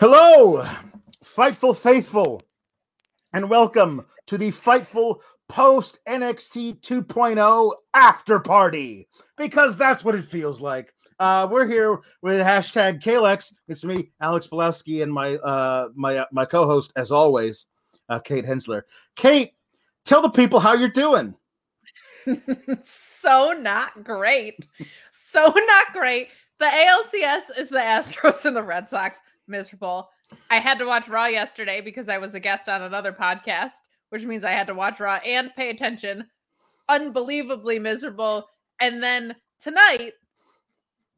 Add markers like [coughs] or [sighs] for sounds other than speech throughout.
Hello, Fightful Faithful, and welcome to the Fightful Post NXT 2.0 After Party, because that's what it feels like. Uh, we're here with hashtag Kalex. It's me, Alex Belowski, and my uh, my uh, my co-host, as always, uh, Kate Hensler. Kate, tell the people how you're doing. [laughs] so not great. So not great. The ALCS is the Astros and the Red Sox miserable. I had to watch Raw yesterday because I was a guest on another podcast, which means I had to watch Raw and pay attention. Unbelievably miserable. And then tonight,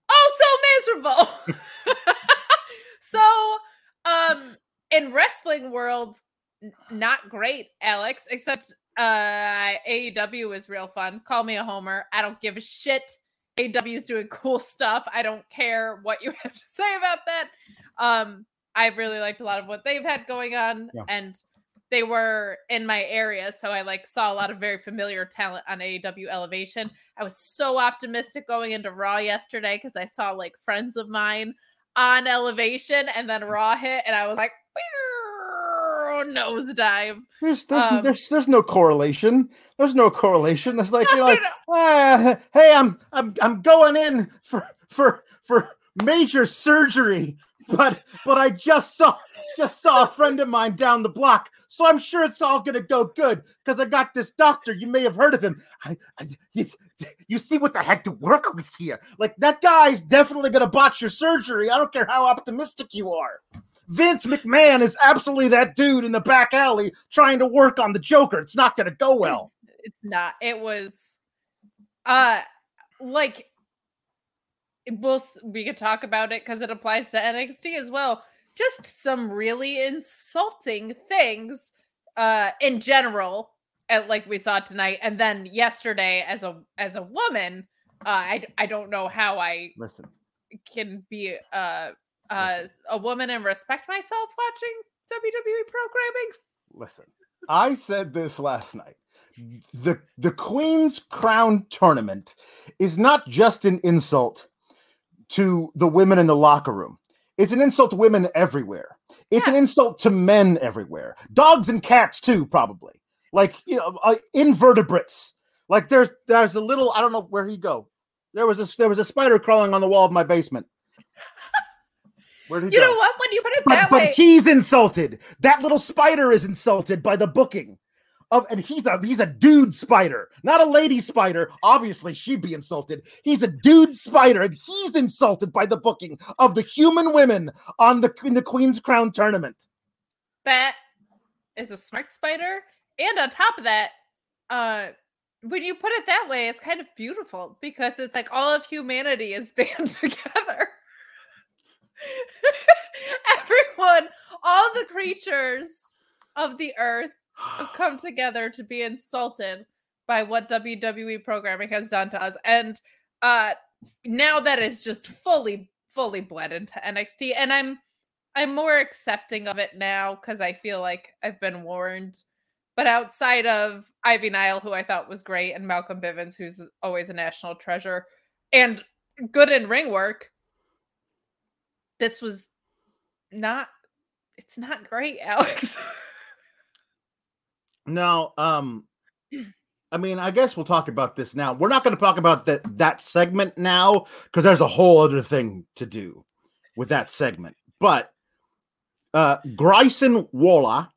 also miserable. [laughs] so, um, in wrestling world, n- not great, Alex, except uh AEW is real fun. Call me a homer. I don't give a shit. AEW is doing cool stuff. I don't care what you [laughs] have to say about that. Um, I've really liked a lot of what they've had going on, Yeah. and they were in my area, so I like saw a lot of very familiar talent on AEW Elevation. I was so optimistic going into Raw yesterday because I saw like friends of mine on Elevation, and then Raw hit, and I was like, nosedive. There's there's, Um, there's there's no correlation. There's no correlation. That's like you know, No, like, no, [laughs] ah, hey, I'm I'm I'm going in for for for major surgery, but but I just saw just saw a friend of mine down the block, so I'm sure it's all gonna go good because I got this doctor. You may have heard of him. I, I you, you see what the heck to work with here? Like that guy's definitely gonna botch your surgery. I don't care how optimistic you are. Vince McMahon is absolutely that dude in the back alley trying to work on the Joker. It's not to go well. it's not it was uh like we'll we could talk about it because it applies to nxt as well just some really insulting things uh in general uh, like we saw tonight and then yesterday as a as a woman uh i i don't know how i Listen, can be uh uh a woman and respect myself watching wwe programming listen. I said this last night. The the Queen's Crown tournament is not just an insult to the women in the locker room. It's an insult to women everywhere. It's an insult to men everywhere. Dogs and cats too, probably. Like you know, uh, invertebrates. Like there's there's a little I don't know where he go. There was a there was a spider crawling on the wall of my basement. Where did you go? know what when you put it but, that but way he's insulted. That little spider is insulted by the booking of, and he's a he's a dude spider, not a lady spider. Obviously, she'd be insulted. He's a dude spider, and he's insulted by the booking of the human women on the in the Queen's Crown tournament. that is a smart spider and on top of that uh when you put it that way it's kind of beautiful because it's like all of humanity is [laughs] band together [laughs] everyone all the creatures of the earth [gasps] have come together to be insulted by what WWE programming has done to us and uh now that is just fully fully bled into NXT and I'm I'm more accepting of it now cuz I feel like I've been warned. But outside of Ivy Nile who I thought was great and Malcolm Bivens who's always a national treasure and good in ring work this was not it's not great, [laughs] Alex. No, um [clears throat] I mean, I guess we'll talk about this now. We're not going to talk about that that segment now because there's a whole other thing to do with that segment. But uh Grayson Waller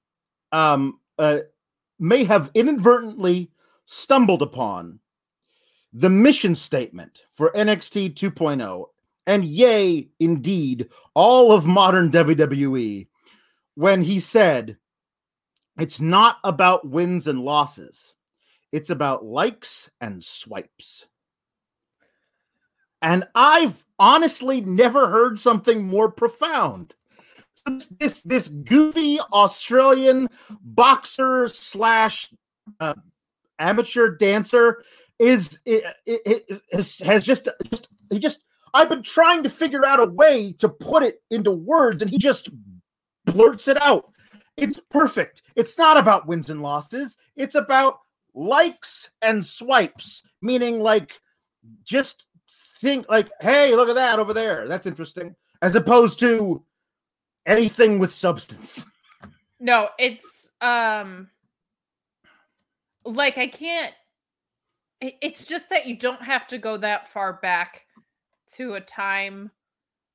um uh, may have inadvertently stumbled upon the mission statement for NXT 2.0 and yay, indeed, all of modern WWE when he said, It's not about wins and losses, it's about likes and swipes. And I've honestly never heard something more profound. This this goofy Australian boxer slash uh, amateur dancer is it, it, it, has just just he just I've been trying to figure out a way to put it into words, and he just blurts it out. It's perfect. It's not about wins and losses, it's about likes and swipes, meaning like just think like, hey, look at that over there. That's interesting. As opposed to anything with substance. No, it's um like I can't it's just that you don't have to go that far back to a time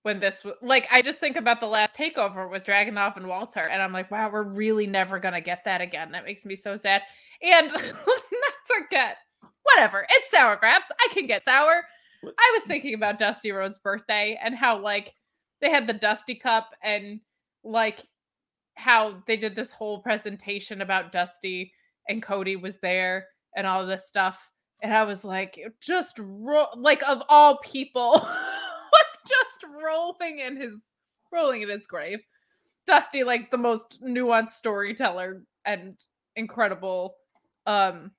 when this like I just think about the last takeover with Dragunov and Walter, and I'm like, wow, we're really never gonna get that again. That makes me so sad. And [laughs] not to get whatever, it's sour grapes. I can get sour. I was thinking about Dusty Rhodes' birthday and how like they had the Dusty Cup and like how they did this whole presentation about Dusty and Cody was there and all this stuff and I was like, just ro- like of all people, [laughs] just rolling in his rolling in his grave. Dusty, like the most nuanced storyteller and incredible, um,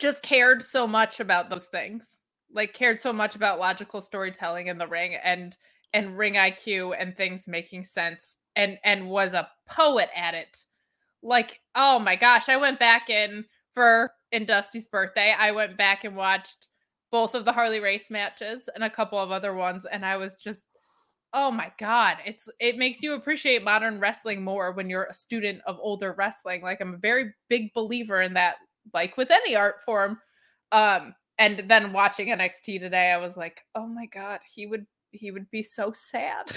just cared so much about those things. Like cared so much about logical storytelling in the ring and and ring IQ and things making sense and and was a poet at it. Like, oh my gosh, I went back in for in Dusty's birthday, I went back and watched both of the Harley Race matches and a couple of other ones, and I was just, oh my god, it's it makes you appreciate modern wrestling more when you're a student of older wrestling. Like I'm a very big believer in that, like with any art form. Um, and then watching NXT today, I was like, oh my god, he would he would be so sad. [laughs]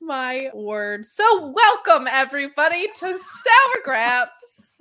my word. So welcome everybody to Sour Graps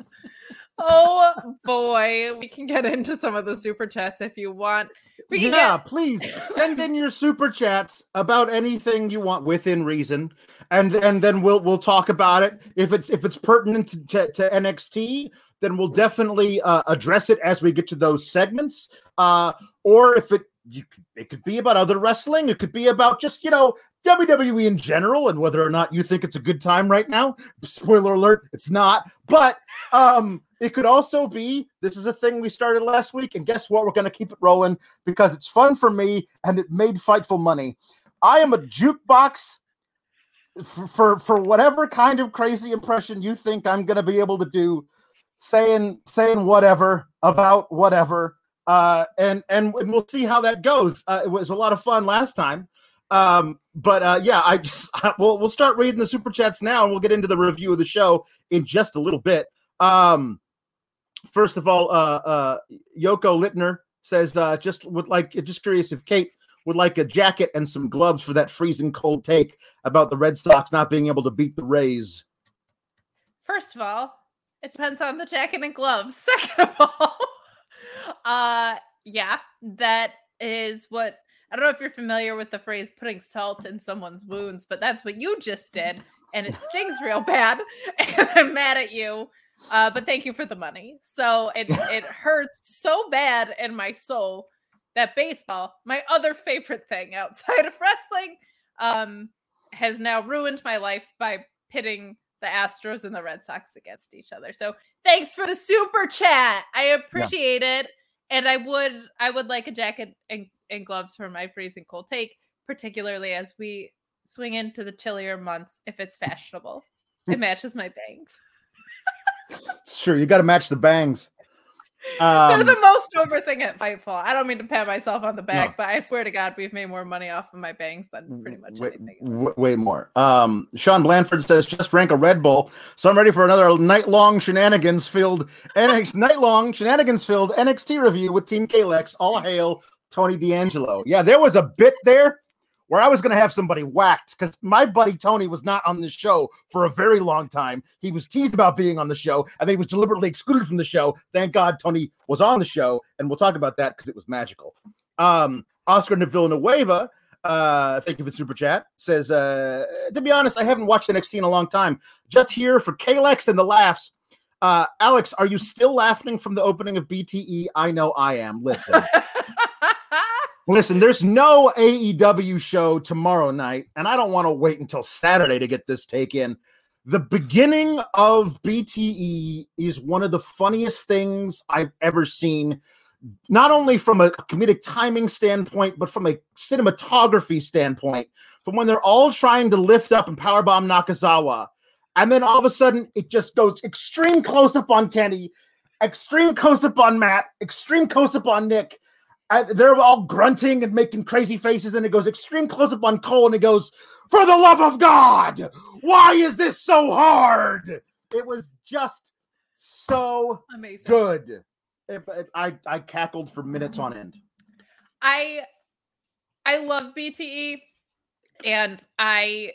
oh boy, we can get into some of the super chats if you want. We can yeah, get... please send in your super chats about anything you want within reason, and and then we'll we'll talk about it. If it's if it's pertinent to, to, NXT, then we'll definitely uh, address it as we get to those segments. Uh, or if it you it could be about other wrestling, it could be about just you know WWE in general and whether or not you think it's a good time right now. Spoiler alert, it's not. But um it could also be this is a thing we started last week, and guess what? We're going to keep it rolling because it's fun for me and it made Fightful money. I am a jukebox for, for, for whatever kind of crazy impression you think I'm going to be able to do, saying saying whatever about whatever, uh, and and we'll see how that goes. Uh, it was a lot of fun last time. Um, but uh, yeah, I just I, [laughs] we'll we'll start reading the super chats now, and we'll get into the review of the show in just a little bit. Um, first of all, uh, uh, Yoko Littner says, uh, just would like, just curious if Kate would like a jacket and some gloves for that freezing cold take about the Red Sox not being able to beat the Rays. First of all, it depends on the jacket and gloves. [laughs] Second of all, uh, yeah, that is what I don't know if you're familiar with the phrase putting salt in someone's wounds, but that's what you just did, and it stings real bad. [laughs] And I'm mad at you uh, but thank you for the money. So it it [laughs] hurts so bad in my soul that baseball, my other favorite thing outside of wrestling, um, has now ruined my life by pitting the Astros and the Red Sox against each other. So thanks for the super chat. I appreciate yeah. it. And I would I would like a jacket and, and gloves for my freezing cold take, particularly as we swing into the chillier months if it's [laughs] fashionable. it matches my bangs. It's true. You got to match the bangs. They're Um, the most over thing at Fightful. I don't mean to pat myself on the back, No. but I swear to God, we've made more money off of my bangs than pretty much way, anything else. w- way more. Um, Sean Blanford says, just drank a Red Bull, so I'm ready for another night long shenanigans filled NX [laughs] night long shenanigans filled NXT review with Team Kalex. All hail Tony D'Angelo. Yeah, there was a bit there where I was going to have somebody whacked because my buddy Tony was not on the show for a very long time. He was teased about being on the show and then he was deliberately excluded from the show. Thank God Tony was on the show, and we'll talk about that because it was magical. Um, Oscar Villanueva, uh, thank you for super chat, says, uh, to be honest, I haven't watched NXT in a long time. Just here for Kalex and the laughs. Uh, Alex, are you still laughing from the opening of BTE? I know I am. Listen. [laughs] Listen, there's no AEW show tomorrow night, and I don't want to wait until Saturday to get this take in. The beginning of BTE is one of the funniest things I've ever seen, not only from a comedic timing standpoint, but from a cinematography standpoint. From when they're all trying to lift up and powerbomb Nakazawa, and then all of a sudden it just goes extreme close up on Kenny, extreme close up on Matt, extreme close up on Nick they're all grunting and making crazy faces, and it goes extreme close up on Cole, and it goes, "For the love of God, why is this so hard?" It was just so Amazing. good. It- it- I I cackled for minutes on end. I I love BTE and I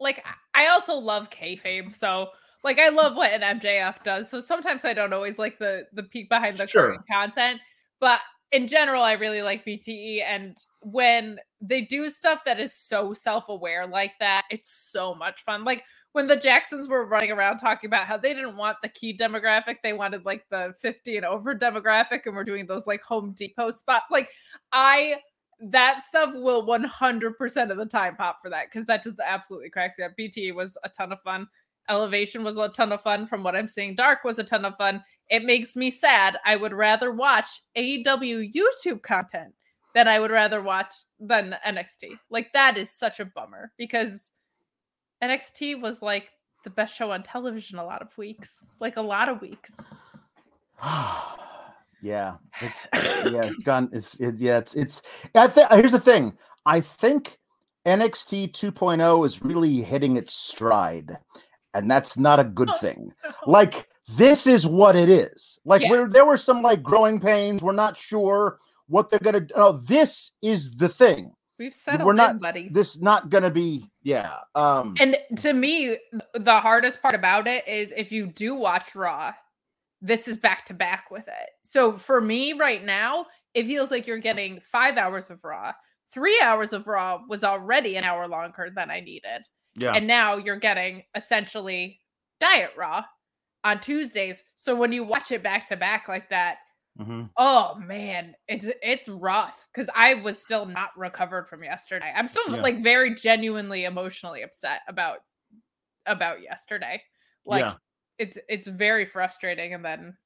like I also love kayfabe. So like I love what an MJF does. So sometimes I don't always like the the peek behind the Sure. curtain content, but in general I really like BTE and when they do stuff that is so self-aware like that, it's so much fun. Like when the Jacksons were running around talking about how they didn't want the key demographic, they wanted like the 50 and over demographic, and we're doing those like Home Depot spot. Like, I that stuff will 100% of the time pop for that because that just absolutely cracks me up. BTE was a ton of fun. Elevation was a ton of fun. From what I'm seeing, Dark was a ton of fun. It makes me sad. I would rather watch AEW YouTube content than I would rather watch than NXT. Like that is such a bummer because NXT was like the best show on television a lot of weeks, like a lot of weeks. [sighs] yeah, it's [coughs] yeah, it's gone. It's it, yeah, it's it's. I think here's the thing. I think NXT 2.0 is really hitting its stride, and that's not a good thing. Like this is what it is. Like Yeah. where there were some like growing pains. We're not sure what they're gonna. No, this is the thing. We've settled We're in, not- buddy. This not gonna be. Yeah. Um. And to me, the hardest part about it is if you do watch Raw, this is back to back with it. So for me right now, it feels like you're getting five hours of Raw. Three hours of Raw was already an hour longer than I needed. Yeah. And now you're getting essentially Diet Raw on Tuesdays. So when you watch it back to back like that, Mhm. Oh man, it's it's rough because I was still not recovered from yesterday. I'm still Yeah. like very genuinely emotionally upset about about yesterday. Like Yeah. it's it's very frustrating, and then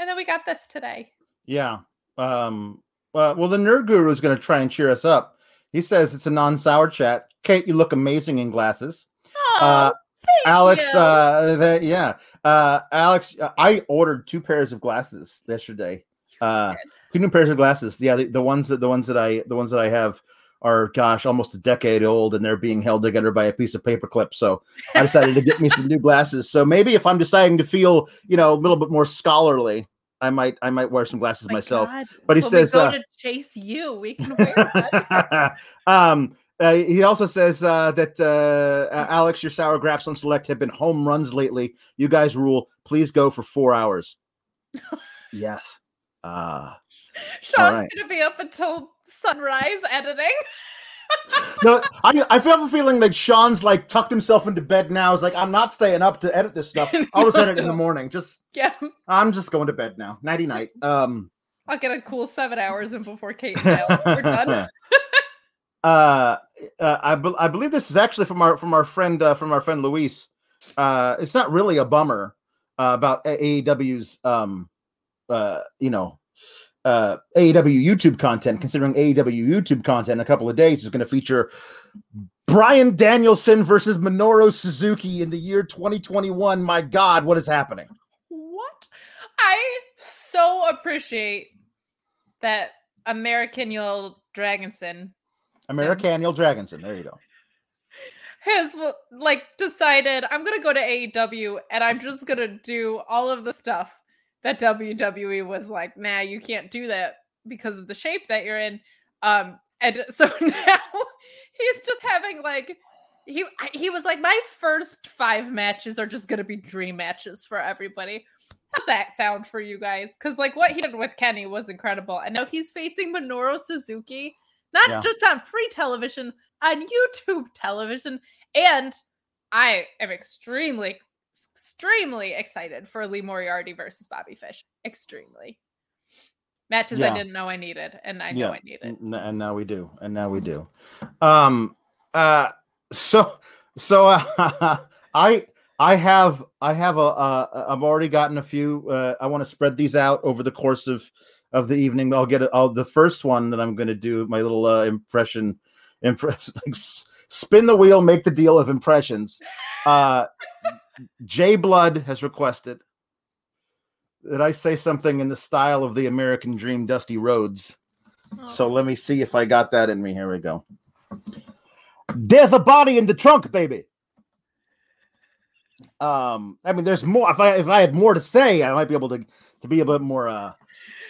and then we got this today. Yeah. Um. Uh, well, the nerd guru is going to try and cheer us up. He says it's a non-sour chat. Kate, you look amazing in glasses. Oh, Uh, thank Alex, you. uh, that, yeah, uh, Alex, uh, I ordered two pairs of glasses yesterday. Uh, two new pairs of glasses. Yeah, the, the ones that the ones that I the ones that I have are gosh almost a decade old, and they're being held together by a piece of paper clip. So I decided to get me some new [laughs] glasses. So maybe if I'm deciding to feel you know a little bit more scholarly, I might I might wear some glasses My myself. God. but he When says, we go uh, to chase you. We can wear that. [laughs] um, uh, he also says uh, that uh, uh, Alex, your sour graps on select have been home runs lately. You guys rule. Please go for four hours. yes. Uh, [laughs] Sean's right. gonna be up until sunrise editing. [laughs] no, I, I feel a feeling that Sean's like tucked himself into bed now. Is like, I'm not staying up to edit this stuff. [laughs] I'll just edit it in the morning. Just, yeah, I'm just going to bed now. Nighty night. Um, I'll get a cool seven hours in before Kate and are [laughs] done. uh, uh, I, be- I believe this is actually from our from our friend uh, from our friend Luis. Uh, it's not really a bummer uh, about AEW's um, uh, you know, uh, AEW YouTube content, considering AEW YouTube content in a couple of days is going to feature Bryan Danielson versus Minoru Suzuki in the year 2021. My God, what is happening? What? I so appreciate that American Yul Dragonson. Americaniel Dragonson. There you go. Has like decided I'm gonna go to AEW and I'm just gonna do all of the stuff that WWE was like, nah, you can't do that because of the shape that you're in. Um, and [laughs] so now he's just having like he he was like, my first five matches are just gonna be dream matches for everybody. How's that sound for you guys? Because like what he did with Kenny was incredible, and now he's facing Minoru Suzuki, not yeah. just on free television, on YouTube television, and I am extremely extremely excited for Lee Moriarty versus Bobby Fish. Extremely. Matches yeah. I didn't know I needed, and I know I needed. And now we do. And now we do. Um uh so so [laughs] uh, I I have I have a uh, I've already gotten a few uh, I want to spread these out over the course of of the evening. I'll get it. I'll the first one that I'm going to do my little uh, impression impress [laughs] like spin the wheel, make the deal of impressions. Uh Jay Blood has requested that I say something in the style of the American Dream, Dusty Rhodes. Oh. So let me see if I got that in me. Here we go. There's a body in the trunk, baby. Um, I mean, there's more. If I if I had more to say, I might be able to to be a bit more. uh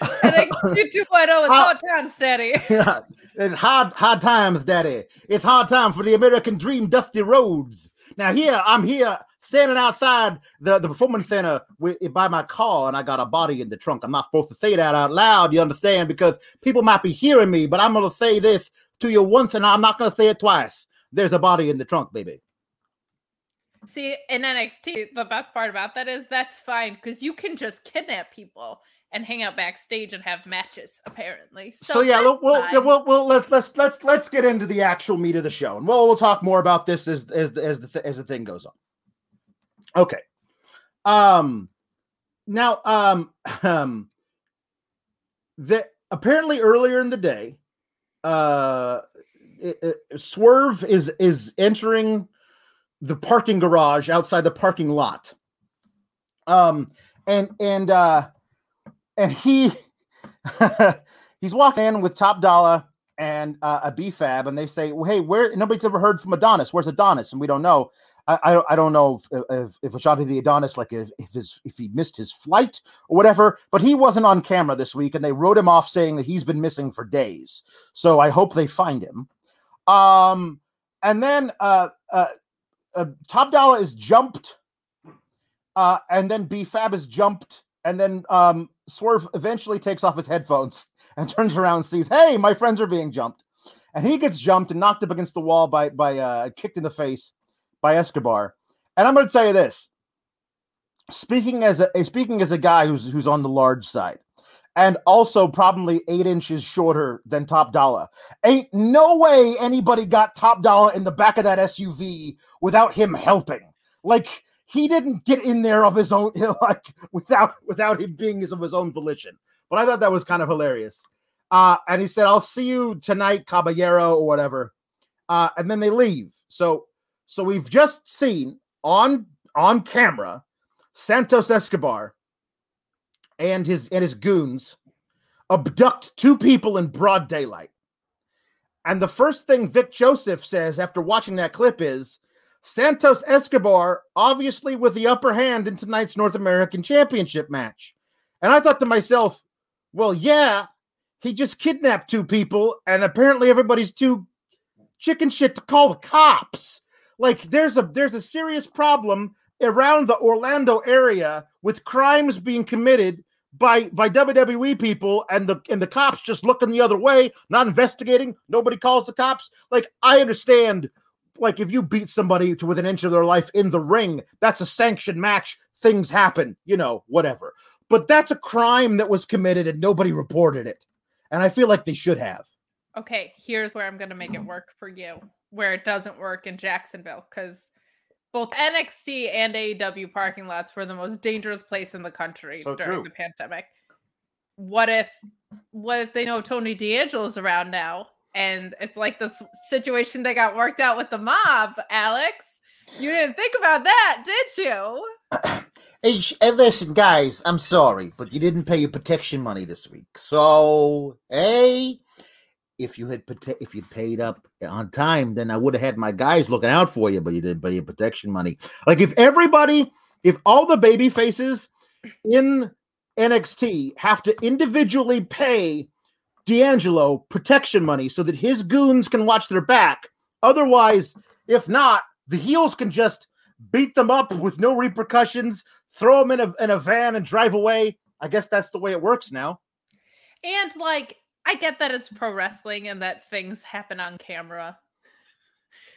NXT 2.0 is hard times, Daddy. Yeah, [laughs] it's hard hard times, Daddy. It's hard time for the American Dream, Dusty Rhodes. Now here, I'm here standing outside the, the performance center with, eh, by my car and I got a body in the trunk. I'm not supposed to say that out loud, you understand, because people might be hearing me, but I'm going to say this to you once and I'm not going to say it twice. There's a body in the trunk, baby. See, in NXT, the best part about that is that's fine because you can just kidnap people and hang out backstage and have matches apparently so, so yeah we'll, we'll, we'll, we'll, let's let's let's let's get into the actual meat of the show and we'll we'll talk more about this as as as the as the thing goes on Okay. Um now um um that apparently earlier in the day uh it, it, Swerve is is entering the parking garage outside the parking lot. Um and and uh and he [laughs] he's walking in with Top Dollar and uh, a B-Fab, and they say, well, "Hey, where? Nobody's ever heard from Adonis. Where's Adonis?" And we don't know. I, I, don't know if if, if the Adonis like if, if his if he missed his flight or whatever, but he wasn't on camera this week, and they wrote him off saying that he's been missing for days. So I hope they find him. Um, and then uh, uh, uh Top Dollar is jumped, uh, and then B Fab is jumped, and then um, Swerve eventually takes off his headphones [laughs] and turns around and sees, hey, my friends are being jumped, and he gets jumped and knocked up against the wall by by uh, kicked in the face by Escobar. And I'm going to tell you this: speaking as a speaking as a guy who's who's on the large side, and also probably eight inches shorter than Top Dollar. Ain't no way anybody got Top Dollar in the back of that SUV without him helping. Like he didn't get in there of his own, [laughs] like without without him being of his own volition. But I thought that was kind of hilarious. Uh, and he said, "I'll see you tonight, Caballero, or whatever." Uh, and then they leave. So so we've just seen on on camera Santos Escobar and his and his goons abduct two people in broad daylight. And the first thing Vic Joseph says after watching that clip is Santos Escobar obviously with the upper hand in tonight's North American Championship match. And I thought to myself, well, yeah, he just kidnapped two people, and apparently everybody's too chicken shit to call the cops. Like there's a there's a serious problem around the Orlando area with crimes being committed by by WWE people and the and the cops just looking the other way, not investigating. Nobody calls the cops. Like I understand, like if you beat somebody to within an inch of their life in the ring, that's a sanctioned match. Things happen, you know, whatever. But that's a crime that was committed and nobody reported it. And I feel like they should have. Okay, here's where I'm going to make it work for you where it doesn't work in Jacksonville because both NXT and AEW parking lots were the most dangerous place in the country so during true. the pandemic. What if what if they know Tony D'Angelo's around now? And it's like this situation that got worked out with the mob, Alex. You didn't think about that, did you? [clears throat] Hey, hey, listen, guys, I'm sorry, but you didn't pay your protection money this week. So, hey, if you had if you'd paid up on time, then I would have had my guys looking out for you, but you didn't pay your protection money. Like if everybody, if all the baby faces in NXT have to individually pay D'Angelo protection money so that his goons can watch their back. Otherwise, if not, the heels can just beat them up with no repercussions, throw them in a, in a van and drive away. I guess that's the way it works now. And like, I get that it's pro wrestling and that things happen on camera. [laughs]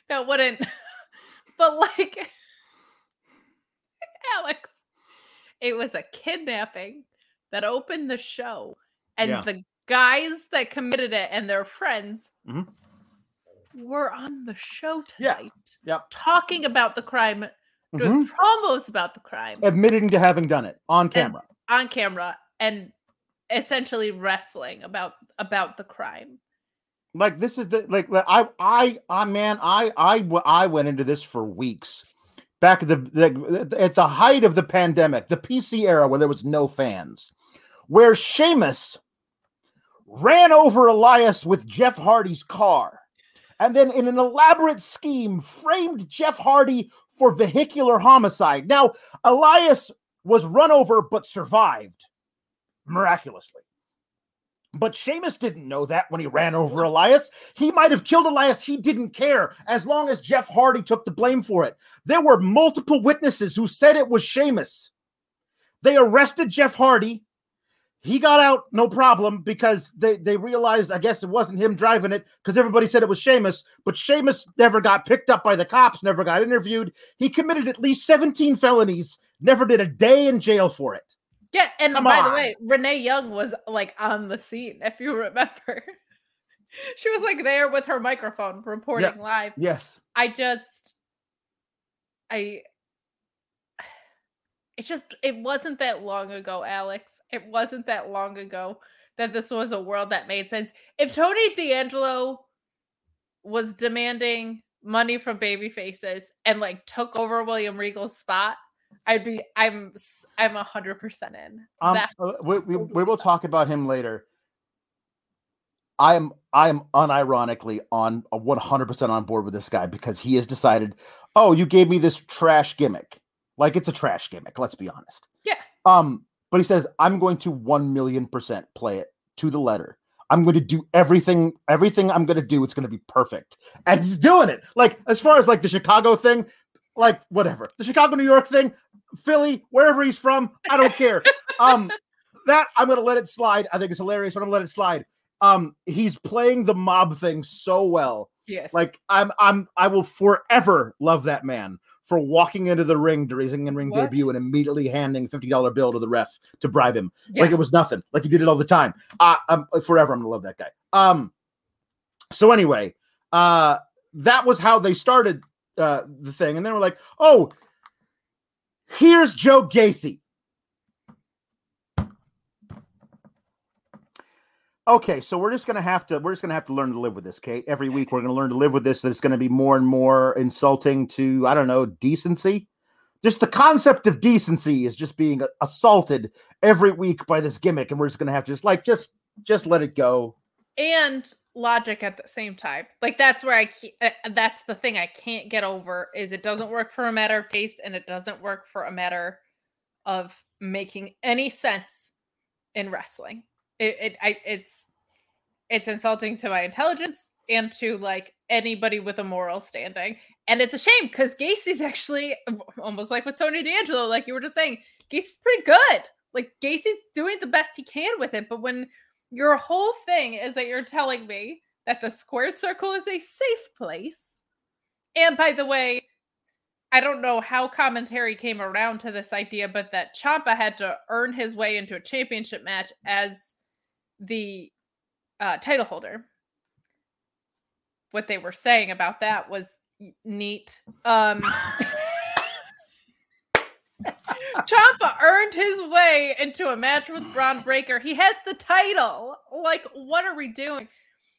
That wouldn't, [laughs] but like, [laughs] Alex, it was a kidnapping that opened the show, and Yeah. the guys that committed it and their friends Mhm. were on the show Yeah. tonight, Yep. talking about the crime, doing promos about the crime Admitting to having done it on camera. on camera, and essentially wrestling about about the crime. like this is the like i I I man I i I went into this for weeks back at the, the at the height of the pandemic, the PC era where there was no fans, where Sheamus ran over Elias with Jeff Hardy's car, and then in an elaborate scheme framed Jeff Hardy for vehicular homicide. Now Elias was run over but survived miraculously. But Sheamus didn't know that when he ran over Elias. He might have killed Elias. He didn't care as long as Jeff Hardy took the blame for it. There were multiple witnesses who said it was Sheamus. They arrested Jeff Hardy. He got out no problem because they, they realized, I guess it wasn't him driving it because everybody said it was Sheamus, but Sheamus never got picked up by the cops, never got interviewed. He committed at least 17 felonies, never did a day in jail for it. Yeah, and Come by on. the way, Renee Young was like on the scene, if you [laughs] remember. she was like there with her microphone reporting live. Yes. I just I it just it wasn't that long ago, Alex. It wasn't that long ago that this was a world that made sense. If Tony D'Angelo was demanding money from baby faces and like took over William Regal's spot, I'd be I'm I'm a hundred percent in. Um, uh, we, we, we will talk about him later. I am I am unironically on uh, one hundred percent on board with this guy because he has decided. Oh, you gave me this trash gimmick, like it's a trash gimmick. Let's be honest. Yeah. Um, but he says I'm going to one million percent play it to the letter. I'm going to do everything. Everything I'm going to do, it's going to be perfect, and he's doing it. Like as far as like the Chicago thing, like whatever the Chicago New York thing, Philly, wherever he's from, I don't care. [laughs] um, that I'm gonna let it slide. I think it's hilarious, but I'm gonna let it slide. Um, he's playing the mob thing so well. yes. Like I'm, I'm, I will forever love that man for walking into the ring during his in-ring What? debut and immediately handing fifty dollar bill to the ref to bribe him, yeah. like it was nothing. Like he did it all the time. Uh, I'm forever. I'm gonna love that guy. Um, so anyway, uh, that was how they started uh the thing, and then we're like, oh, here's Joe Gacy. Okay, so we're just gonna have to we're just gonna have to learn to live with this, Kate. Every week we're gonna learn to live with this. That it's gonna be more and more insulting to I don't know decency. Just the concept of decency is just being assaulted every week by this gimmick, and we're just gonna have to just like just just let it go. And logic at the same time. Like that's where I ke- uh, that's the thing I can't get over is it doesn't work for a matter of taste and it doesn't work for a matter of making any sense in wrestling. It, it I it's it's insulting to my intelligence and to like anybody with a moral standing. And it's a shame because Gacy's actually [laughs] almost like with Tony D'Angelo, like you were just saying, Gacy's pretty good. Like Gacy's doing the best he can with it. But when your whole thing is that you're telling me that the squared circle is a safe place. And by the way, I don't know how commentary came around to this idea, but that Ciampa had to earn his way into a championship match as the uh, title holder. What they were saying about that was neat. Um, [laughs] Ciampa earned his way into a match with Bron Breakker. He has the title. Like, what are we doing?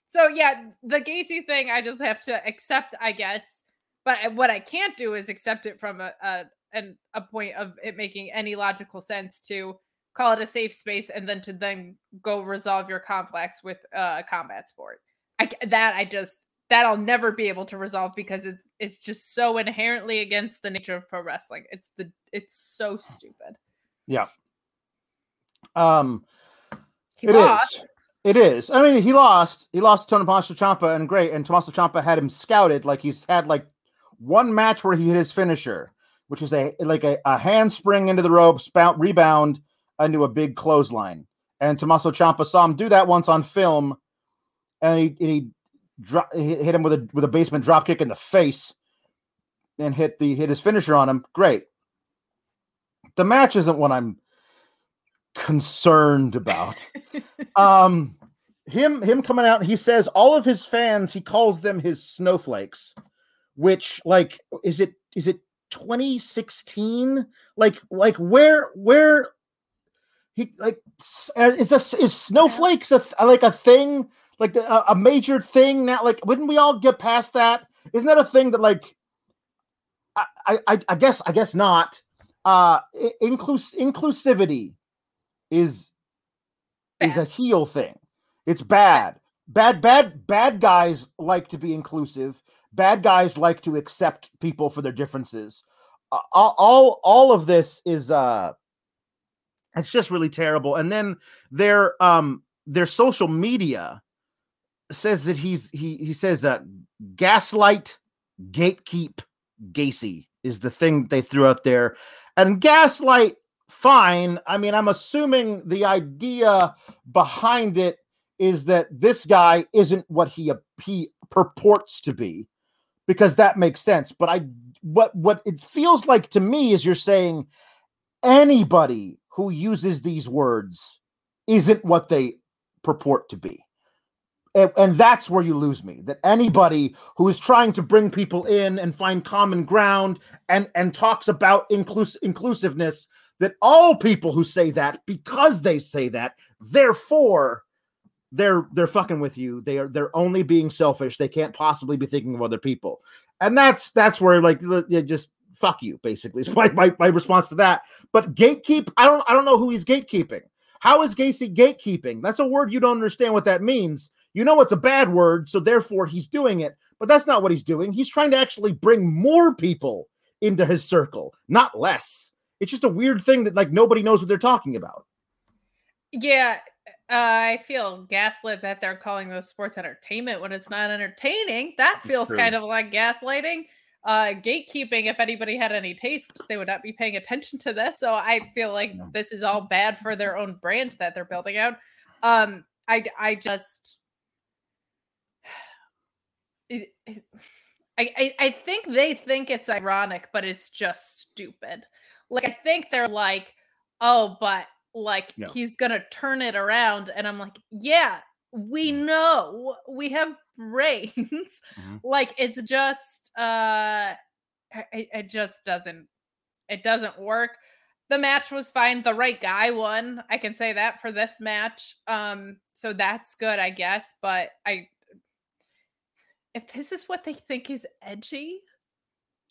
So yeah, the Gacy thing, I just have to accept, I guess. But what I can't do is accept it from a, a and a point of it making any logical sense to call it a safe space and then to then go resolve your conflicts with uh, a combat sport. I that I just that I'll never be able to resolve because it's it's just so inherently against the nature of pro wrestling. It's the it's so stupid. Yeah. Um He It lost. is. It is. I mean, he lost. He lost to Tommaso Ciampa, and great. And Tommaso Ciampa had him scouted. Like he's had like one match where he hit his finisher, which was a like a, a handspring into the ropes, bout, rebound into a big clothesline. And Tommaso Ciampa saw him do that once on film, and he and he, dro- he hit him with a with a basement drop kick in the face, and hit the hit his finisher on him. Great. The match isn't what I'm concerned about [laughs] um him him coming out he says all of his fans he calls them his snowflakes which like is it is it 2016 like like where where he like is this is snowflakes a, like a thing like the- a, a major thing now like wouldn't we all get past that isn't that a thing that like i i i guess i guess not uh inclus- inclusivity is is a Bad. heel thing. It's bad. Bad, bad, bad guys like to be inclusive. Bad guys like to accept people for their differences. Uh, all, all of this is uh, it's just really terrible. And then their um their social media says that he's he he says that gaslight, gatekeep, Gacy is the thing they threw out there, and gaslight fine. I mean, I'm assuming the idea behind it is that this guy isn't what he he purports to be, because that makes sense. But I what what it feels like to me is you're saying anybody who uses these words isn't what they purport to be. And, that's where you lose me. That anybody who is trying to bring people in and find common ground and and talks about inclus- inclusiveness that all people who say that because they say that therefore they're they're fucking with you. They are they're only being selfish. They can't possibly be thinking of other people. And that's that's where like just fuck you basically is [laughs] my, my, my response to that. But gatekeep i don't i don't know who he's gatekeeping. How is gacy gatekeeping? That's a word you don't understand what that means you know it's a bad word so therefore he's doing it but that's not what he's doing he's trying to actually bring more people into his circle not less it's just a weird thing that like nobody knows what they're talking about. Yeah, uh, I feel gaslit that they're calling this sports entertainment when it's not entertaining. That It's feels true. kind of like gaslighting. Uh, gatekeeping, if anybody had any taste, they would not be paying attention to this. So I feel like this is all bad for their own brand that they're building out. Um, I, I just, it- it- I, I, I think they think it's ironic, but it's just stupid. Like I think they're like, oh, but like Yeah. he's gonna turn it around, and I'm like, yeah, we know we have brains. Mhm. [laughs] like it's just, uh, it, it just doesn't, it doesn't work. The match was fine. The right guy won. I can say that for this match. Um, so that's good, I guess. But I, if this is what they think is edgy,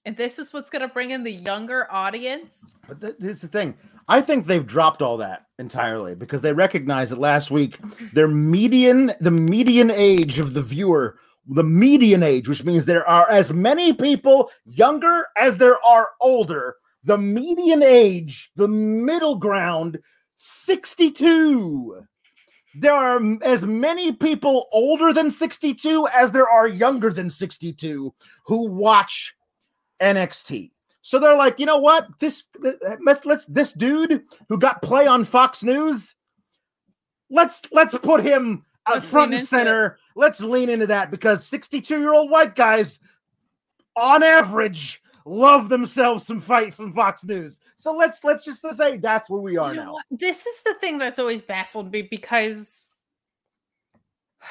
and this is what's going to bring in the younger audience, But th- this is the thing. I think they've dropped all that entirely because they recognize that last week [laughs] their median, the median age of the viewer, the median age, which means there are as many people younger as there are older. The median age, the middle ground, 62. There are as many people older than 62 as there are younger than 62 who watch NXT. So they're like, you know what? This uh, let's let's this dude who got play on Fox News, let's let's put him out Let's front and into it. center. Let's lean into that because 62-year-old white guys on average love themselves some fight from Fox News. So let's let's just say that's where we are You now. This is the thing that's always baffled me because [sighs]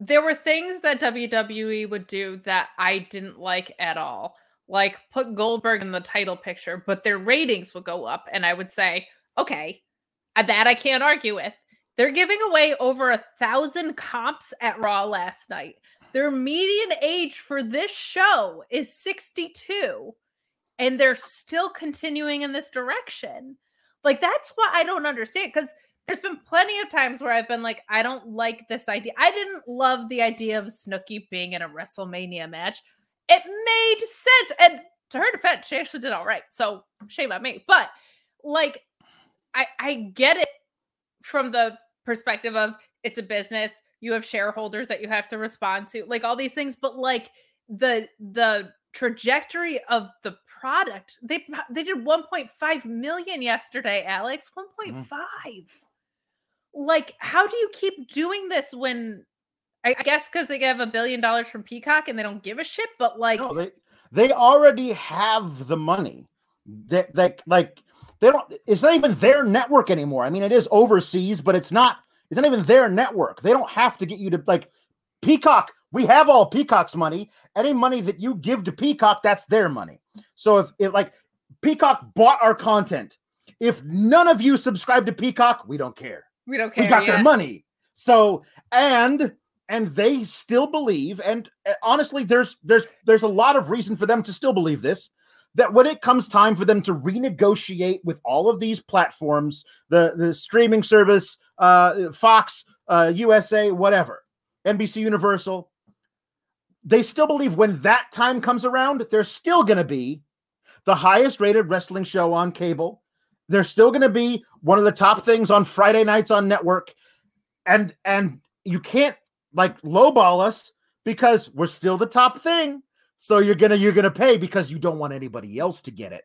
there were things that WWE would do that I didn't like at all. like put Goldberg in the title picture, but their ratings would go up. And I would say, okay, uh, that I can't argue with. They're giving away over a thousand comps at Raw last night. Their median age for this show is 62, and they're still continuing in this direction. Like, that's what I don't understand because there's been plenty of times where I've been like, I don't like this idea. I didn't love the idea of Snooki being in a WrestleMania match. It made sense. And to her defense, she actually did all right. So shame on me. But like, I I get it from the perspective of it's a business. You have shareholders that you have to respond to, like all these things. But like the the trajectory of the product, they they did 1.5 million yesterday, Alex. 1.5. Mm-hmm. Like, how do you keep doing this when I guess because they have a billion dollars from Peacock and they don't give a shit, but like no, they they already have the money. That like like they don't it's not even their network anymore. I mean, it is overseas, but it's not it's not even their network. They don't have to get you to like Peacock. We have all Peacock's money. Any money that you give to Peacock, that's their money. So if, if like Peacock bought our content, if none of you subscribe to Peacock, we don't care. We don't care. We got their money. So and and they still believe and uh, honestly there's there's there's a lot of reason for them to still believe this that when it comes time for them to renegotiate with all of these platforms the the streaming service uh fox uh usa whatever nbc universal they still believe when that time comes around they're still going to be the highest rated wrestling show on cable they're still going to be one of the top things on friday nights on network and and you can't like lowball us because we're still the top thing. So you're gonna you're gonna pay because you don't want anybody else to get it,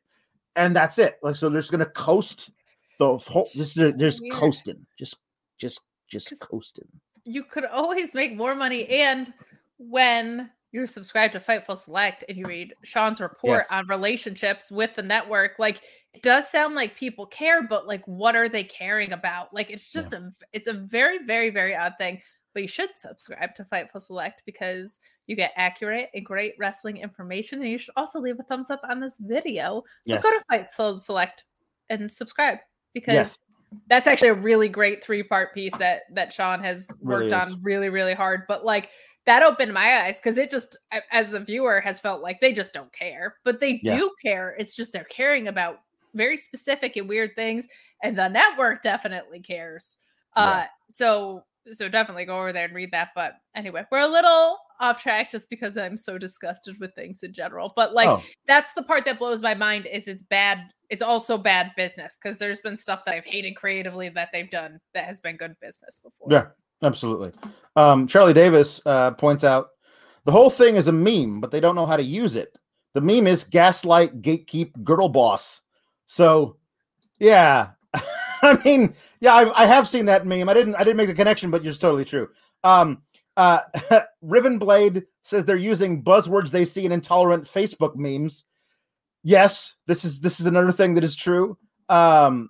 and that's it. Like so, they're just gonna coast the whole. Just there's coasting, just just just coasting. You could always make more money, and when you're subscribed to Fightful Select and you read Sean's report yes. on relationships with the network, like it does sound like people care, but like what are they caring about? Like it's just yeah. a it's a very very very odd thing but you should subscribe to Fightful Select because you get accurate and great wrestling information. And you should also leave a thumbs up on this video. Yes. go to Fightful Select and subscribe because yes. that's actually a really great three part piece that that Sean has worked really on really, really hard. But like that opened my eyes because it just as a viewer has felt like they just don't care, but they yeah. do care. It's just they're caring about very specific and weird things, and the network definitely cares. Yeah. Uh so so definitely go over there and read that. But anyway, we're a little off track just because I'm so disgusted with things in general. But like oh. that's the part that blows my mind is it's bad. It's also bad business because there's been stuff that I've hated creatively that they've done that has been good business before. Yeah, absolutely. Um, Charlie Davis uh, points out the whole thing is a meme, but they don't know how to use it. The meme is gaslight, gatekeep, girdle boss. So, yeah, [laughs] I mean, yeah, I, I, have seen that meme. I didn't I didn't make the connection, but you're totally true. Um, uh, [laughs] Riven Blade says they're using buzzwords they see in intolerant Facebook memes. Yes, this is this is another thing that is true. Um,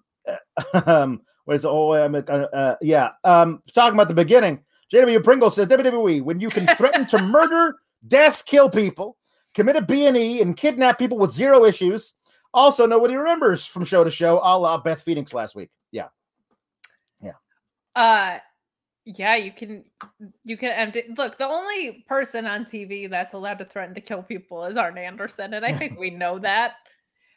um what is the oh uh, uh, yeah um talking about the beginning. JW Pringle says WWE when you can threaten to [laughs] murder, death, kill people, commit a B&E, and kidnap people with zero issues. Also, nobody remembers from show to show, a la Beth Phoenix last week. Yeah. Yeah. Uh yeah, you can you can empty look, the only person on TV that's allowed to threaten to kill people is Arn Anderson, and I think we know [laughs] that.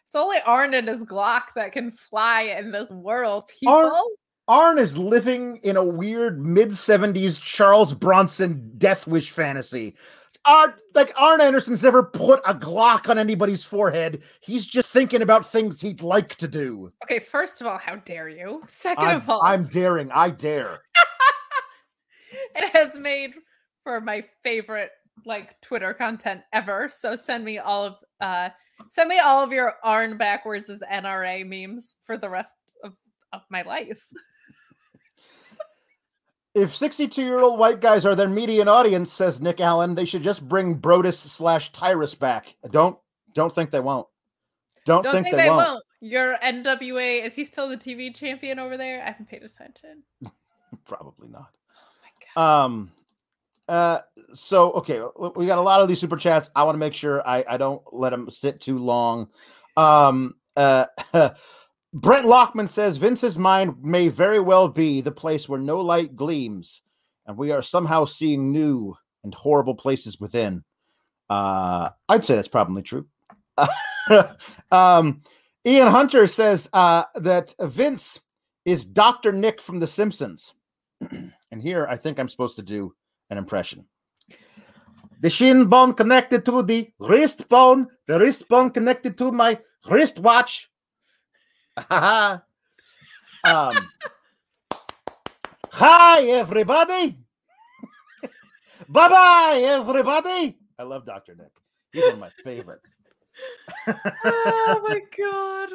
It's only Arn and his Glock that can fly in this world. People Arn, Arn is living in a weird mid 70s Charles Bronson death wish fantasy Arn, like Arn Anderson's never put a Glock on anybody's forehead. He's just thinking about things he'd like to do. Okay, first of all, how dare you? 2nd I'm, of all, I'm daring. I dare. [laughs] it has made for my favorite like Twitter content ever. So send me all of uh send me all of your Arn backwards as NRA memes for the rest of, of my life. [laughs] If 62 year old white guys are their median audience, says Nick Allen, they should just bring Brodus slash Tyrus back. Don't don't think they won't. Don't, don't think, think, they, they won't. won't. Your NWA is he still the TV champion over there? I haven't paid attention. [laughs] Probably not. Um, uh, so okay, we got a lot of these super chats. I want to make sure I, I don't let them sit too long. Um, uh, [laughs] Brent Lockman says Vince's mind may very well be the place where no light gleams, and we are somehow seeing new and horrible places within. Uh, I'd say that's probably true. [laughs] um, Ian Hunter says uh, that Vince is Dr. Nick from The Simpsons. [clears throat] and here I think I'm supposed to do an impression. The shin bone connected to the wrist bone, the wrist bone connected to my wristwatch. um, hi, everybody. bye bye, everybody. I love Dr. Nick. He's one of my favorites. [laughs] oh my god.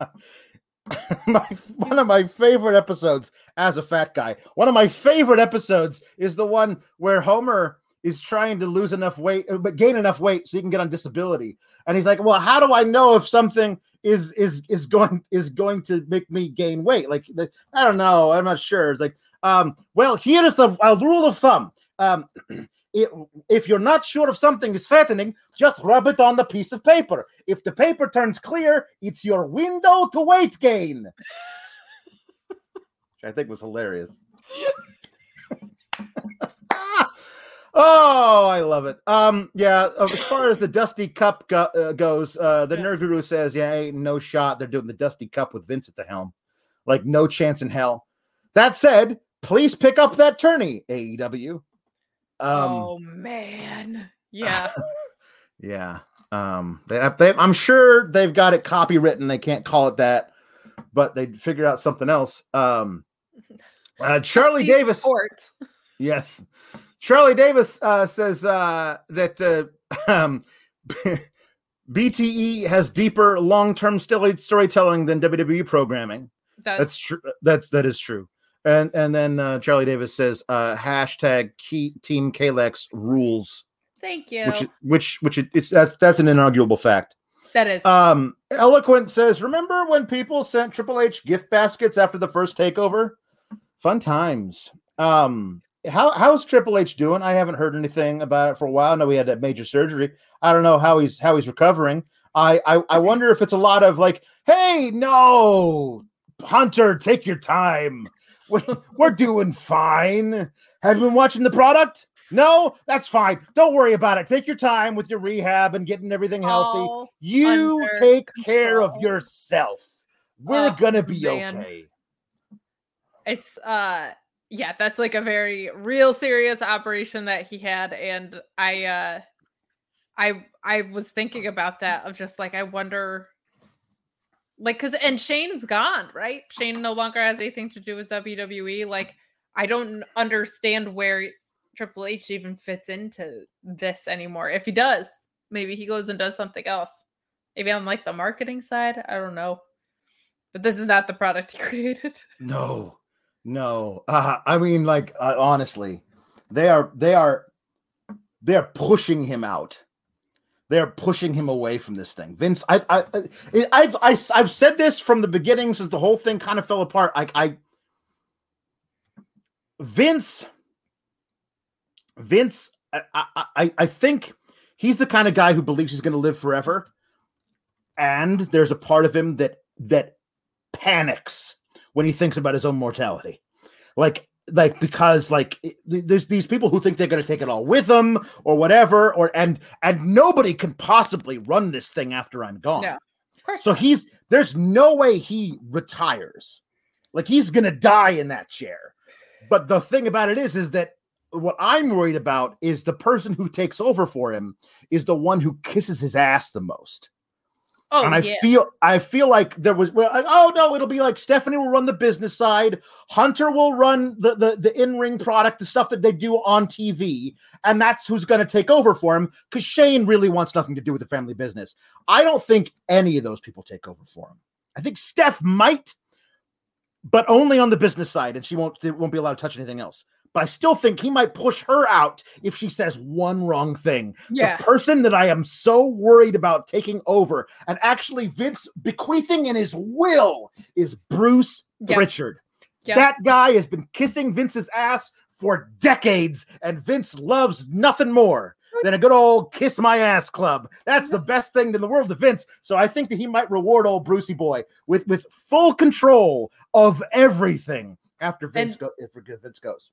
[laughs] [laughs] my one of my favorite episodes as a fat guy. One of my favorite episodes is the one where Homer is trying to lose enough weight, uh, but gain enough weight so he can get on disability. And he's like, "Well, how do I know if something is is is going is going to make me gain weight? Like, I don't know. I'm not sure." It's like, um, well, here is the rule of thumb. Um, [clears throat] it, if you're not sure if something is fattening, just rub it on the piece of paper. If the paper turns clear, it's your window to weight gain. [laughs] Which I think was hilarious. [laughs] oh, I love it. Um, yeah. Uh, as far as the Dusty Cup go- uh, goes, uh, the yeah. Nerd Guru says, "Yeah, ain't no shot. They're doing the Dusty Cup with Vince at the helm. Like no chance in hell." That said, please pick up that tourney, AEW. Um, oh man, yeah, [laughs] yeah. Um, they, they, I'm sure they've got it copywritten. They can't call it that, but they figured out something else. Um, [laughs] uh, Charlie Davis. Sport. [laughs] Yes, Charlie Davis uh, says uh, that uh, um, BTE has deeper long-term storytelling than WWE programming. That's, that's true. That's that is true. And and then uh, Charlie Davis says uh, hashtag key, Team Kalex rules. Thank you. Which which which it's that's that's an inarguable fact. That is. Um, Eloquent says, remember when people sent Triple H gift baskets after the first takeover? Fun times. Um, how how's Triple H doing? I haven't heard anything about it for a while. I know he had that major surgery. I don't know how he's how he's recovering. I, I I wonder if it's a lot of like, hey, no, Hunter, take your time. We're doing fine. Have you been watching the product? No, that's fine. Don't worry about it. Take your time with your rehab and getting everything healthy. All you take control. care of yourself. We're oh, gonna be man. okay. It's uh yeah, that's like a very real serious operation that he had and I uh I I was thinking about that of just like I wonder like because and Shane's gone, right? Shane no longer has anything to do with WWE. Like, I don't understand where Triple H even fits into this anymore. If he does, maybe he goes and does something else. Maybe on like the marketing side. I don't know. But this is not the product he [laughs] created. No, no. Uh, I mean, like uh, honestly, they are they are they are pushing him out they're pushing him away from this thing. Vince, I, I, I've, I, I've said this from the beginning since the whole thing kind of fell apart. I, I, Vince, Vince, I, I, I think he's the kind of guy who believes he's going to live forever, and there's a part of him that that panics when he thinks about his own mortality. Like like because like there's these people who think they're going to take it all with them or whatever or and and nobody can possibly run this thing after i'm gone. Yeah of course so he's there's no way he retires. Like he's going to die in that chair. But the thing about it is is that what i'm worried about is the person who takes over for him is the one who kisses his ass the most Oh, and I yeah. feel I feel like there was well, oh no, it'll be like Stephanie will run the business side, Hunter will run the the, the in ring product, the stuff that they do on TV, and that's who's going to take over for him because Shane really wants nothing to do with the family business. I don't think any of those people take over for him. I think Steph might, but only on the business side, and she won't won't be allowed to touch anything else but I still think he might push her out if she says one wrong thing. Yeah. The person that I am so worried about taking over and actually Vince bequeathing in his will is Bruce yeah. Pritchard. Yeah. That guy has been kissing Vince's ass for decades, and Vince loves nothing more than a good old kiss my ass club. That's the mhm. best thing in the world to Vince. So I think that he might reward old Brucey boy with with full control of everything after Vince And- go if Vince goes.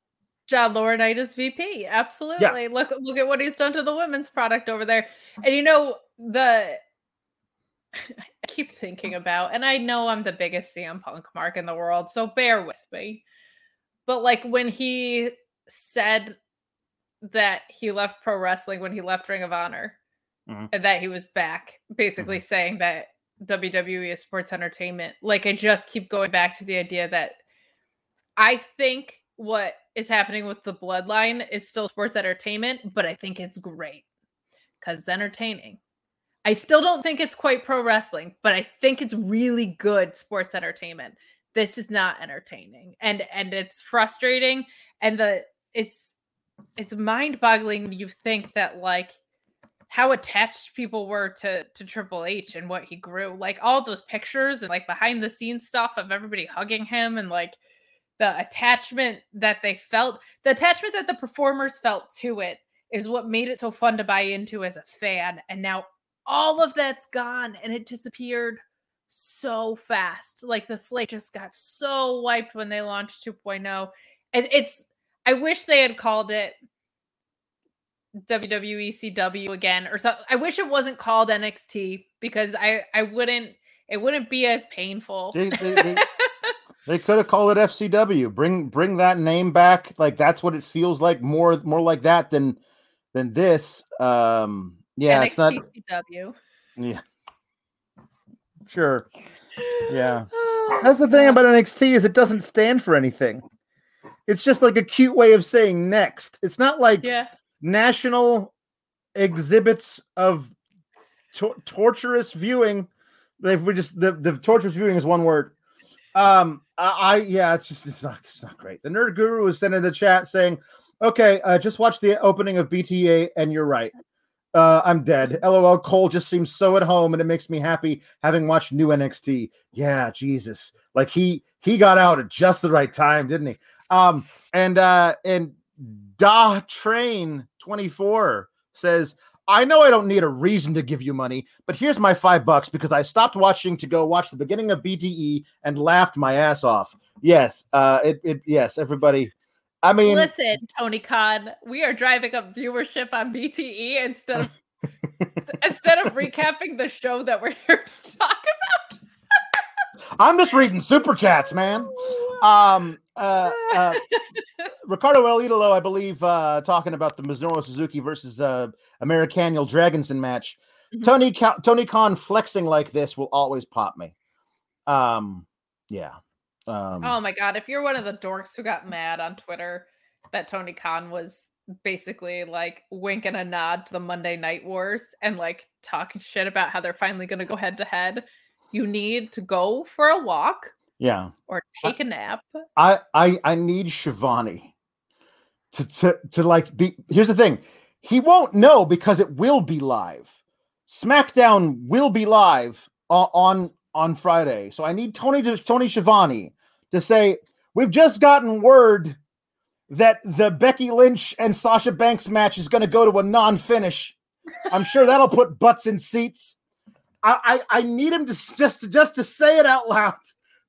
John Laurinaitis VP. Absolutely. Yeah. Look look at what he's done to the women's product over there. And you know, the [laughs] I keep thinking about, and I know I'm the biggest CM Punk mark in the world, so bear with me. But like when he said that he left pro wrestling when he left Ring of Honor Mhm. and that he was back, basically saying that WWE is sports entertainment. Like I just keep going back to the idea that I think what is happening with the bloodline is still sports entertainment, but I think it's great because it's entertaining. I still don't think it's quite pro wrestling, but I think it's really good sports entertainment. This is not entertaining. And and it's frustrating and the it's it's mind-boggling when you think that like how attached people were to to Triple H and what he grew. Like all those pictures and like behind the scenes stuff of everybody hugging him and like the attachment that they felt, the attachment that the performers felt to it is what made it so fun to buy into as a fan. And now all of that's gone and it disappeared so fast. Like the slate just got so wiped when they launched 2.0. It, it's I wish they had called it WWE CW again or something. I wish it wasn't called NXT because I I wouldn't it wouldn't be as painful. They, they, they, [laughs] they could have called it FCW. Bring bring that name back. Like that's what it feels like. More more like that than than this. Um yeah, it's not CW. yeah. Sure. Yeah. [sighs] That's the thing about NXT is it doesn't stand for anything. It's just like a cute way of saying next. It's not like Yeah. national exhibits of tor- torturous viewing. If we just the, the torturous viewing is one word. Um, I, yeah, it's just it's not it's not great. The nerd guru is in the chat saying, "Okay, uh, just watch the opening of BTE, and you're right. Uh, I'm dead. LOL. Cole just seems so at home, and it makes me happy having watched new NXT. Yeah, Jesus, like he he got out at just the right time, didn't he? Um, and uh, and Da Train 24 says, I know I don't need a reason to give you money, but here's my five bucks because I stopped watching to go watch the beginning of BTE and laughed my ass off. Yes, uh, it, it yes, everybody. I mean, Listen, Tony Khan, we are driving up viewership on BTE instead of [laughs] instead of recapping the show that we're here to talk about. I'm just reading super chats, man. [laughs] Um, uh, uh, [laughs] Ricardo El Idolo, I believe, uh, talking about the Minoru Suzuki versus uh, Americaniel Dragonson match. Mhm. Tony Ca- Tony Khan flexing like this will always pop me. Um, yeah. Um, Oh my god, if you're one of the dorks who got mad on Twitter that Tony Khan was basically like winking a nod to the Monday Night Wars and like talking shit about how they're finally going to go head to head, you need to go for a walk yeah. or take a nap. I I I need Schiavone to to to like be. Here's the thing, he won't know because it will be live. SmackDown will be live o- on on Friday, so I need Tony to Tony Schiavone to say we've just gotten word that the Becky Lynch and Sasha Banks match is going to go to a non-finish. I'm sure that'll put butts in seats. I I, I need him to just to just to say it out loud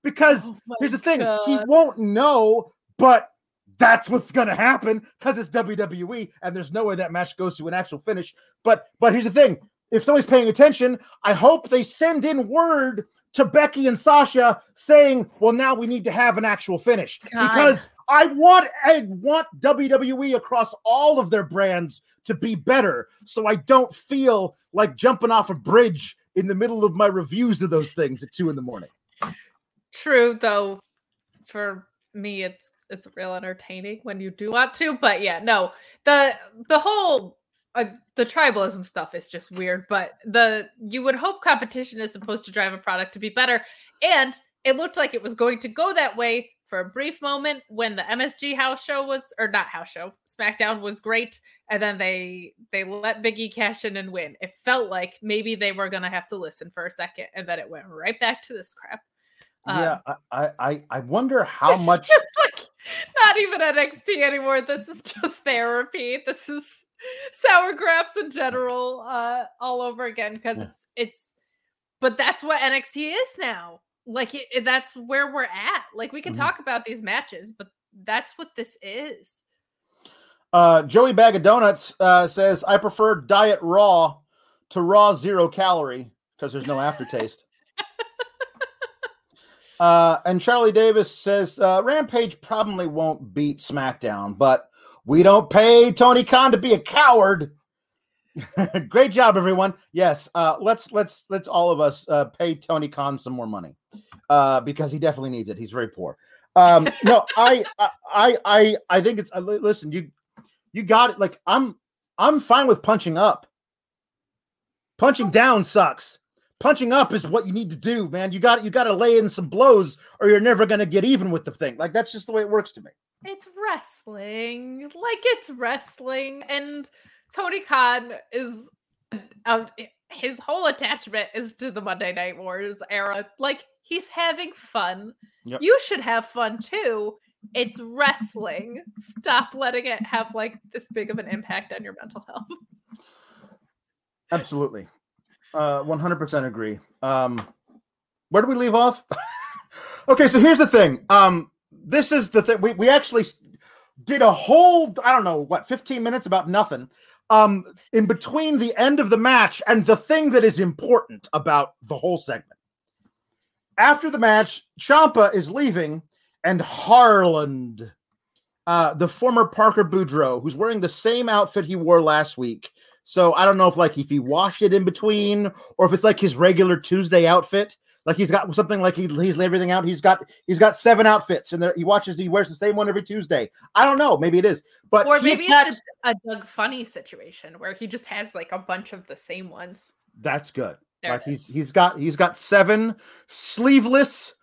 because Oh Here's the thing: he won't know, but that's what's gonna happen because it's WWE, and there's no way that match goes to an actual finish. But but here's the thing: if somebody's paying attention, I hope they send in word to Becky and Sasha saying, "Well, now we need to have an actual finish," God. because I want I want WWE across all of their brands to be better, so I don't feel like jumping off a bridge in the middle of my reviews of those things at two in the morning. True though, for me it's it's real entertaining when you do want to, but yeah, no. The the whole uh, the tribalism stuff is just weird, but the you would hope competition is supposed to drive a product to be better and it looked like it was going to go that way for a brief moment when the MSG house show was or not house show SmackDown was great and then they they let Biggie cash in and win. It felt like maybe they were going to have to listen for a second and then it went right back to this crap. Um, yeah, I, I I- I wonder [laughs] how it's much just like Not even NXT anymore. This is just therapy. This is sour grapes in general, uh, all over again because Yeah. it's it's. But that's what NXT is now. Like it, it- that's where we're at. Like we can Mhm. talk about these matches, but that's what this is. Uh, Joey Bag of Donuts uh, says, I prefer Diet Raw to Raw Zero Calorie because there's no aftertaste. [laughs] uh, and Charlie Davis says, uh, Rampage probably won't beat SmackDown, but we don't pay Tony Khan to be a coward. [laughs] Great job, everyone. Yes, uh, let's let's let's all of us uh, pay Tony Khan some more money uh, because he definitely needs it. He's very poor. Um, [laughs] no, I, I I I think it's uh, listen. You you got it. Like I'm I'm fine with punching up. Punching down sucks. Punching up is what you need to do, man. You got you got to lay in some blows, or you're never gonna get even with the thing. Like that's just the way it works to me. It's wrestling. Like it's wrestling. And Tony Khan is uh, his whole attachment is to the Monday Night Wars era. Like he's having fun. Yep. You should have fun too. It's wrestling. Stop letting it have like this big of an impact on your mental health. Absolutely. Uh 100% agree. Um where do we leave off? [laughs] okay, so here's the thing. Um this is the thing we we actually did a whole I don't know, what, 15 minutes about nothing. Um in between the end of the match and the thing that is important about the whole segment. After the match, Ciampa is leaving and Harland uh, the former Parker Boudreaux, who's wearing the same outfit he wore last week. So I don't know if like if he washed it in between or if it's like his regular Tuesday outfit. Like he's got something like he, he's everything out. He's got he's got seven outfits and he watches he wears the same one every Tuesday. I don't know, maybe it is, but or maybe attacks- it's a, a Doug Funnie situation where he just has like a bunch of the same ones. that's good. There like he's he's got he's got seven sleeveless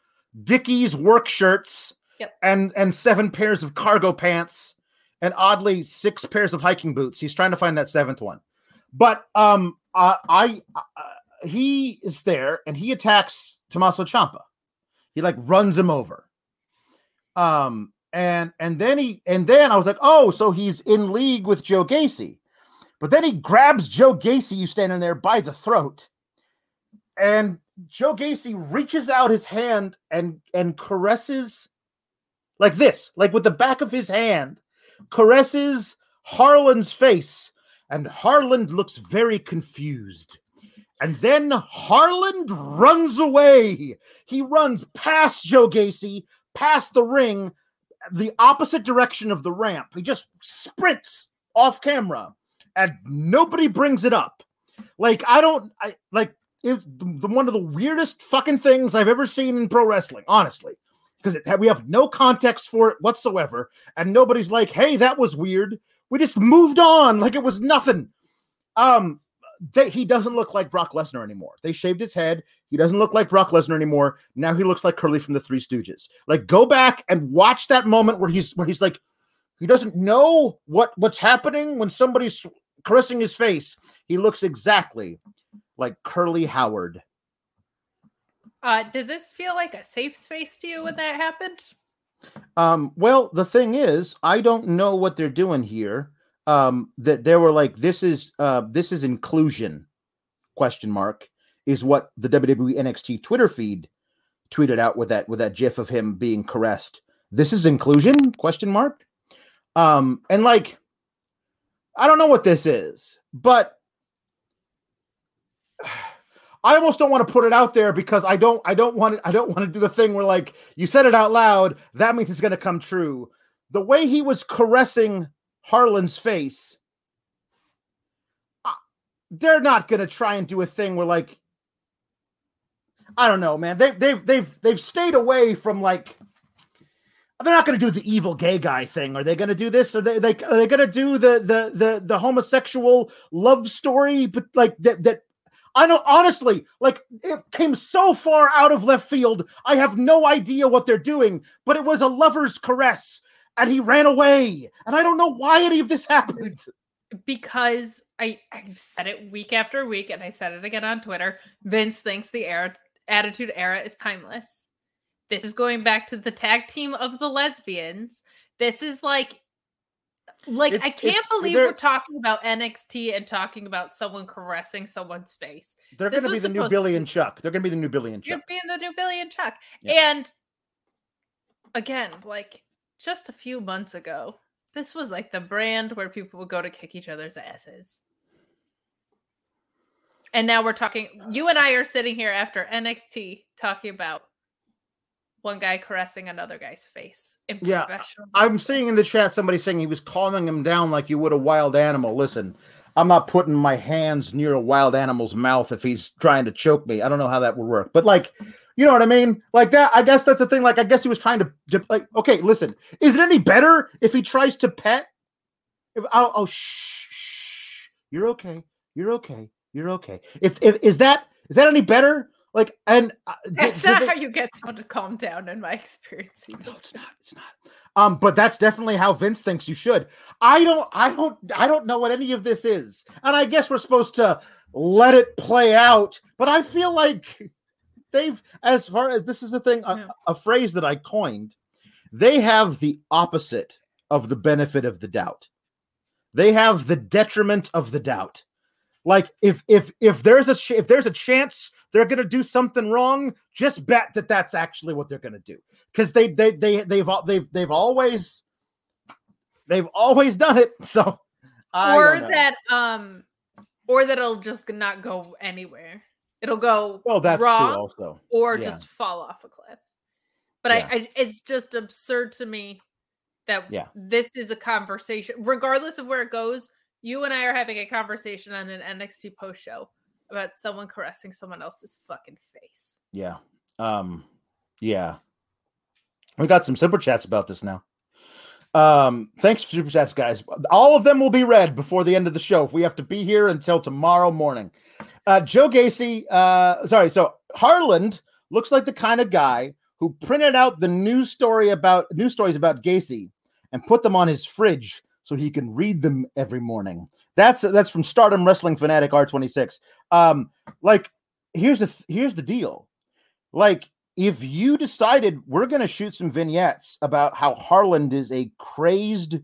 Dickies work shirts Yep. and and seven pairs of cargo pants and oddly six pairs of hiking boots. He's trying to find that seventh one. But um uh, I uh, he is there and he attacks Tommaso Ciampa. He like runs him over. Um and and then he and then I was like, "Oh, so he's in league with Joe Gacy." But then he grabs Joe Gacy, you standing there by the throat, and Joe Gacy reaches out his hand and and caresses like this, like with the back of his hand, caresses Harland's face, and Harland looks very confused. And then Harland runs away. He runs past Joe Gacy, past the ring, the opposite direction of the ramp. He just sprints off camera, and nobody brings it up. Like I don't, I like it's the, one of the weirdest fucking things I've ever seen in pro wrestling, honestly, because we have no context for it whatsoever, and nobody's like, "Hey, that was weird." We just moved on like it was nothing. Um, they, he doesn't look like Brock Lesnar anymore. They shaved his head. He doesn't look like Brock Lesnar anymore. Now he looks like Curly from the Three Stooges. Like, go back and watch that moment where he's where he's like, he doesn't know what what's happening when somebody's caressing his face. He looks exactly like Curly Howard. Uh, did this feel like a safe space to you when that happened? Um, well, the thing is, I don't know what they're doing here. Um, that they were like, this is uh this is inclusion question mark is what the WWE NXT Twitter feed tweeted out with that with that gif of him being caressed. This is inclusion question mark. Um, and like I don't know what this is, but I almost don't want to put it out there because I don't I don't want to I don't want to do the thing where like you said it out loud, that means it's going to come true. The way he was caressing Harland's face uh, they're not going to try and do a thing where like I don't know, man. They they've they've they've stayed away from like they're not going to do the evil gay guy thing. Are they going to do this? Are they, they are they going to do the the the the homosexual love story? But like that that I know honestly, like it came so far out of left field. I have no idea what they're doing, but it was a lover's caress, and he ran away, and I don't know why any of this happened. because I I've said it week after week, and I said it again on Twitter. Vince thinks the era attitude era is timeless, This is going back to the tag team of the lesbians. This is like like It's- I can't believe we're talking about NXT and talking about someone caressing someone's face. They're This going to be the new Billy and Chuck. They're going to be the new Billy and You're Chuck. being the new Billy and Chuck. Yeah. And again, like just a few months ago, this was like the brand where people would go to kick each other's asses. And now we're talking, you and I are sitting here after NXT talking about one guy caressing another guy's face Yeah. I'm seeing in the chat somebody saying he was calming him down like you would a wild animal. Listen, I'm not putting my hands near a wild animal's mouth if he's trying to choke me. I don't know how that would work, but like, you know what I mean? Like that. I guess that's the thing. Like, I guess he was trying to, like. Okay, listen. Is it any better if he tries to pet? If oh, oh shh, shh, you're okay. You're okay. You're okay. If if is that is that any better? Like, and uh, That's did not they- how you get someone to calm down, in my experience. no, it's not. It's not. Um, but that's definitely how Vince thinks you should. I don't. I don't. I don't know what any of this is, and I guess we're supposed to let it play out. But I feel like they've, as far as this is the thing, a, Yeah. a phrase that I coined. They have the opposite of the benefit of the doubt. They have the detriment of the doubt. Like if if if there's a if there's a chance they're going to do something wrong, just bet that that's actually what they're going to do because they they they they've they've they've always they've always done it. [laughs] So I or that um or that it'll just not go anywhere. It'll go well, that's wrong true also. or yeah. just fall off a cliff. But Yeah. I, I it's just absurd to me that Yeah. this is a conversation, regardless of where it goes. You and I are having a conversation on an NXT post show about someone caressing someone else's fucking face. Yeah. Um yeah. We got some super chats about this now. Um thanks for super chats guys. All of them will be read before the end of the show if we have to be here until tomorrow morning. Uh Joe Gacy uh sorry, so Harland looks like the kind of guy who printed out the news story about news stories about Gacy and put them on his fridge so he can read them every morning. That's that's from Stardom Wrestling Fanatic R26. Um like here's the here's the deal. Like if you decided we're going to shoot some vignettes about how Harland is a crazed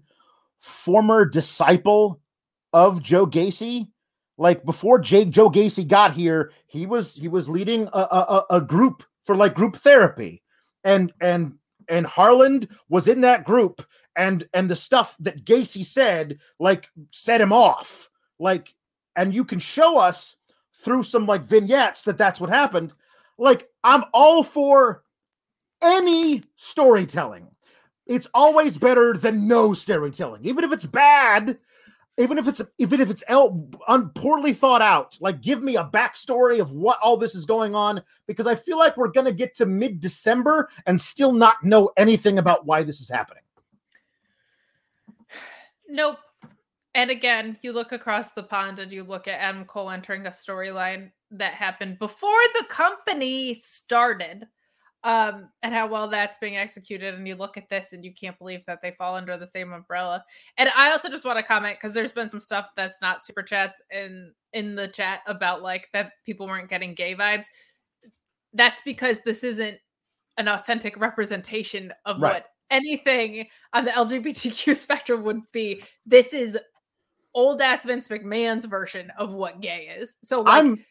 former disciple of Joe Gacy, like before Jake Joe Gacy got here, he was he was leading a, a, a- a group for like group therapy, and and and Harland was in that group, and and the stuff that Gacy said like set him off, like, and you can show us through some like vignettes that that's what happened. Like I'm all for any storytelling. It's always better than no storytelling, even if it's bad. Even if it's even if it's el- un- poorly thought out, like give me a backstory of what all this is going on, because I feel like we're gonna get to mid December and still not know anything about why this is happening. Nope. And again, you look across the pond and you look at Adam Cole entering a storyline that happened before the company started, um, and how well that's being executed. And you look at this and you can't believe that they fall under the same umbrella. And I also just want to comment because there's been some stuff that's not super chats in in the chat about like that people weren't getting gay vibes. That's because this isn't an authentic representation of Right. what anything on the LGBTQ [laughs] spectrum would be. This is old ass Vince McMahon's version of what gay is. So like, I'm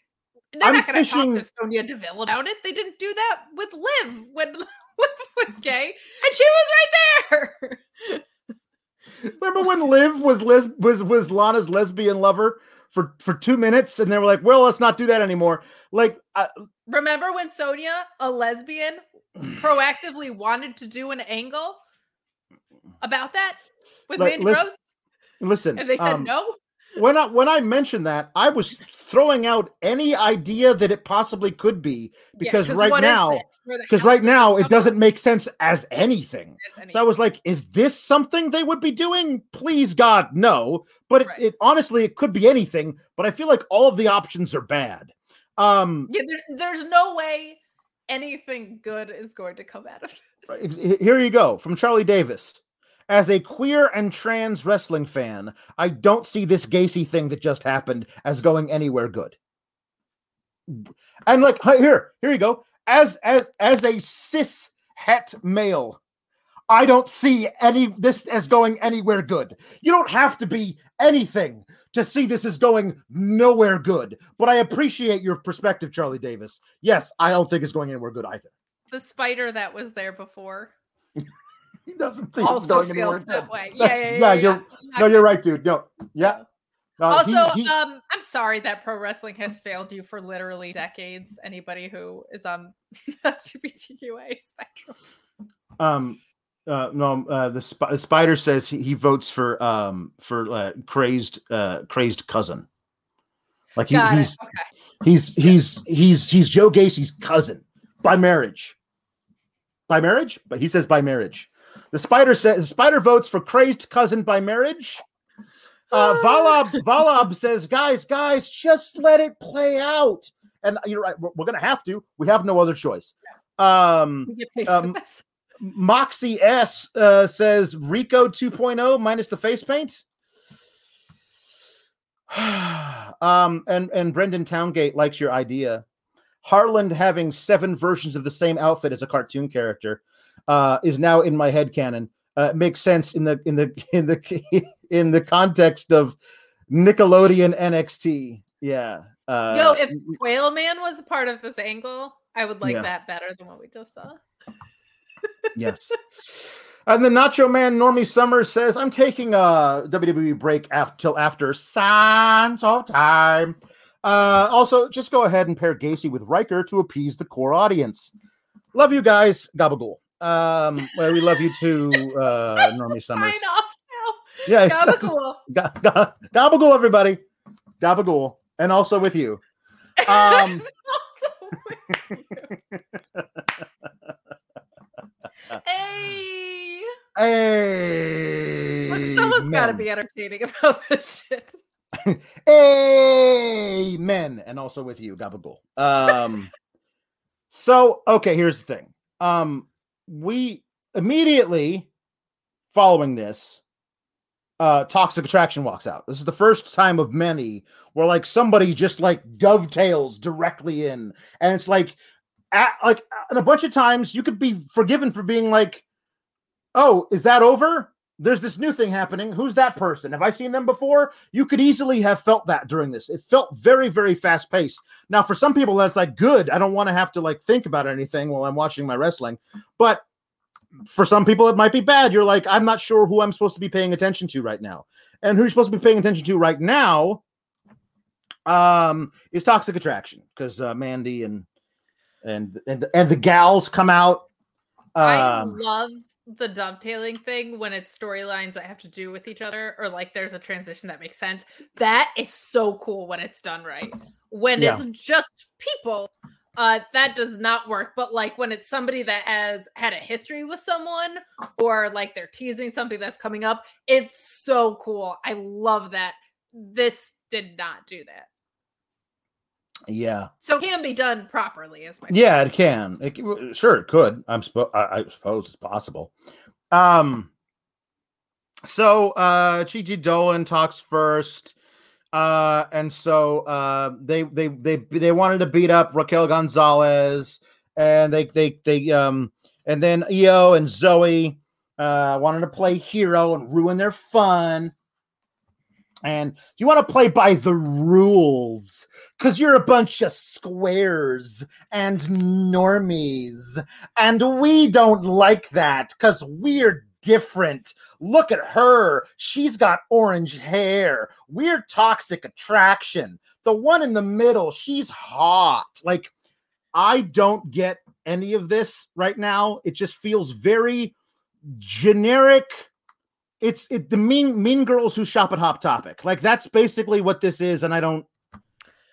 they're I'm not going to talk to Sonya Deville about it. They didn't do that with Liv when [laughs] Liv was [laughs] gay, and she was right there. remember when Liv was les- was was Lana's lesbian lover for for two minutes, and they were like, "Well, let's not do that anymore." Like, I, Remember when Sonya, a lesbian, proactively wanted to do an angle about that with Like, Mandy lis- Rose, listen, and they said um, no. when I when I mentioned that, I was throwing out any idea that it possibly could be Yeah, right now, this? Where the because right now it doesn't make sense as anything. As So I was like, is this something they would be doing? Please God, no. But it, Right. it honestly it could be anything, but I feel like all of the options are bad. Um Yeah, there, there's no way anything good is going to come out of this. here you go from Charlie Davis. As a queer and trans wrestling fan, I don't see this Gacy thing that just happened as going anywhere good. And like here, here you go. As as as a cis het male. I don't see any this as going anywhere good. You don't have to be anything to see this is going nowhere good. But I appreciate your perspective, Charlie Davis. Yes, I don't think it's going anywhere good either. The spider that was there before [laughs] He doesn't think it's also going anywhere that good. way. Yeah, yeah, [laughs] yeah. yeah, you're yeah. no, you're right, dude. No, yeah. Uh, he- Also, he- um, I'm sorry that pro wrestling has failed you for literally decades. Anybody who is on [laughs] the LGBTQA spectrum. um uh no uh the, sp- the spider says he, he votes for um for uh, crazed uh crazed cousin. Like he, he's. Okay. he's he's he's he's joe gacy's cousin by marriage. By marriage? But he says by marriage. The spider says the spider votes for crazed cousin by marriage. Uh valab valab says guys guys just let it play out. And you're right we're, we're gonna have to. We have no other choice. Um We get paid Um. Moxie S uh, says Rico 2.0 minus the face paint. [sighs] um, and and Brendan Towngate likes your idea. Harland having seven versions of the same outfit as a cartoon character uh, is now in my head canon. Uh, it makes sense in the in the [laughs] in the in the context of Nickelodeon NXT. Yeah. Uh, Yo, if Whale Man was a part of this angle, I would like Yeah. that better than what we just saw. Yes. And the Nacho Man Normie Summers says, I'm taking a WWE break after till after Sands of Time. Uh, also, just go ahead and pair Gacy with Ryker to appease the core audience. Love you guys, Gabagool. Um, well, we love you too, uh, [laughs] Normie Summers. Sign off Yeah, [laughs] Gabagool. Ga- ga- Gabagool, everybody. Gabagool, and also with you. [laughs] Um, hey, hey, look, someone's got to be entertaining [laughs] about this shit. [laughs] Amen. And also with you, Gabagool. Um, so okay, here's the thing. Um, we immediately following this, uh, Toxic Attraction walks out. This is the first time of many where like somebody just like dovetails directly in, and it's like, at, like, and a bunch of times you could be forgiven for being like, "Oh, is that over?" there's this new thing happening. Who's that person? Have I seen them before? You could easily have felt that during this. It felt very, very fast paced. Now, for some people, that's like good. I don't want to have to like think about anything while I'm watching my wrestling. But for some people, it might be bad. You're like, I'm not sure who I'm supposed to be paying attention to right now. And who you're supposed to be paying attention to right now um is Toxic Attraction because uh, Mandy and and and and the gals come out. I Um, love the dovetailing thing when it's storylines that have to do with each other or like there's a transition that makes sense. That is so cool when it's done right. When Yeah. it's just people, uh that does not work. But like when it's somebody that has had a history with someone or like they're teasing something that's coming up, it's so cool. I love that. This did not do that. Yeah. So it can be done properly is my Yeah, it can. It, sure, it could. I'm suppo- I, I suppose it's possible. Um. So, uh, Gigi Dolin talks first, uh, and so uh, they they they they wanted to beat up Raquel Gonzalez, and they they they um, and then Io and Zoey uh wanted to play hero and ruin their fun. And you want to play by the rules because you're a bunch of squares and normies. And we don't like that because we're different. Look at her. She's got orange hair. We're toxic attraction. The one in the middle, she's hot. Like, I don't get any of this right now. It just feels very generic. It's it the mean mean girls who shop at Hot Topic. Like that's basically what this is, and I don't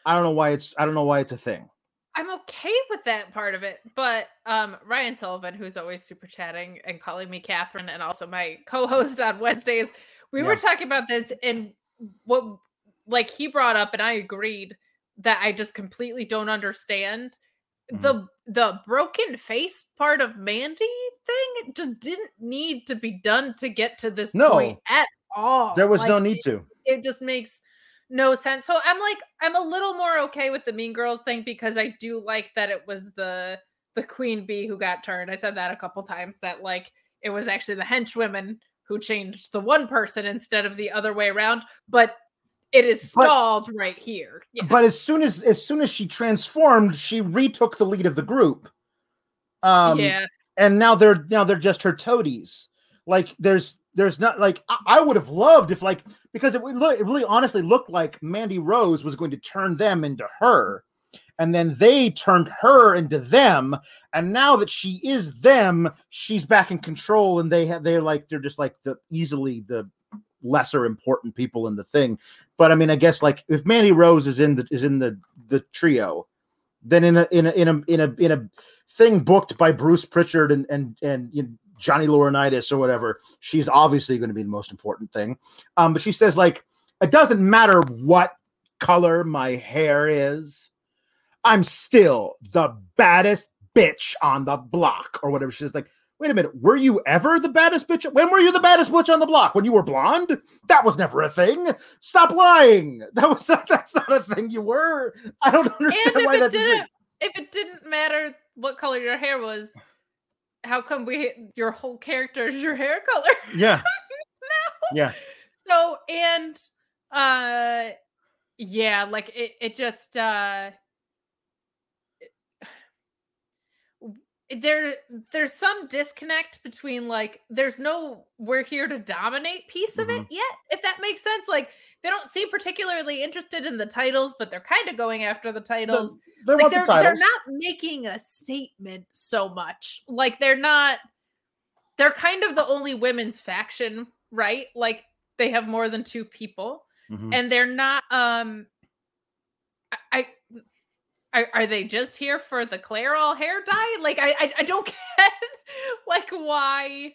I don't know why it's I don't know why it's a thing. I'm okay with that part of it, but um Ryan Sullivan, who's always super chatting and calling me Catherine, and also my co-host on Wednesdays, we were talking about this and what like he brought up, and I agreed that I just completely don't understand The mm-hmm. the broken face part of Mandy thing. Just didn't need to be done to get to this No. point at all. There was no need it- to. it just makes no sense. So I'm like, I'm a little more okay with the Mean Girls thing because I do like that it was the the queen bee who got turned. I said that a couple times that like it was actually the henchwomen who changed the one person instead of the other way around, but it is But- stalled right here. Yeah. But as soon as as soon as she transformed, she retook the lead of the group. Um, yeah. and now they're now they're just her toadies. Like there's there's not like I, I would have loved if like because it would look it really honestly looked like Mandy Rose was going to turn them into her, and then they turned her into them, and now that she is them, she's back in control, and they have they're like they're just like the easily the lesser important people in the thing. But I mean, I guess like if Mandy Rose is in the is in the the trio, then in a in a in a in a in a thing booked by Bruce Pritchard and and and you know, Johnny Laurinaitis or whatever, she's obviously going to be the most important thing. Um, but she says like it doesn't matter what color my hair is, I'm still the baddest bitch on the block or whatever. She's like, wait a minute, were you ever the baddest bitch? When were you the baddest bitch on the block? When you were blonde? That was never a thing. Stop lying. [laughs] That was not, that's not a thing you were. I don't [laughs] understand and why if it that's didn't if it didn't matter what color your hair was, how come we your whole character is your hair color? [laughs] Yeah. Yeah. so and uh yeah, like it it just uh there there's some disconnect between like there's no we're here to dominate piece of Mm-hmm. it yet if that makes sense like they don't seem particularly interested in the titles but they're kind of going after the titles They like they're the they're not making a statement so much. Like they're not they're kind of the only women's faction, right? Like they have more than two people Mhm. and they're not um are, are they just here for the Clairol hair dye? Like I, I I don't [laughs] get like why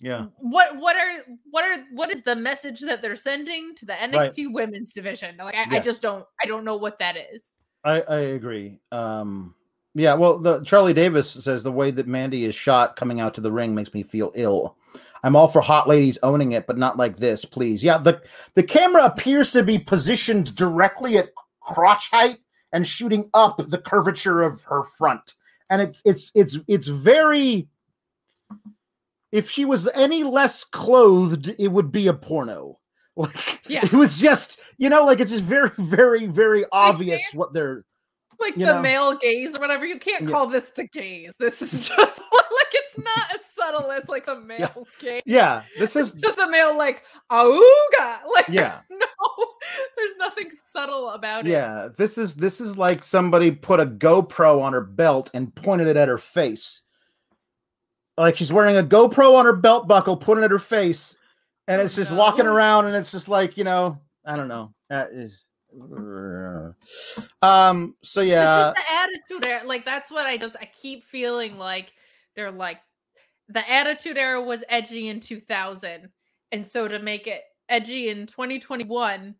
yeah. what what are what are what is the message that they're sending to the NXT women's division? Like I, I just don't I don't know what that is. I, I agree. Um, yeah, well, the Charlie Davis says the way that Mandy is shot coming out to the ring makes me feel ill. I'm all for hot ladies owning it, but not like this, please. Yeah, the the camera appears to be positioned directly at crotch height and shooting up the curvature of her front, and it's it's it's it's very. If she was any less clothed, it would be a porno. Like Yeah. [laughs] it was just, you know, like it's just very, very, very obvious what they're like You the know? male gaze or whatever. You can't Yeah. call this the gaze. This is [laughs] just like it's not as subtle as like the male gaze. yeah, this is Just the male like auga. [laughs] Like Yeah. there's no there's nothing subtle about it. yeah, this is this is like somebody put a GoPro on her belt and pointed it at her face. Like she's wearing a GoPro on her belt buckle, putting it at her face, and it's just walking around, and it's just like you know, I don't know. That is, [sighs] um. So yeah, This is the attitude era. Like that's what I just I keep feeling like they're like the attitude era was edgy in 2000 and so to make it edgy in 2021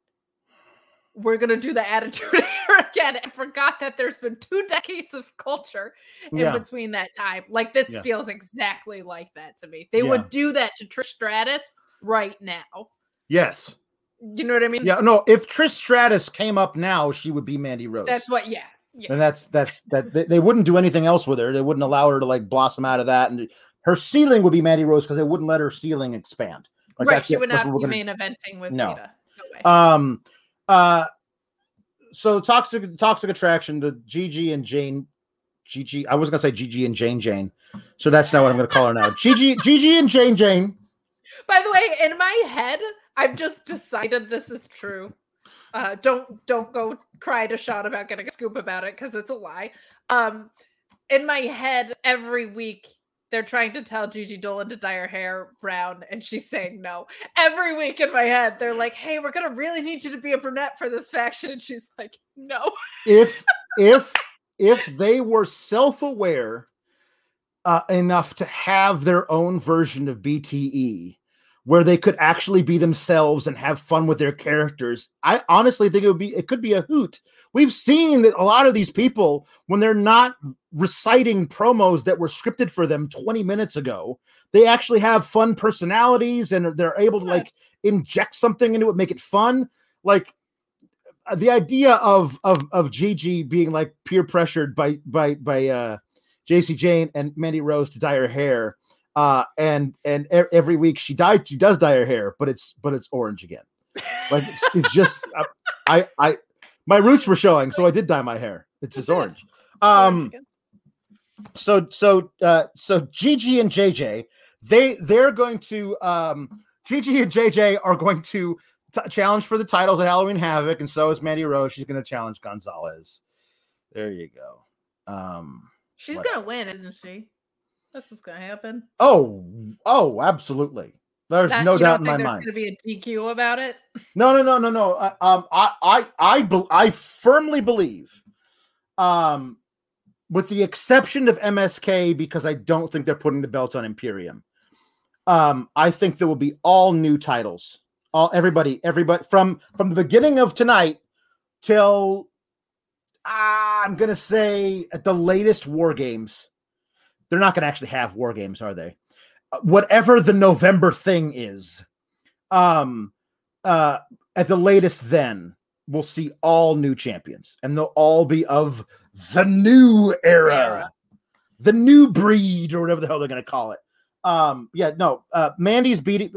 we're to do the attitude [laughs] era again and forgot that there's been two decades of culture in Yeah. between that time like this Yeah. feels exactly like that to me they Yeah. would do that to Trish Stratus right now yes, you know what i mean yeah. No, if Trish Stratus came up now, she would be Mandy Rose. that's what yeah yeah and that's that's that they, they wouldn't do anything else with her. They wouldn't allow her to like blossom out of that, and her ceiling would be Mandy Rose because they wouldn't let her ceiling expand. Like, right she it. would That's not be main eventing with No. No way Um, uh, so toxic toxic attraction. The Gigi and Jane, Gigi. I was gonna say Gigi and Jane Jane, so that's not what I'm gonna call her now. Gigi, Gigi and Jane Jane. By the way, in my head, I've just decided this is true. Uh, don't don't go cry to Sean about getting a scoop about it because it's a lie. Um, in my head, every week they're trying to tell Gigi Dolin to dye her hair brown, and she's saying no. Every week in my head, they're like, "Hey, we're gonna really need you to be a brunette for this faction," and she's like, "No." If if if they were self aware uh, enough to have their own version of BTE. Where they could actually be themselves and have fun with their characters. I honestly think it would be it could be a hoot. We've seen that a lot of these people, when they're not reciting promos that were scripted for them 20 minutes ago, they actually have fun personalities and they're able to like inject something into it, make it fun. Like the idea of of of Gigi being like peer pressured by by by uh Jacy Jayne and Mandy Rose to dye her hair. Uh, and and e- every week she dyes she does dye her hair, but it's but it's orange again. Like it's, it's just [laughs] uh, I I my roots were showing, so I did dye my hair. It's just orange. Um, so so uh so Gigi and JJ they they're going to um Gigi and JJ are going to t- challenge for the titles at Halloween Havoc, and so is Mandy Rose. She's going to challenge Gonzalez. There you go. Um. She's Whatever. gonna win, isn't she? That's what's gonna happen. Oh. Oh. Absolutely. There's That- no doubt in my think there's mind. Gonna be a DQ about it. No, no, no, no, no. Uh, um, I, I, I, bel I firmly believe, um, with the exception of MSK, because I don't think they're putting the belts on Imperium. Um, I think there will be all new titles. All everybody, everybody from from the beginning of tonight till ah, I'm gonna say at the latest War Games. They're not gonna actually have War Games, are they? Uh, Whatever the November thing is, um, uh, at the latest, then we'll see all new champions, and they'll all be of the new era, Era. the new breed, or whatever the hell they're gonna call it. Um, yeah, no, uh, Mandy's beating.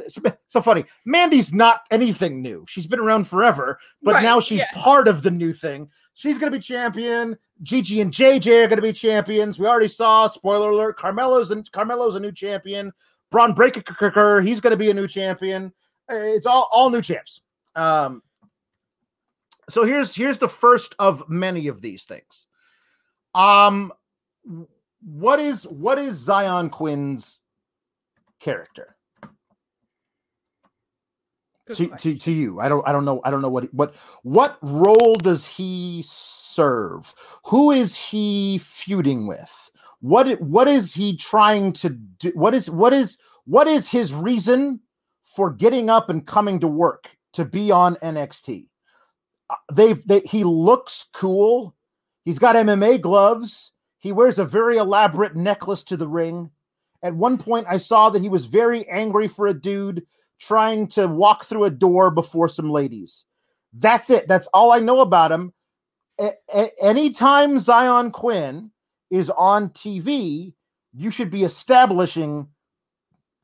So funny. Mandy's not anything new. She's been around forever, but Right, now she's yeah. part of the new thing. She's gonna be champion. Gigi and JJ are gonna be champions. We already saw. Spoiler alert: Carmelo's and Carmelo's a new champion. Bron Breakker, he's gonna be a new champion. Uh, It's all all new champs. Um, so here's here's the first of many of these things. Um, what is what is Xyon Quinn's character to, to, to you? I don't I don't know I don't know what what what role does he serve? Who is he feuding with? What what is he trying to do? What is what is what is his reason for getting up and coming to work to be on NXT? Uh, They've they, he looks cool. He's got MMA gloves. He wears a very elaborate necklace to the ring. At one point, I saw that he was very angry for a dude trying to walk through a door before some ladies. That's it. That's all I know about him. A- a- anytime Xyon Quinn is on TV, you should be establishing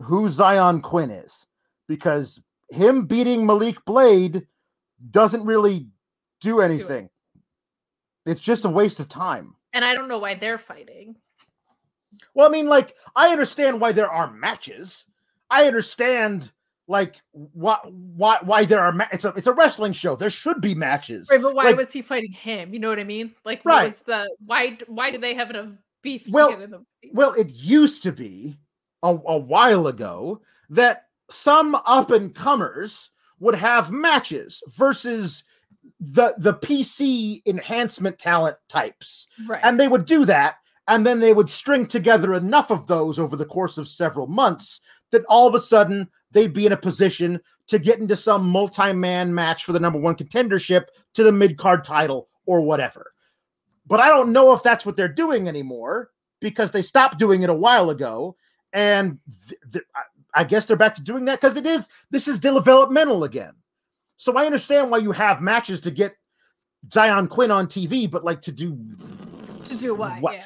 who Xyon Quinn is because him beating Malik Blade doesn't really do anything. It's just a waste of time. and I don't know why they're fighting. Well, I mean, like, I understand why there are matches. I understand, like, why why why there are. Ma- it's a it's a wrestling show. There should be matches. Right, but why Like- was he fighting him? You know what I mean? Like, Right. was the why? Why did they have enough beef? to Well, get in the, Well, it used to be a, a while ago that some up and comers would have matches versus the the PC enhancement talent types. right? And they would do that, and then they would string together enough of those over the course of several months that all of a sudden they'd be in a position to get into some multi-man match for the number one contendership to the mid-card title or whatever. But I don't know if that's what they're doing anymore because they stopped doing it a while ago. And th- th- I- guess they're back to doing that because it is this is developmental again. So I understand why you have matches to get Xyon Quinn on TV, but like to do to do what? What? Yeah.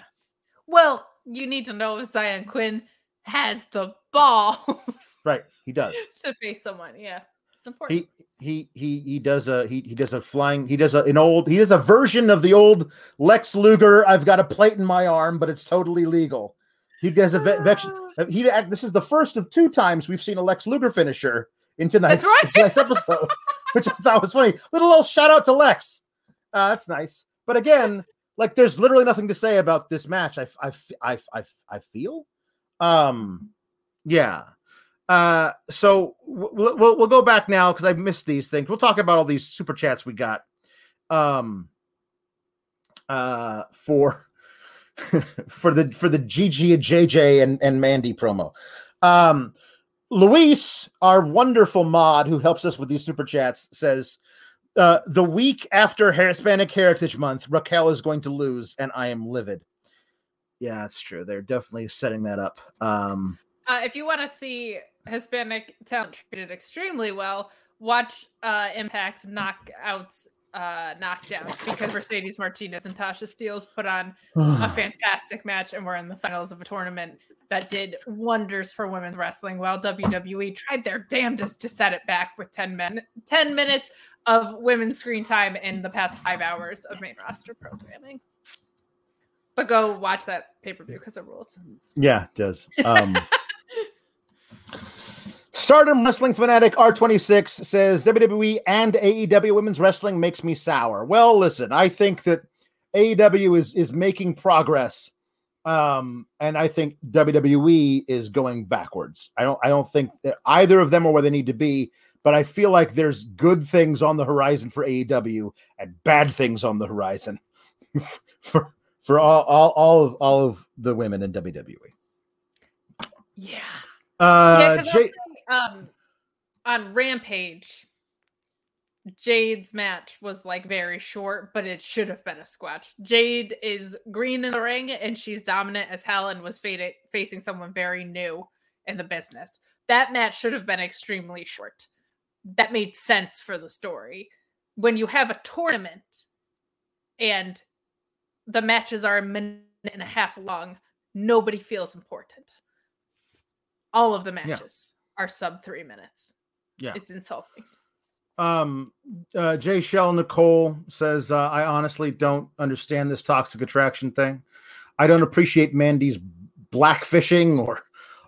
Well, you need to know if Xyon Quinn has the balls [laughs] right, he does. to face someone. Yeah, it's important. He he he he does a he he does a flying he does a, an old he does a version of the old Lex Luger. I've got a plate in my arm, but it's totally legal. He does a ve- [gasps] vex- Ah. he act- this is the first of two times we've seen a Lex Luger finisher in tonight's, right. tonight's episode, [laughs] which I thought was funny. Little little shout out to Lex. Uh, that's nice. But again, like there's literally nothing to say about this match. I I I I, I feel. Um, yeah. Uh, so we'll, we'll we'll go back now because I missed these things. We'll talk about all these super chats we got. Um, uh, for [laughs] for the for the GG and JJ and and Mandy promo. Um, Luis, our wonderful mod who helps us with these super chats, says uh, the week after Hispanic Heritage Month, Raquel is going to lose, and I am livid. Yeah, that's true. They're definitely setting that up. Um, Uh, if you want to see Hispanic talent treated extremely well, watch uh, Impact's knockouts uh, knockdown because Mercedes Martinez and Tasha Steelz put on a [sighs] fantastic match and were in the finals of a tournament that did wonders for women's wrestling while WWE tried their damnedest to set it back with 10 men 10 minutes of women's screen time in the past 5 hours of main roster programming. But go watch that pay-per-view because it rules. Yeah, it does. Um, Stardom Wrestling Fanatic R26 says WWE and AEW Women's Wrestling makes me sour. Well, listen, I think that AEW is is making progress. Um, and I think WWE is going backwards. I don't I don't think that either of them are where they need to be, but I feel like there's good things on the horizon for AEW and bad things on the horizon [laughs] for for all all, all of all of the women in WWE. Yeah. Uh, yeah, Jay- um on Rampage, Jade's match was like very short, but it should have been a squash. Jade is green in the ring and she's dominant as hell and was faded, facing someone very new in the business. That match should have been extremely short. That made sense for the story. When you have a tournament and the matches are a minute and a half long, nobody feels important. All of the matches are sub three minutes. Yeah. It's insulting. Um, uh, Jay Shell Nicole says, uh, I honestly don't understand this toxic attraction thing. I don't appreciate Mandy's blackfishing or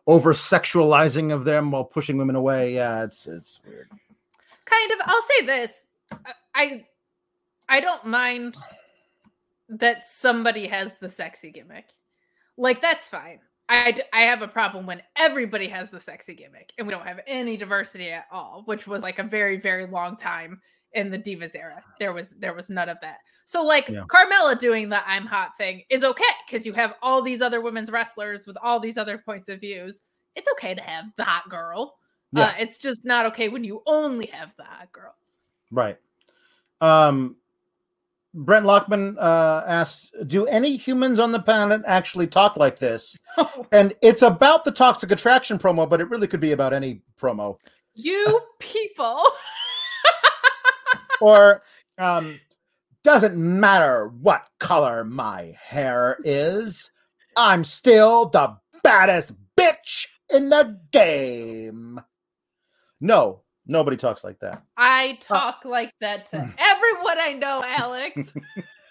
over sexualizing of them while pushing women away. Yeah, it's it's weird. Kind of. I'll say this. I I don't mind that somebody has the sexy gimmick. Like that's fine. I I have a problem when everybody has the sexy gimmick and we don't have any diversity at all, which was like a very very long time in the Divas era. There was there was none of that. So like Yeah. Carmella doing the I'm hot thing is okay because you have all these other women's wrestlers with all these other points of views. It's okay to have the hot girl. Yeah. Uh, it's just not okay when you only have the hot girl. Right. Um, Brent Lockman uh, asked, "Do any humans on the planet actually talk like this?" [laughs] And it's about the toxic attraction promo, but it really could be about any promo. you people. [laughs] or um, doesn't matter what color my hair is, I'm still the baddest bitch in the game. No, nobody talks like that. I talk like that to [clears throat] everyone I know, Alex.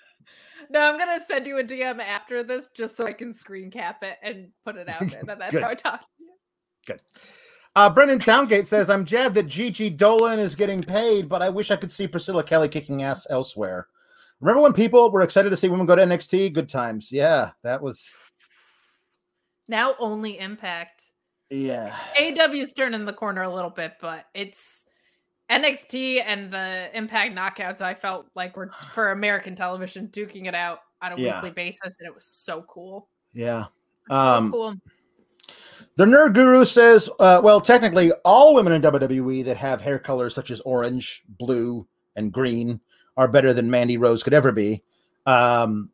[laughs] no, I'm gonna send you a DM after this just so I can screen cap it and put it out there. That that's how I talk. to you. Good. Uh, Brendan Towngate says, I'm jabbed that Gigi Dolin is getting paid, but I wish I could see Priscilla Kelly kicking ass elsewhere. Remember when people were excited to see women go to NXT? Good times. Yeah, that was, Now only Impact. yeah. AEW's turning the corner a little bit, but it's NXT and the Impact knockouts. I felt like were [sighs] for American television duking it out on a Yeah. weekly basis, and it was so cool. Yeah. So Um, cool. The Nerd Guru says, uh, well, technically, all women in WWE that have hair colors such as orange, blue, and green are better than Mandy Rose could ever be. Um,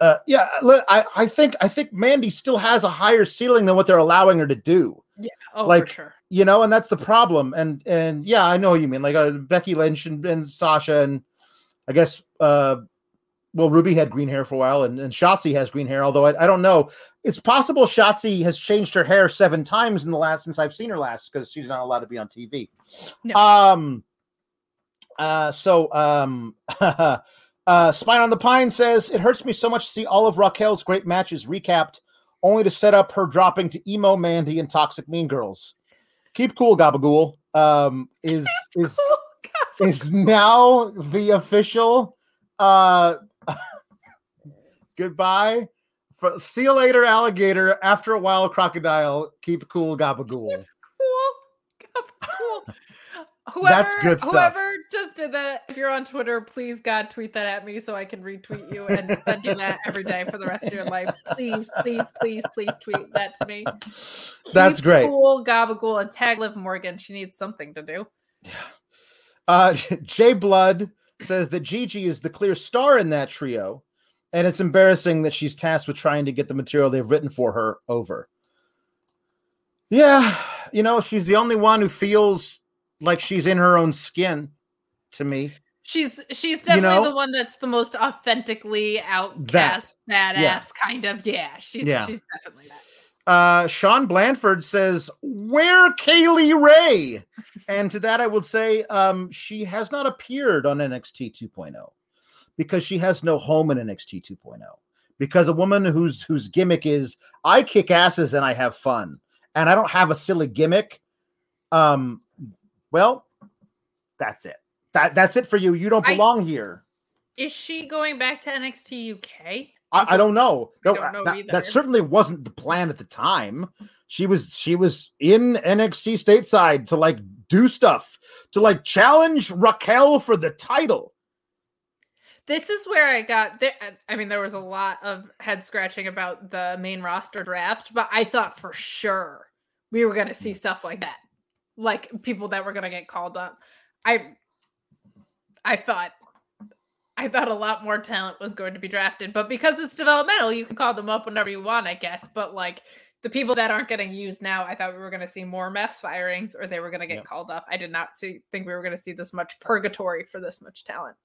uh, yeah, I, I think I think Mandy still has a higher ceiling than what they're allowing her to do. Oh, like, sure. You know, and that's the problem. And and yeah, I know what you mean. Like uh, Becky Lynch and, and Sasha, and I guess uh, well, Ruby had green hair for a while, and, and Shotzi has green hair. Although I, I don't know, it's possible Shotzi has changed her hair seven times in the last since I've seen her last because she's not allowed to be on TV. No. Um. Uh. So um. [laughs] uh. Spine on the Pine says it hurts me so much to see all of Raquel's great matches recapped, only to set up her dropping to emo Mandy and Toxic Mean Girls. Keep cool, Gabagool. Um. Is is is now the official uh [laughs] goodbye for, see you later alligator after a while crocodile keep cool gabagool cool. cool. Whoever, That's good stuff. Whoever just did that, if you're on Twitter, please God tweet that at me so I can retweet you and [laughs] send you that every day for the rest of your life. Please, please, please, please tweet that to me. that's Keep great Cool Gabagool and tag Liv Morgan. She needs something to do. Yeah. Uh [laughs] jay blood says that gigi is the clear star in that trio and it's embarrassing that she's tasked with trying to get the material they've written for her over yeah you know she's the only one who feels like she's in her own skin to me She's she's definitely know? the one that's the most authentically outcast, badass Yeah. kind of. Yeah, she's Yeah. she's definitely that. Uh, Sean Blanford says, "Where Kay Lee Ray?" And to that, I would say, um, she has not appeared on NXT 2.0 because she has no home in NXT 2.0. Because a woman whose whose gimmick is I kick asses and I have fun, and I don't have a silly gimmick. Um, well, that's it. That that's it for you. You don't I- belong here. Is she going back to NXT UK? I, I don't know. No, don't know that, that certainly wasn't the plan at the time. She was she was in NXT stateside to like do stuff to like challenge Raquel for the title. This is where I got there. I mean, there was a lot of head scratching about the main roster draft, but I thought for sure we were going to see hmm. stuff like that, like people that were going to get called up. I, I thought, I thought a lot more talent was going to be drafted, but because it's developmental, you can call them up whenever you want, I guess. But like the people that aren't getting used now, I thought we were going to see more mass firings, or they were going to get Yep. called up. I did not see think we were going to see this much purgatory for this much talent.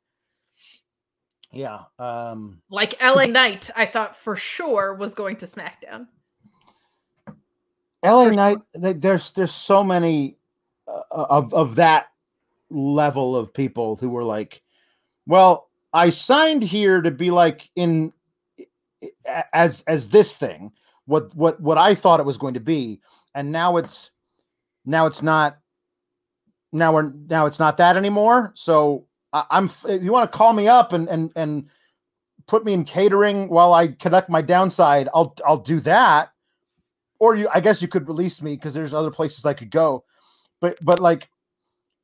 Yeah. Um Like LA Knight, I thought for sure was going to SmackDown. LA Knight, there's there's so many Uh, of of that level of people who were like, well, I signed here to be like in as as this thing, what what what I thought it was going to be, and now it's now it's not now we're now it's not that anymore. So I, I'm if you want to call me up and and and put me in catering while I collect my downside, I'll I'll do that or you i guess you could release me because there's other places i could go but but like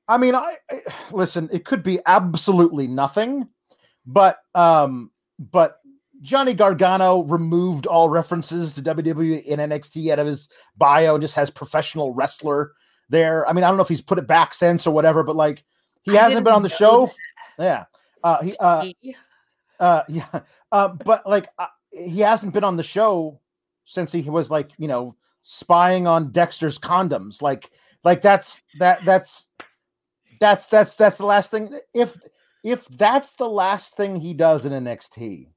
i mean I, I listen it could be absolutely nothing but um but johnny gargano removed all references to wwe in nxt out of his bio and just has professional wrestler there. I mean i don't know if he's put it back since or whatever but like he I hasn't been on the show yeah uh he uh uh [laughs] yeah uh but like uh, he hasn't been on the show since he was like you know spying on dexter's condoms. Like like that's that that's that's that's that's the last thing. If if that's the last thing he does in nxt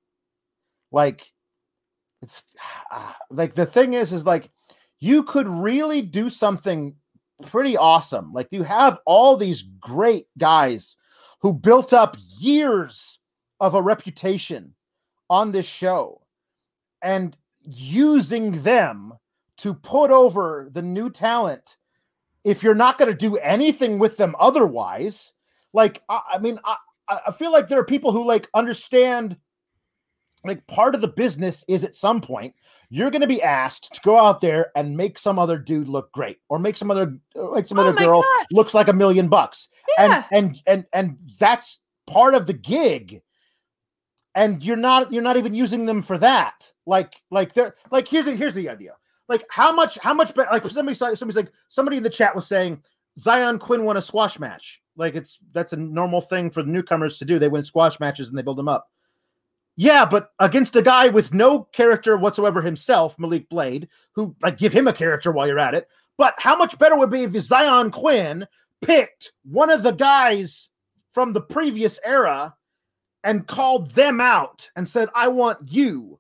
like it's ah, like the thing is is like you could really do something pretty awesome. Like you have all these great guys who built up years of a reputation on this show and using them to put over the new talent if you're not going to do anything with them otherwise like i, I mean I, I feel like there are people who like understand like part of the business is at some point you're going to be asked to go out there and make some other dude look great or make some other uh, like some Oh other girl gosh. looks like a million bucks Yeah. and and and and that's part of the gig and you're not you're not even using them for that like like they're like here's the here's the idea like how much how much better like somebody somebody's like somebody in the chat was saying xyon quinn won a squash match. Like it's that's a normal thing for the newcomers to do. They win squash matches and they build them up. Yeah but against a guy with no character whatsoever himself malik blade who like give him a character while you're at it. But how much better would be if xyon quinn picked one of the guys from the previous era and called them out and said, I want you.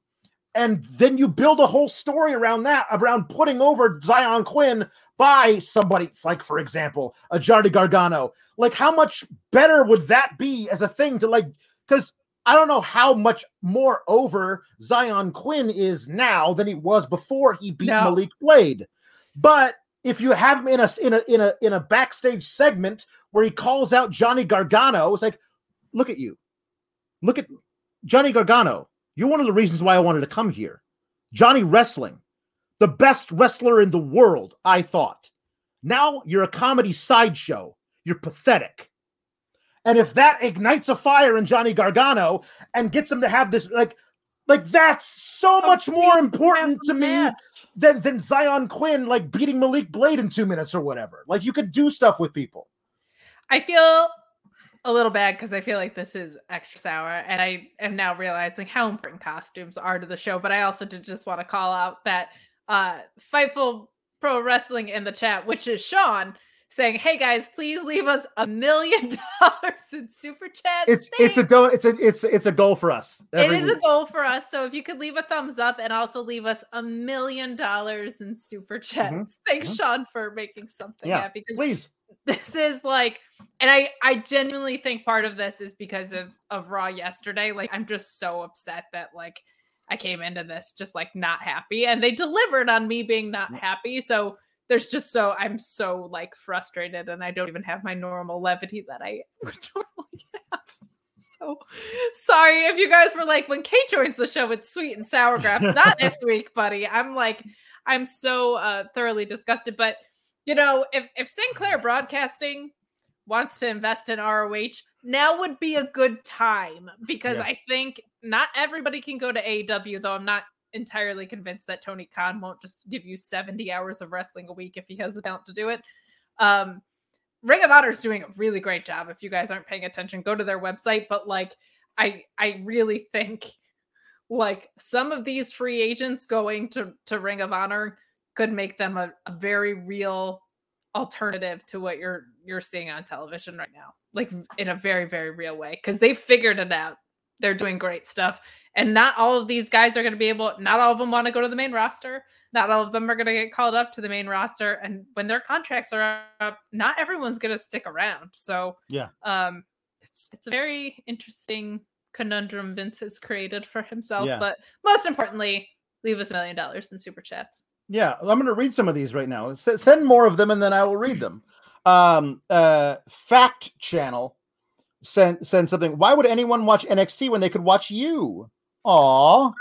And then you build a whole story around that, around putting over Xyon Quinn by somebody, like, for example, a Johnny Gargano. Like, how much better would that be as a thing to like? Because I don't know how much more over Xyon Quinn is now than he was before he beat No. Malik Blade. But if you have him in a in a in a in a backstage segment where he calls out Johnny Gargano, it's like, look at you, look at Johnny Gargano. You're one of the reasons why I wanted to come here. Johnny Wrestling, the best wrestler in the world, I thought. Now you're a comedy sideshow. You're pathetic. And if that ignites a fire in Johnny Gargano and gets him to have this, like, like that's so A much more important to me than than Xyon Quinn like beating Malik Blade in two minutes or whatever. Like you could do stuff with people. I feel a little bad because I feel like this is extra sour, and I am now realizing how important costumes are to the show. But I also did just want to call out that uh Fightful Pro Wrestling in the chat, which is Sean, saying, "Hey guys, please leave us a million [laughs] dollars in super chat." It's it's a don't it's a it's it's a goal for us. It is week. a goal for us. So if you could leave a thumbs up and also leave us a million dollars in super mm-hmm. chats. Mm-hmm. Thanks, mm-hmm. Sean, for making something yeah, happy. Please. This is like, and I I genuinely think part of this is because of of Raw yesterday. Like I'm just so upset that like I came into this just like not happy, and they delivered on me being not happy. So there's just so I'm so like frustrated and I don't even have my normal levity that I [laughs] would normally have. So sorry if you guys were like when Kate joins the show it's sweet and sour grapes. [laughs] Not this week, buddy. I'm like I'm so uh thoroughly disgusted. But you know, if if Sinclair Broadcasting wants to invest in ROH, now would be a good time because yeah. I think not everybody can go to AEW, though I'm not entirely convinced that Tony Khan won't just give you 70 hours of wrestling a week if he has the talent to do it. Um, Ring of Honor is doing a really great job. If you guys aren't paying attention, go to their website. But like, I I really think like some of these free agents going to to Ring of Honor could make them a, a very real alternative to what you're you're seeing on television right now like in a very very real way because they figured it out they're doing great stuff and not all of these guys are going to be able, not all of them want to go to the main roster. Not all of them are going to get called up to the main roster. And when their contracts are up, not everyone's going to stick around. So, yeah. Um, it's, it's a very interesting conundrum Vince has created for himself. Yeah. But most importantly, leave us a million dollars in super chats. Yeah, I'm going to read some of these right now. S- send more of them, and then I will read them. Um, uh, Fact Channel sent send something. Why would anyone watch NXT when they could watch you? Aw.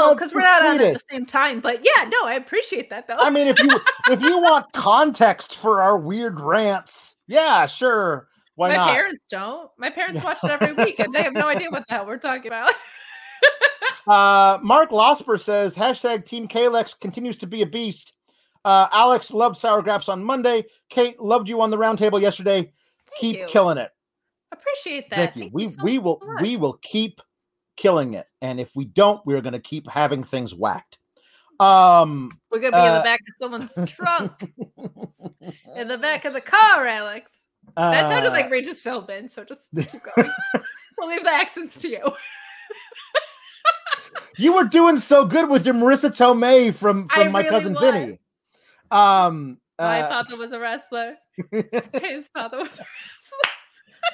Oh, because we're not on at the same time. But yeah, no, I appreciate that though. I mean, if you if you want context for our weird rants, yeah, sure. Why My not? parents don't. My parents watch it every week and they have no [laughs] idea what the hell we're talking about. uh Mark Losper says hashtag Team Kalex continues to be a beast. Uh Alex loved sour graps on Monday. Kate loved you on the roundtable yesterday. Thank keep you. killing it. Appreciate that. Thank you. Thank we you so we will much. we will keep killing it. And if we don't, we're going to keep having things whacked. Um, we're going to be uh, in the uh, back of someone's [laughs] trunk, in the back of the car, Alex. Uh, that sounded like Regis Philbin, so just keep going. [laughs] we'll leave the accents to you. [laughs] you were doing so good with your Marisa Tomei from from I my really cousin was. Vinny. Um, my uh, father was a wrestler. His father was a wrestler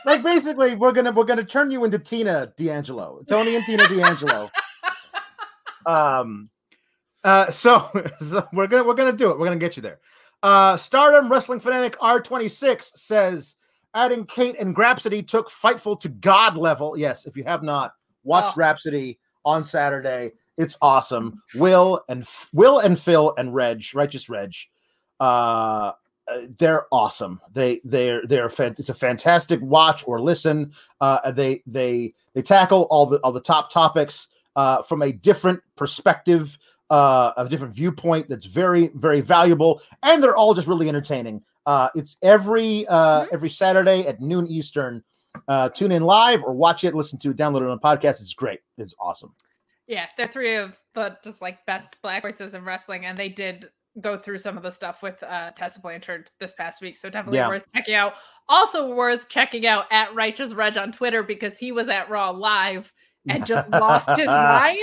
like basically, we're gonna we're gonna turn you into Tina D'Angelo, Tony and Tina D'Angelo. [laughs] um, uh, so, [laughs] so we're gonna we're gonna do it. We're gonna get you there. Uh, Stardom Wrestling Fanatic R26 says adding Kate and Grapsody took Fightful to God level. Yes, if you have not watched oh. Grapsody on Saturday, it's awesome. Will and Will and Phil and Reg, righteous Reg, uh, uh, they're awesome. They they're they're fan- it's a fantastic watch or listen. Uh, they they they tackle all the all the top topics uh, from a different perspective, uh, a different viewpoint. That's very very valuable, and they're all just really entertaining. Uh, it's every uh, mm-hmm. every Saturday at noon Eastern. Uh, tune in live or watch it, listen to it, download it on a podcast. It's great. It's awesome. Yeah, they're three of the just like best black voices in wrestling, and they did go through some of the stuff with uh, Tessa Blanchard this past week. So definitely yeah. worth checking out. Also worth checking out at Righteous Reg on Twitter because he was at Raw Live and just lost his [laughs] mind.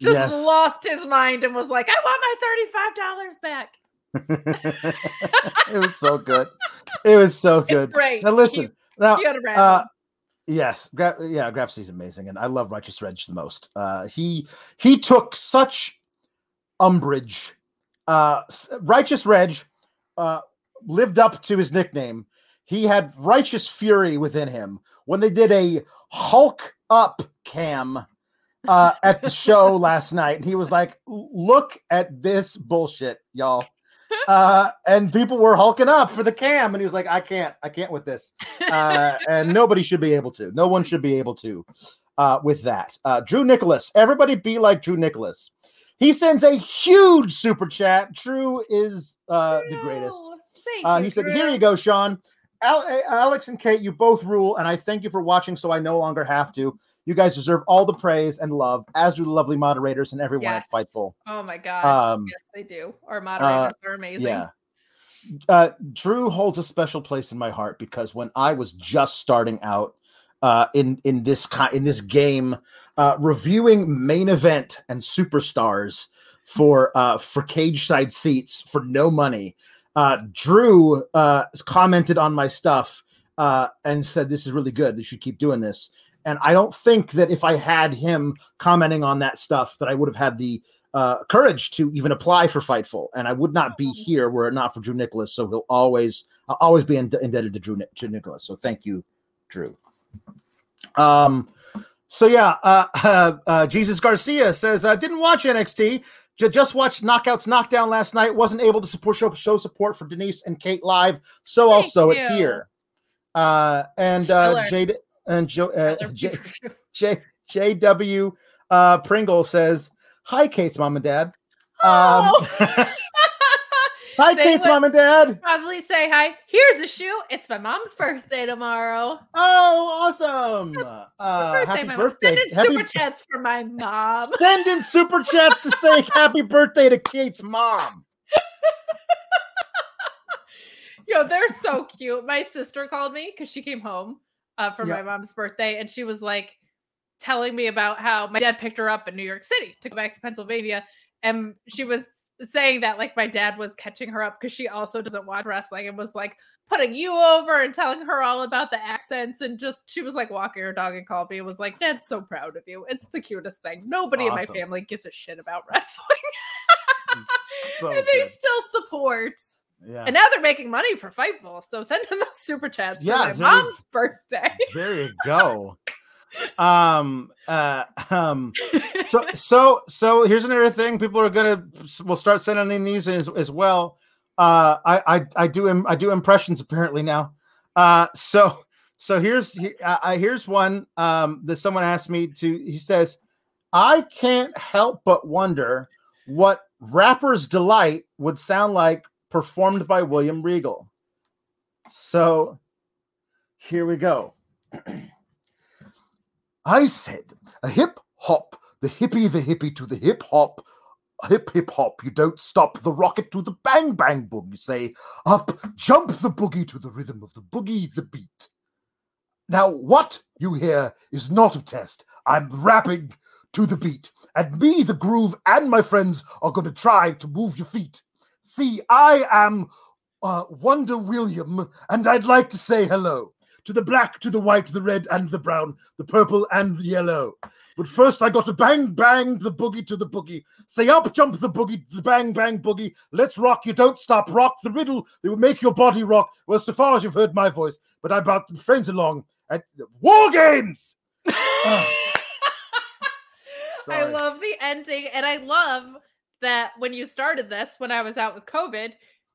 Just yes. lost his mind and was like, I want my $35 back. [laughs] it was so good. It was so good. It's great. Now listen. You, now, you uh, yes, Gra- yeah, Grapsy's amazing, and I love Righteous Reg the most. Uh, he he took such umbrage uh, Righteous Reg uh, lived up to his nickname. He had righteous fury within him when they did a Hulk up cam uh, at the show [laughs] last night. And he was like, Look at this bullshit, y'all. Uh, and people were hulking up for the cam. And he was like, I can't, I can't with this. Uh, and [laughs] nobody should be able to. No one should be able to uh, with that. Uh, Drew Nicholas, everybody be like Drew Nicholas. He sends a huge super chat. True is uh, the greatest. Thank Uh, he said, "Here you go, Sean. Al- Alex and Kate, you both rule, and I thank you for watching. So I no longer have to. You guys deserve all the praise and love, as do the lovely moderators and everyone yes. at Fightful. Oh my god, um, yes, they do. Our moderators uh, are amazing. Yeah. uh, Drew holds a special place in my heart because when I was just starting out uh, in in this kind in this game, uh, reviewing main event and superstars for uh, for cage side seats for no money, uh, Drew uh, commented on my stuff uh, and said, "This is really good. They should keep doing this." And I don't think that if I had him commenting on that stuff, that I would have had the uh, courage to even apply for Fightful, and I would not be here were it not for Drew Nicholas. So he'll always, I'll always be ind- indebted to Drew, Ni- Drew Nicholas. So thank you, Drew. Um, so yeah, uh, [laughs] uh, uh, Jesus Garcia says uh, didn't watch NXT. J- just watched Knockouts Knockdown last night. Wasn't able to support show, show support for Denise and Kate live. So Thank also you. it here. Uh, and uh, Jade and Jo- uh, [laughs] J- J- JW uh, Pringle says, Hi, Kate's mom and dad. Um, Oh. [laughs] hi, They Kate's mom and dad. Probably say hi. Here's a shoe. It's my mom's birthday tomorrow. Oh, awesome. Uh, birthday, happy my birthday. mom. Send in Happy- super chats for my mom. Send in super chats to say [laughs] happy birthday to Kate's mom. Yo, they're so cute. My sister called me because she came home uh, for Yeah. my mom's birthday, and she was like telling me about how my dad picked her up in New York City to go back to Pennsylvania, and she was saying that like my dad was catching her up because she also doesn't watch wrestling and was like putting you over and telling her all about the accents and just she was like walking her dog and called me and was like dad's so proud of you it's the cutest thing nobody in my family gives a shit about [laughs] wrestling [laughs] so and they good. still support Yeah. and now they're making money for Fightful. So send them those super chats Yeah, for my mom's birthday. there you go. Um uh um so so so here's another thing people are gonna we'll start sending in these as, as well. Uh I, I i do im- i do impressions apparently now. Uh so so here's he- uh, uh, here's one um that someone asked me to he says i can't help but wonder what rapper's delight would sound like performed by william regal. So here we go [clears throat] I said a hip hop, the hippie, the hippie to the hip hop, hip hip hop. You don't stop the rocket to the bang bang boom. You say up, jump the boogie to the rhythm of the boogie, the beat. Now, what you hear is not a test. I'm rapping to the beat, and me, the groove, and my friends are going to try to move your feet. See, I am uh, Wonder William, and I'd like to say hello to the black, to the white, the red, and the brown, the purple, and the yellow. But first, I got to bang, bang the boogie to the boogie. Say up, jump the boogie, the bang, bang boogie. Let's rock, you don't stop. Rock the riddle that will make your body rock. Well, so far as you've heard my voice, but I brought friends along at War Games. [laughs] Ah. I love the ending, and I love that when you started this, when I was out with COVID,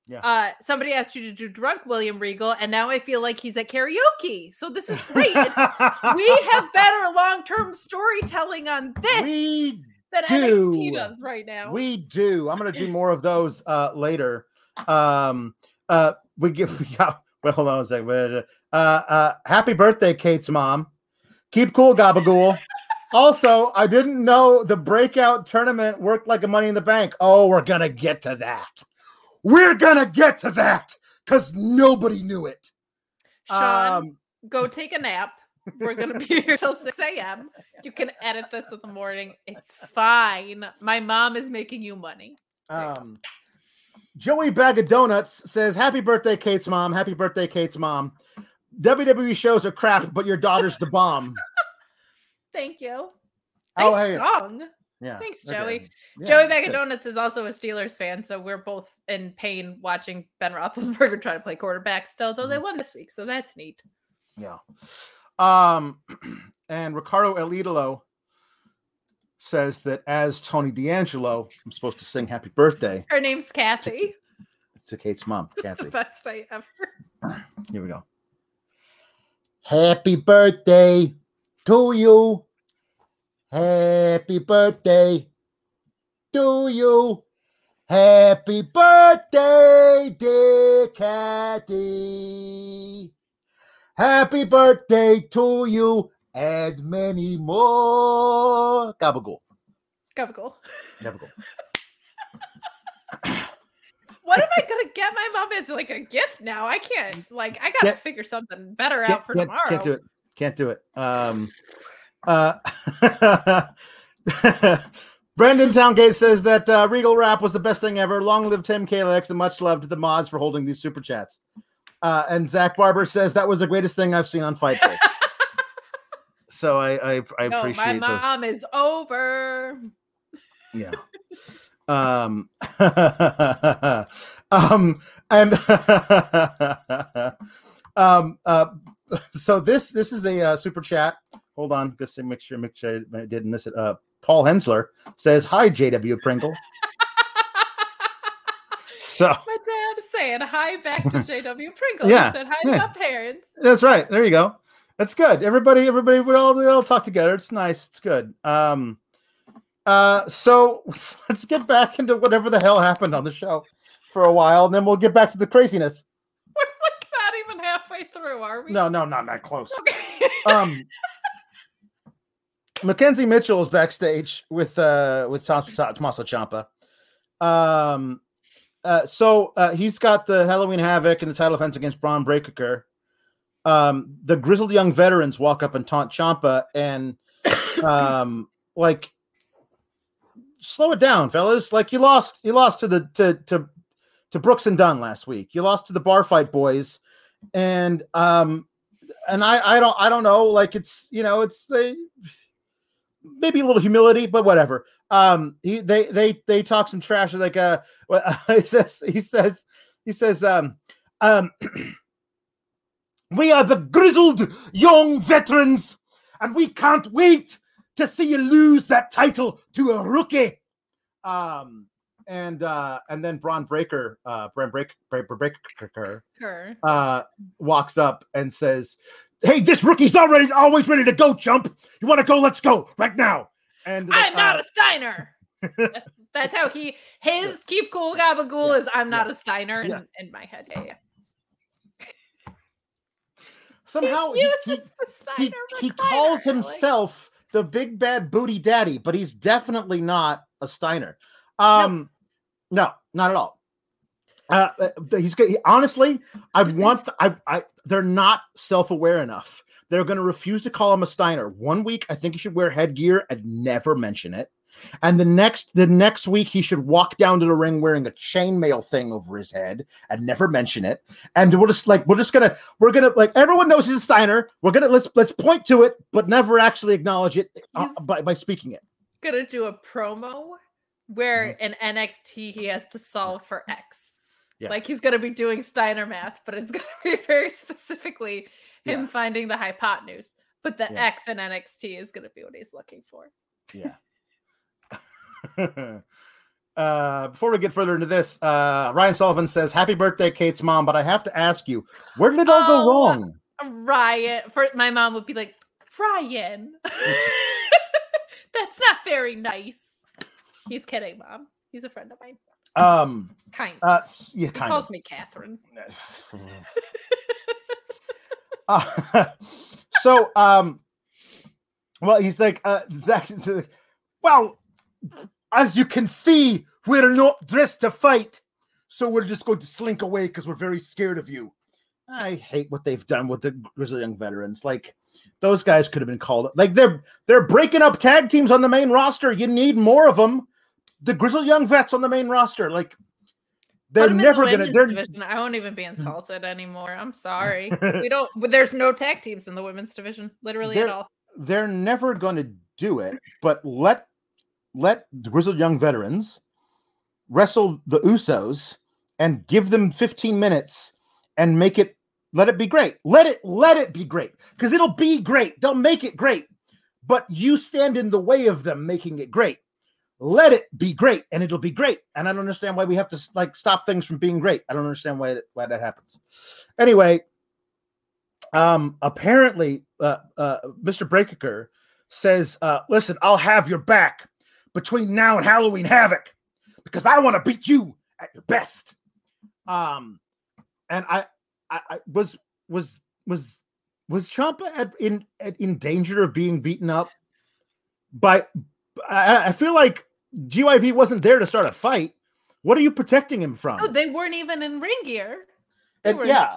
Yeah. uh, somebody asked you to do drunk William Regal, and now I feel like he's at karaoke. So this is great. It's, [laughs] we have better long-term storytelling on this we than do. NXT does right now. We do. I'm gonna do more of [clears throat] those uh later. Um uh we get [laughs] we got well hold on a second. Uh uh happy birthday, Kate's mom. Keep cool, Gabagool. also, I didn't know the breakout tournament worked like a money in the bank. Oh, we're gonna get to that. We're gonna get to that because nobody knew it. Sean, Um, go take a nap. We're gonna be here till 6 a.m. You can edit this in the morning. It's fine. My mom is making you money. Um, Joey Bag of Donuts says, "Happy birthday, Kate's mom. Happy birthday, Kate's mom. WWE shows are crap, but your daughter's the bomb." [laughs] Thank you. Oh, hey. Yeah. Thanks. Joey. Yeah, Joey Bag of. Donuts is also a Steelers fan, so we're both in pain watching Ben Roethlisberger [laughs] try to play quarterback still, though they Mm-hmm. won this week, so that's neat. Yeah. Um, [clears throat] and Ricardo Elidolo says that as Tony D'Angelo, I'm supposed to sing "Happy Birthday" Her name's Kathy. to Kate's mom, This is Kathy. the best day ever. [clears throat] Here we go. Happy birthday to you. Happy birthday to you. Happy birthday, dear Cathy. Happy birthday to you and many more. Gabagool. Gabagool. Gabagool. [laughs] what am I gonna get my mom as like a gift now? I can't. Like, I gotta Can't- figure something better out for tomorrow. Can't do it. Can't do it. Um, uh, [laughs] Brandon Towngate says that uh, Regal Rap was the best thing ever. Long live Team Kalex and much love to the mods for holding these super chats. Uh, and Zach Barber says that was the greatest thing I've seen on Fight Day. [laughs] so I I, I no, appreciate my those. mom is over. Yeah. um. [laughs] um. And um. Uh. So this this is a uh, super chat. Hold on, just to make sure make sure I didn't miss it. Uh. Paul Hensler says, "Hi, J.W. Pringle." [laughs] So My dad saying hi back to [laughs] JW Pringle. Yeah, He said hi yeah. to my parents. that's right. There you go. That's good. Everybody, everybody, we all we all talk together. It's nice. It's good. Um. Uh. So [laughs] let's get back into whatever the hell happened on the show for a while, and then we'll get back to the craziness. We're like not even halfway through, are we? No, no, not that close. Okay. Um, Mackenzie Mitchell is backstage with uh with Tom, Tommaso Ciampa. Um, uh, so uh, he's got the Halloween Havoc and the title defense against Bron Breakker. Um, the grizzled young veterans walk up and taunt Ciampa and [coughs] um, like slow it down, fellas. Like you lost, you lost to the to to to Brooks and Dunn last week. You lost to the Bar Fight Boys, and um, and I I don't I don't know. Like it's you know it's they maybe a little humility, but whatever. Um, he they they they talk some trash like uh, [laughs] he says he says he says um um. [clears throat] We are the grizzled young veterans, and we can't wait to see you lose that title to a rookie. Um, and uh, and then Bron Breakker, uh, Bron Break, Break, Breaker, uh, walks up and says, "Hey, this rookie's already always ready to go, chump. You want to go? Let's go right now." And I'm not uh, a Steiner. That's- [laughs] That's how he his keep cool gabagool is I'm not a Steiner in, Yeah. in my head. Yeah, yeah. somehow he he- he, Steiner. he calls like- himself the big bad booty daddy, but he's definitely not a Steiner. Um, no, not at all. Uh, uh, he's he, honestly, I want, I, I, they're not self aware enough. They're going to refuse to call him a Steiner. One week, I think he should wear headgear and never mention it. And the next, the next week, he should walk down to the ring wearing a chainmail thing over his head and never mention it. And we're just like, we're just gonna, we're gonna like, everyone knows he's a Steiner. We're gonna let's let's point to it, but never actually acknowledge it uh, by by speaking it. gonna do a promo where Mm-hmm. in NXT he has to solve for X. Yeah. Like he's gonna be doing Steiner math, but it's [laughs] gonna be very specifically him Yeah. finding the hypotenuse. But the Yeah. X in NXT is gonna be what he's looking for. Yeah. [laughs] uh, before we get further into this, uh, Ryan Sullivan says, "Happy birthday, Kate's mom." But I have to ask you, where did it all Oh, go wrong? Ryan, for my mom would be like, Ryan, [laughs] that's not very nice. He's kidding, mom. He's a friend of mine. Um, Kind. uh, yeah, he kind calls of. me Catherine. Uh, [laughs] so, um, well, he's like, uh, Zach, like, well, as you can see, we're not dressed to fight, so we're just going to slink away because we're very scared of you. I hate what they've done with the Grizzly Young veterans. Like, those guys could have been called. Like, they're they're breaking up tag teams on the main roster. You need more of them. The Grizzly Young vets on the main roster, like, they're never gonna. They're division. I won't even be insulted anymore. I'm sorry. [laughs] we don't. There's no tag teams in the women's division, literally There- at all. they're never going to do it, but let let the grizzled young veterans wrestle the Usos and give them 15 minutes and make it let it be great. Let it let it be great because it'll be great. They'll make it great, but you stand in the way of them making it great. Let it be great, and it'll be great. And I don't understand why we have to like stop things from being great. I don't understand why why that happens. Anyway, um, apparently, uh, uh, Mr. Breaker says, uh, "Listen, I'll have your back between now and Halloween Havoc because I want to beat you at your best." Um, and I, I, I was was was was Ciampa at, in at, in danger of being beaten up by? I feel like GYV wasn't there to start a fight. What are you protecting him from? No, they weren't even in ring gear. They And were yeah.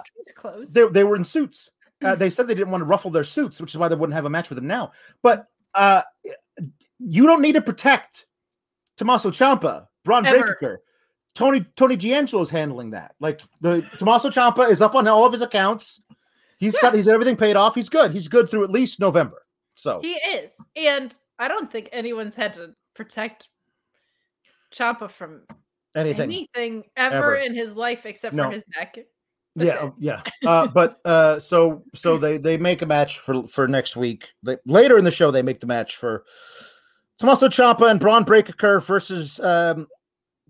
they, they were in suits. Uh, they said they didn't want to ruffle their suits, which is why they wouldn't have a match with him now. But uh, you don't need to protect Tommaso Ciampa, Bron Ever. Breakker. Tony Tony D'Angelo is handling that. Like the Tommaso Ciampa is up on all of his accounts. He's got he's everything paid off. He's good. He's good through at least November. So He is. And I don't think anyone's had to protect Ciampa from anything. anything ever, Ever. in his life except No. for his neck. That's yeah, it. yeah. Uh, but uh, so so they they make a match for for next week. They, later in the show, they make the match for Tommaso Ciampa and Bron Breakker versus um,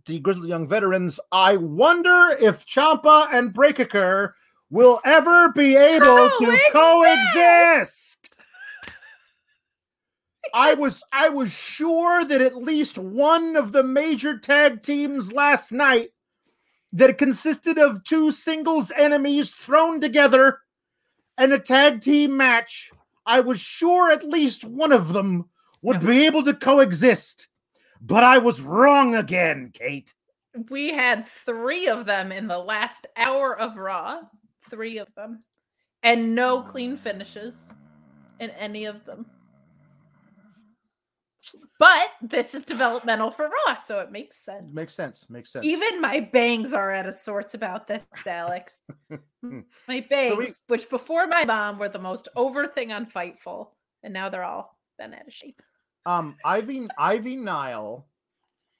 the Grizzled Young Veterans. I wonder if Ciampa and Breakker will ever be able to coexist. I was I was sure that at least one of the major tag teams last night that consisted of two singles enemies thrown together and a tag team match, I was sure at least one of them would be able to coexist. But I was wrong again, Kate. we had three of them in the last hour of Raw. Three of them. And no clean finishes in any of them. But this is developmental for Ross, so it makes sense. Makes sense. Makes sense. Even my bangs are out of sorts about this, [laughs] Alex. [laughs] my bangs, we- which before my mom were the most over thing on Fightful, and now they're all been out of shape. Um, Ivy Ivy Nile.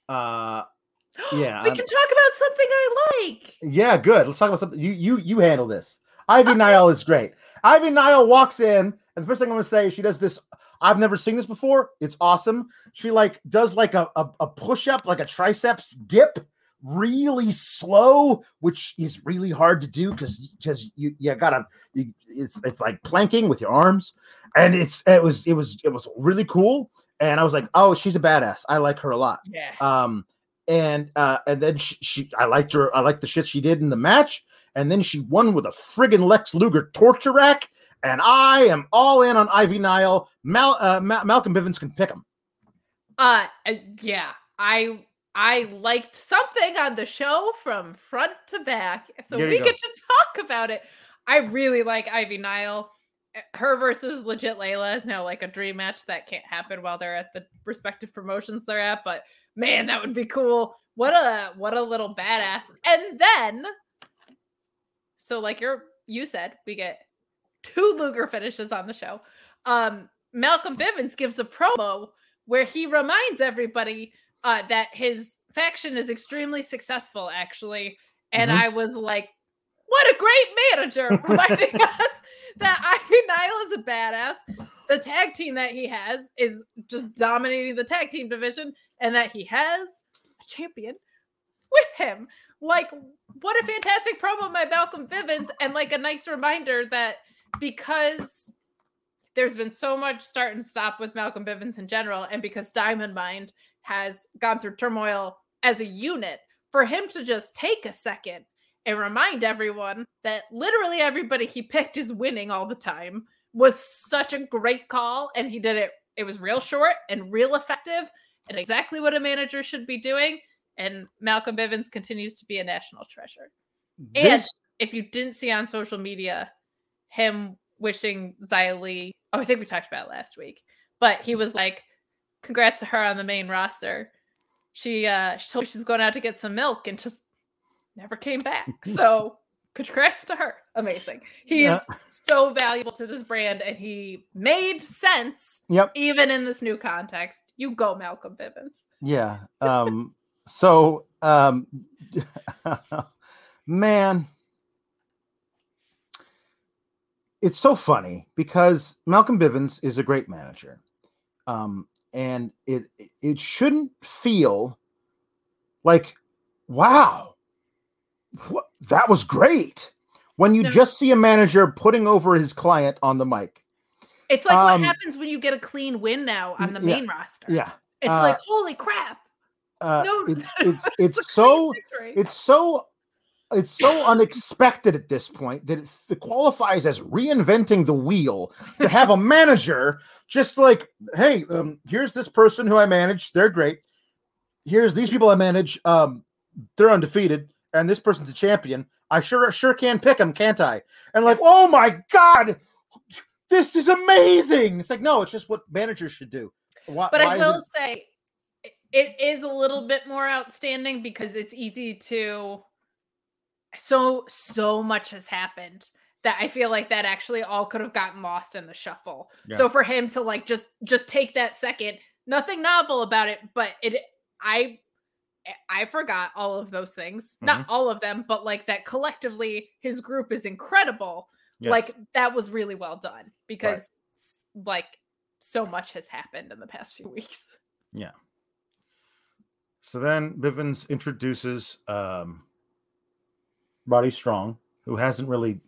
Uh, [gasps] yeah, we um, can talk about something I like. Yeah, good. Let's talk about something. You you you handle this. Ivy Nile is great. Ivy Nile walks in, and the first thing I'm gonna say, is she does this. I've never seen this before. It's awesome. She like does like a a, a push up, like a triceps dip, really slow, which is really hard to do because because you you gotta you, it's it's like planking with your arms, and it's it was it was it was really cool. And I was like, oh, she's a badass. I like her a lot Yeah. um and uh and then she, she i liked her i liked the shit she did in the match and then she won with a friggin lex luger torture rack and i am all in on ivy nile Mal, uh, Ma- malcolm bivens can pick him Uh uh, yeah, I I liked something on the show from front to back. So There we get to talk about it. I really like Ivy Nile. Uh, Her versus legit Leyla is now like a dream match that can't happen while they're at the respective promotions they're at, but man, that would be cool. What a what a little badass. And then so like you're you said, we get two Luger finishes on the show. Um Malcolm Bivens gives a promo where he reminds everybody uh, that his faction is extremely successful, actually. And Mhm. I was like, what a great manager, [laughs] reminding us that Ivy Nile is a badass. The tag team that he has is just dominating the tag team division, and that he has a champion with him. Like, what a fantastic promo by Malcolm Bivens, and like a nice reminder that because there's been so much start and stop with Malcolm Bivens in general, and because Diamond Mine has gone through turmoil as a unit, for him to just take a second and remind everyone that literally everybody he picked is winning all the time was such a great call, and he did it. It was real short and real effective, and exactly what a manager should be doing. And Malcolm Bivens continues to be a national treasure. And if you didn't see on social media him wishing Li, oh, I think we talked about it last week, but he was like, congrats to her on the main roster. She uh she told me she's going out to get some milk and just never came back. [laughs] So congrats to her. Amazing. He Yeah. is so valuable to this brand and he made sense yep even in this new context. You go, Malcolm Bivens. yeah um so um [laughs] man it's so funny because malcolm bivens is a great manager um and it it shouldn't feel like wow what, that was great when you No. just see a manager putting over his client on the mic It's like Um, what happens when you get a clean win now on the yeah, main roster. yeah It's uh, like, holy crap. uh, No, it- [laughs] it's it's [laughs] so it's so it's so unexpected at this point that it, it qualifies as reinventing the wheel to have a [laughs] manager just like hey um, here's this person who i manage they're great here's these people i manage um, they're undefeated and this person's a champion. I sure sure can pick them, can't I? And like, oh my god, this is amazing. It's like, no, it's just what managers should do. Why, but I will it- say it is a little bit more outstanding because it's easy to so so much has happened that I feel like that actually all could have gotten lost in the shuffle. Yeah. So for him to like just just take that second, nothing novel about it, but it I I forgot all of those things. Not Mm-hmm. all of them, but like that collectively his group is incredible. Yes. Like that was really well done because s- like so much has happened in the past few weeks. Yeah. So then Bivens introduces um, Roddy Strong, who hasn't really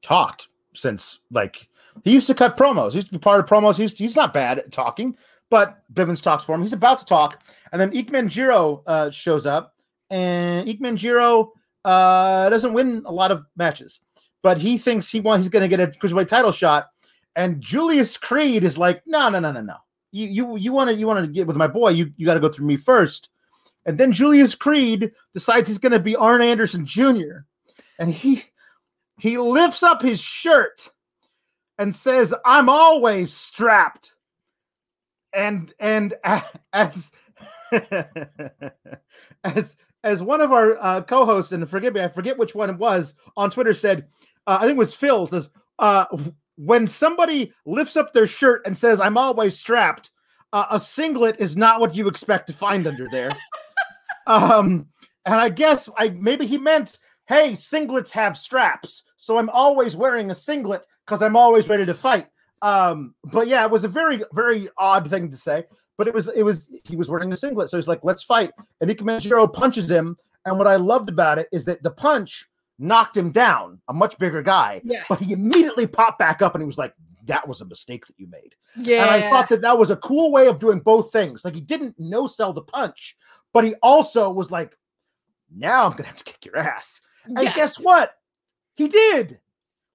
talked since like he used to cut promos. He used to be part of promos. He's he's not bad at talking, but Bivens talks for him. He's about to talk, and then Ikemen Jiro uh, shows up, and Ikemen Jiro uh, doesn't win a lot of matches, but he thinks he wants he's going to get a cruiserweight title shot, and Julius Creed is like, no, no, no, no, no you you you want to you want to get with my boy, you you got to go through me first. And then Julius Creed decides he's going to be Arn Anderson Jr. and he he lifts up his shirt and says, "I'm always strapped." And and [laughs] as [laughs] as as one of our uh, co-hosts and forgive me, I forget which one it was on Twitter said, uh, I think it was Phil says, uh, when somebody lifts up their shirt and says, I'm always strapped, uh, a singlet is not what you expect to find under there. [laughs] um, and I guess I maybe he meant, hey, singlets have straps. So I'm always wearing a singlet because I'm always ready to fight. Um, but yeah, it was a very, very odd thing to say. But it was it was he was wearing a singlet. So he's like, let's fight. And Ikemen Jiro punches him. And what I loved about it is that the punch knocked him down, a much bigger guy. Yes. But he immediately popped back up and he was like, that was a mistake that you made. Yeah. And I thought that that was a cool way of doing both things. Like he didn't no sell the punch, but he also was like, now I'm to have to kick your ass. And guess what? He did.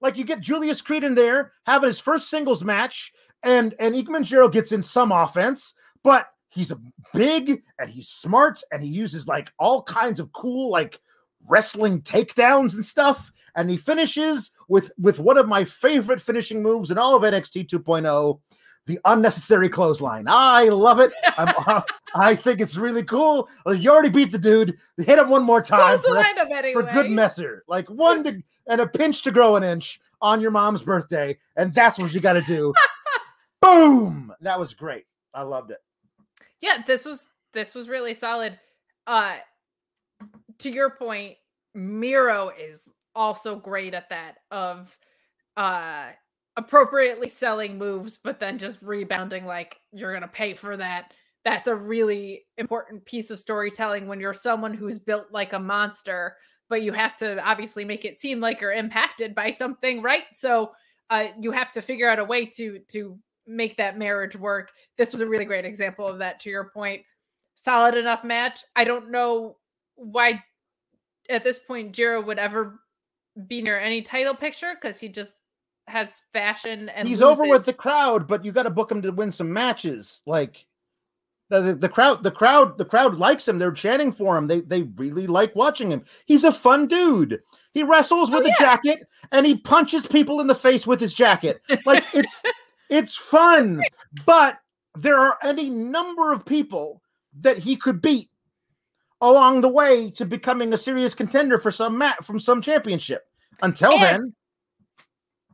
Like you get Julius Creed in there having his first singles match, and and Ikemen Jiro gets in some offense, but he's a big and he's smart and he uses like all kinds of cool like wrestling takedowns and stuff. And he finishes with with one of my favorite finishing moves in all of NXT 2.0, the unnecessary clothesline. I love it. I'm, [laughs] I think it's really cool. You already beat the dude. Hit him one more time. For the ex- lineup anyway. for good messer. Like one to and a pinch to grow an inch on your mom's birthday, and that's what you got to do. [laughs] Boom! That was great. I loved it. yeah this was this was really solid uh to your point miro is also great at that of uh appropriately selling moves but then just rebounding like you're gonna pay for that. That's a really important piece of storytelling when you're someone who's built like a monster but you have to obviously make it seem like you're impacted by something right? So uh, you have to figure out a way to to make that marriage work. This was a really great example of that to your point. Solid enough match. I don't know why at this point jiro would ever be near any title picture because he just has fashion and He's over with the crowd, but you got to book him to win some matches. Like the, the, the crowd, the crowd, the crowd likes him. They're chanting for him. They they really like watching him. He's a fun dude. He wrestles with Oh, a yeah. jacket and he punches people in the face with his jacket. Like [laughs] it's it's fun, but there are any number of people that he could beat along the way to becoming a serious contender for some mat from some championship. Until And- then,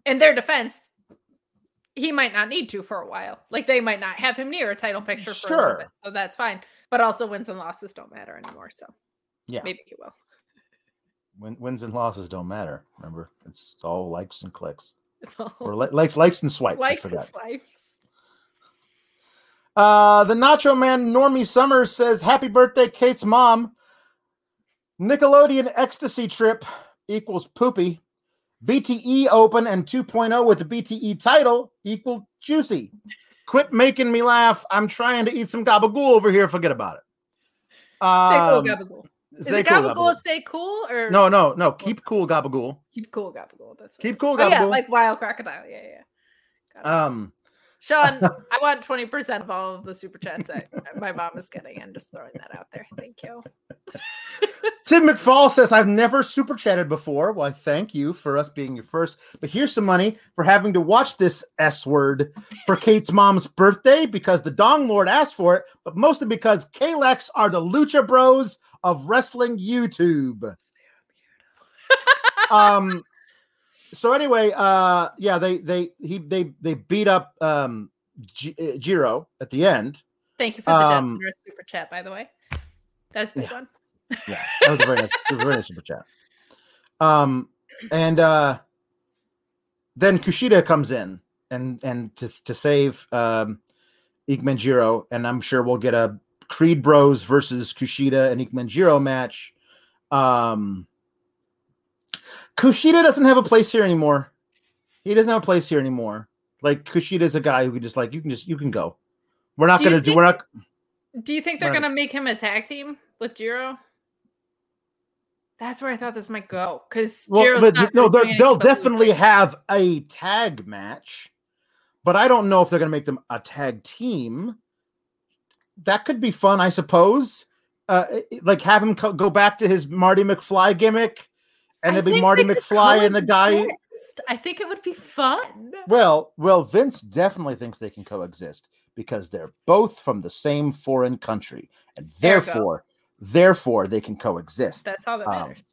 in their defense he might not need to for a while like they might not have him near a title picture for a Sure. bit so that's fine but also wins and losses don't matter anymore so Yeah. maybe he will win, wins and losses don't matter. Remember, it's all likes and clicks, it's all or li- likes, likes and swipes. Likes and swipes Uh, the Nacho Man Normie Summers says, "Happy birthday, Kate's mom." Nickelodeon ecstasy trip equals poopy. BTE Open and 2.0 with the BTE title equal juicy. Quit making me laugh. I'm trying to eat some gabagool over here. Forget about it. stay Um, cool gabagool is it cool, gabagool stay cool or No, no, no. Keep cool, gabagool. keep cool gabagool that's Keep cool, oh, yeah like wild crocodile yeah yeah Got it. Um, Sean, [laughs] I want 20% of all of the super chats that my mom is getting. I'm just throwing that out there. Thank you. [laughs] Tim McFall says, I've never super chatted before. Well, I thank you for us being your first. But here's some money for having to watch this S word for Kate's mom's birthday because the Dong Lord asked for it, but mostly because Kalex are the Lucha Bros of wrestling YouTube. [laughs] um so anyway, uh yeah, they they he they they beat up um G- uh, Jiro at the end. Thank you for the Um, super chat, by the way. That's a good yeah. one. Yeah, that was a very nice, was very nice super chat. Um, and uh, then Kushida comes in and and to to save um, Ike Jiro, and I'm sure we'll get a Creed Bros versus Kushida and Ike Jiro match. Um, Kushida doesn't have a place here anymore. He doesn't have a place here anymore. Like Kushida's a guy who can just like you can just you can go. We're not Do gonna do. think- We're not. Do you think they're gonna make him a tag team with Jiro? That's where I thought this might go. Because Well, but no, they're- they'll definitely have a tag match, but I don't know if they're going to make them a tag team. That could be fun, I suppose. Uh, like have him co- go back to his Marty McFly gimmick, and it'd be Marty McFly and the guy. I think it would be fun. Well, well, Vince definitely thinks they can coexist because they're both from the same foreign country, and There we go. therefore, therefore, they can coexist. That's all that Um, matters.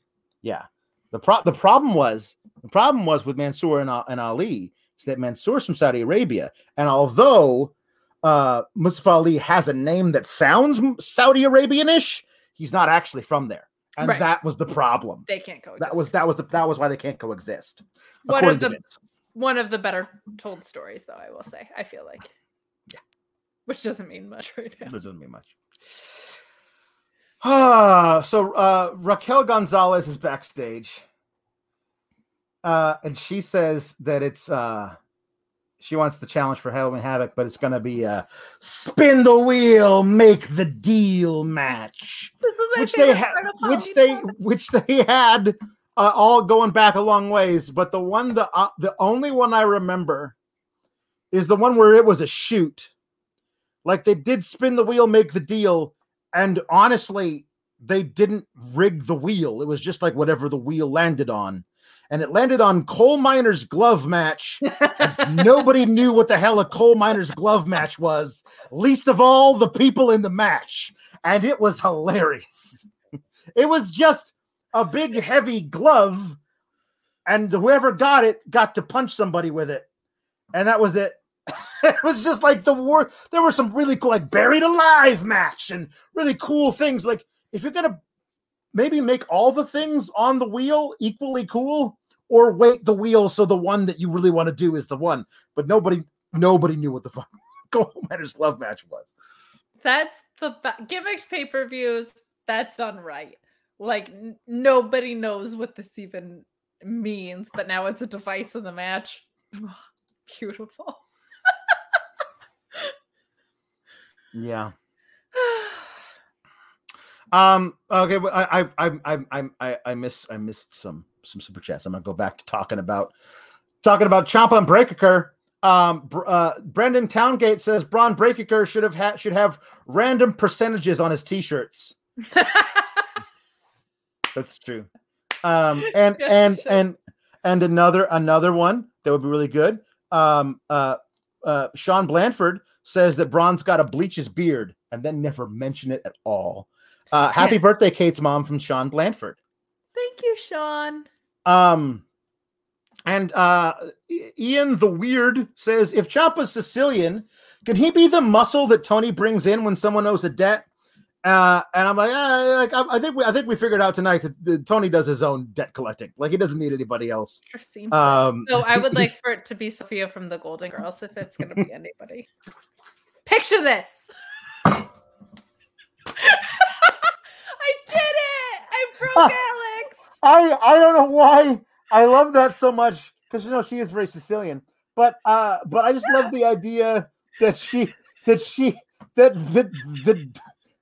Yeah. The pro- the problem was the problem was with Mansoor and, Al- and Ali is that Mansoor's from Saudi Arabia, and although uh, Mustafa Ali has a name that sounds Saudi Arabian-ish, he's not actually from there, and Right. that was the problem. they can't coexist. That was that was the, that was why they can't coexist. one of the one of the better told stories, though. I will say. I feel like, yeah, which doesn't mean much [laughs] right now. Doesn't mean much. Ah, so uh, Raquel Gonzalez is backstage, uh, and she says that it's uh, she wants the challenge for Halloween Havoc, but it's going to be a spin the wheel, make the deal match, This is my which they favorite had, part of which they which they had uh, all going back a long ways. But the one the uh, the only one I remember is the one where it was a shoot. Like they did spin the wheel, make the deal, and honestly, they didn't rig the wheel. It was just like whatever the wheel landed on. And it landed on coal miner's glove match. [laughs] Nobody knew what the hell a coal miner's glove match was, least of all the people in the match. And it was hilarious. It was just a big, heavy glove, and whoever got it got to punch somebody with it. And that was it. [laughs] it was just like the war. There were some really cool, like buried alive match and really cool things. Like, if you're gonna maybe make all the things on the wheel equally cool, or weight the wheel so the one that you really want to do is the one. But nobody, nobody knew what the fuck [laughs] Gold Matters Love match was. That's the ba- gimmicks pay per views. That's done right. Like n- nobody knows what this even means, but now it's a device in the match. Beautiful. Yeah. [sighs] Um. Okay. But I. I. I. I. I. I, I miss. I missed some. Some super chats. I'm gonna go back to talking about. Talking about Ciampa and Breakker. Um. Uh. Brendan Towngate says Bron Breakker should have had should have random percentages on his t-shirts. [laughs] That's true. Um. And Yes, and should. and and another another one that would be really good. Um. Uh. Uh. Sean Blanford says that Bron's got to bleach his beard and then never mention it at all. Uh, happy Yeah. [laughs] birthday, Kate's mom from Sean Blanford. Thank you, Sean. Um, and uh, Ian the Weird says if Ciampa's Sicilian, can he be the muscle that Tony brings in when someone owes a debt? Uh, and I'm like, eh, like I, I think we, I think we figured out tonight that, that Tony does his own debt collecting. Like he doesn't need anybody else. Sure seems so. Um, So I would [laughs] like for it to be Sophia from the Golden Girls if it's going to be anybody. [laughs] Picture this. [laughs] I did it! I broke Alex. I I don't know why I love that so much because you know she is very Sicilian, but uh, but I just love the idea that she that she that the the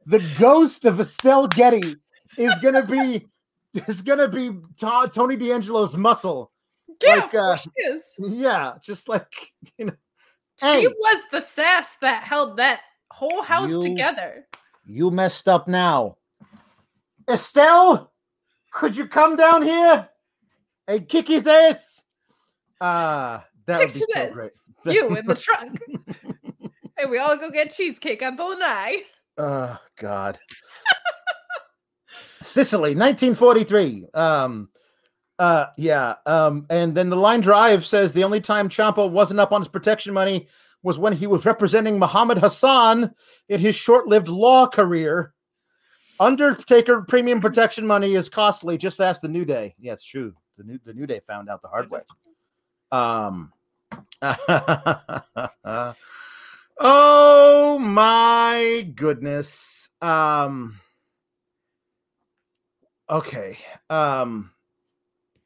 the ghost of Estelle Getty is gonna be is gonna be To- Tony D'Angelo's muscle. Yeah, Like, uh, she is. Yeah, just like you know. She Hey. was the sass that held that whole house You- together. You messed up now. Estelle, could you come down here and kick his ass? Uh, that would be so great. You in the trunk. [laughs] hey, we all go get cheesecake on the lanai. Oh God. [laughs] Sicily, 1943. Um, uh, yeah. Um, and then the line drive says the only time Ciampa wasn't up on his protection money was when he was representing Muhammad Hassan in his short-lived law career. Undertaker premium protection money is costly. Just ask the New Day. Yeah, it's true. The new the New Day found out the hard way. Um. [laughs] oh my goodness. Um. Okay. Um.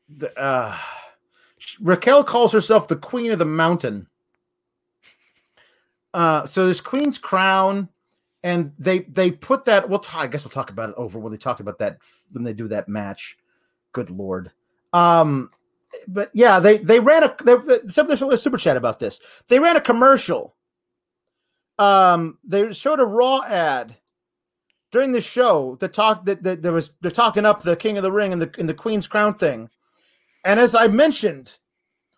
The, uh, Raquel calls herself the Queen of the Mountain. Uh, so there's Queen's Crown, and they they put that. We'll. I guess we'll talk about it over when they talk about that when they do that match. Good lord. Um, but yeah, they they ran a they, something a super chat about this. They ran a commercial. Um, they showed a Raw ad during the show The talk that, that there was they're talking up the King of the Ring and the and the Queen's Crown thing. And as I mentioned,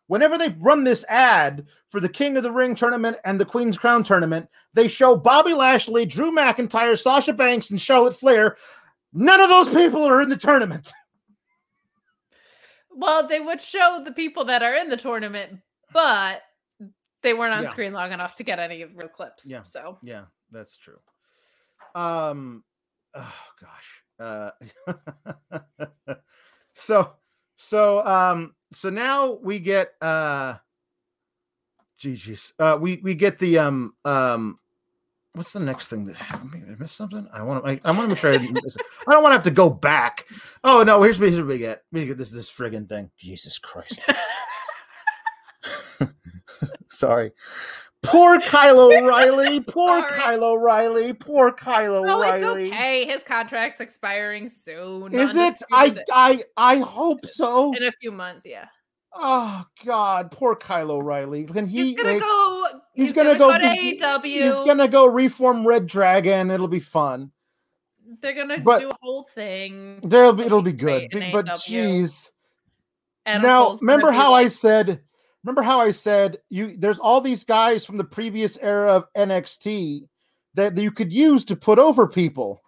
whenever they run this ad for the King of the Ring tournament and the Queen's Crown tournament, they show Bobby Lashley, Drew McIntyre, Sasha Banks, and Charlotte Flair. None of those people are in the tournament. [laughs] Well, they would show the people that are in the tournament, but they weren't on Yeah. screen long enough to get any real clips. Yeah. So Yeah, that's true. Um, oh gosh. Uh, [laughs] so so um so now we get uh, geez, uh, we we get the um um. What's the next thing that happened? Did I miss something? I want to. I, I want to make sure I didn't miss it. I don't want to have to go back. Oh no! Here's, here's what we get. We get this this friggin' thing. Jesus Christ! [laughs] [laughs] Sorry. Poor [laughs] Kyle O'Reilly. Poor. Kyle O'Reilly. Poor Kyle Riley. Oh, it's okay. His contract's expiring soon. Is it? I I I hope so. in a few months, yeah. Oh God, poor Kyle O'Reilly. Can he? He's gonna like, go he's he's, gonna gonna, go go, to AEW. He's gonna go reform Red Dragon. It'll be fun. They're gonna but- do a whole thing. There'll be, it'll be good. But jeez. Now remember be how I said remember how I said you there's all these guys from the previous era of NXT that you could use to put over people.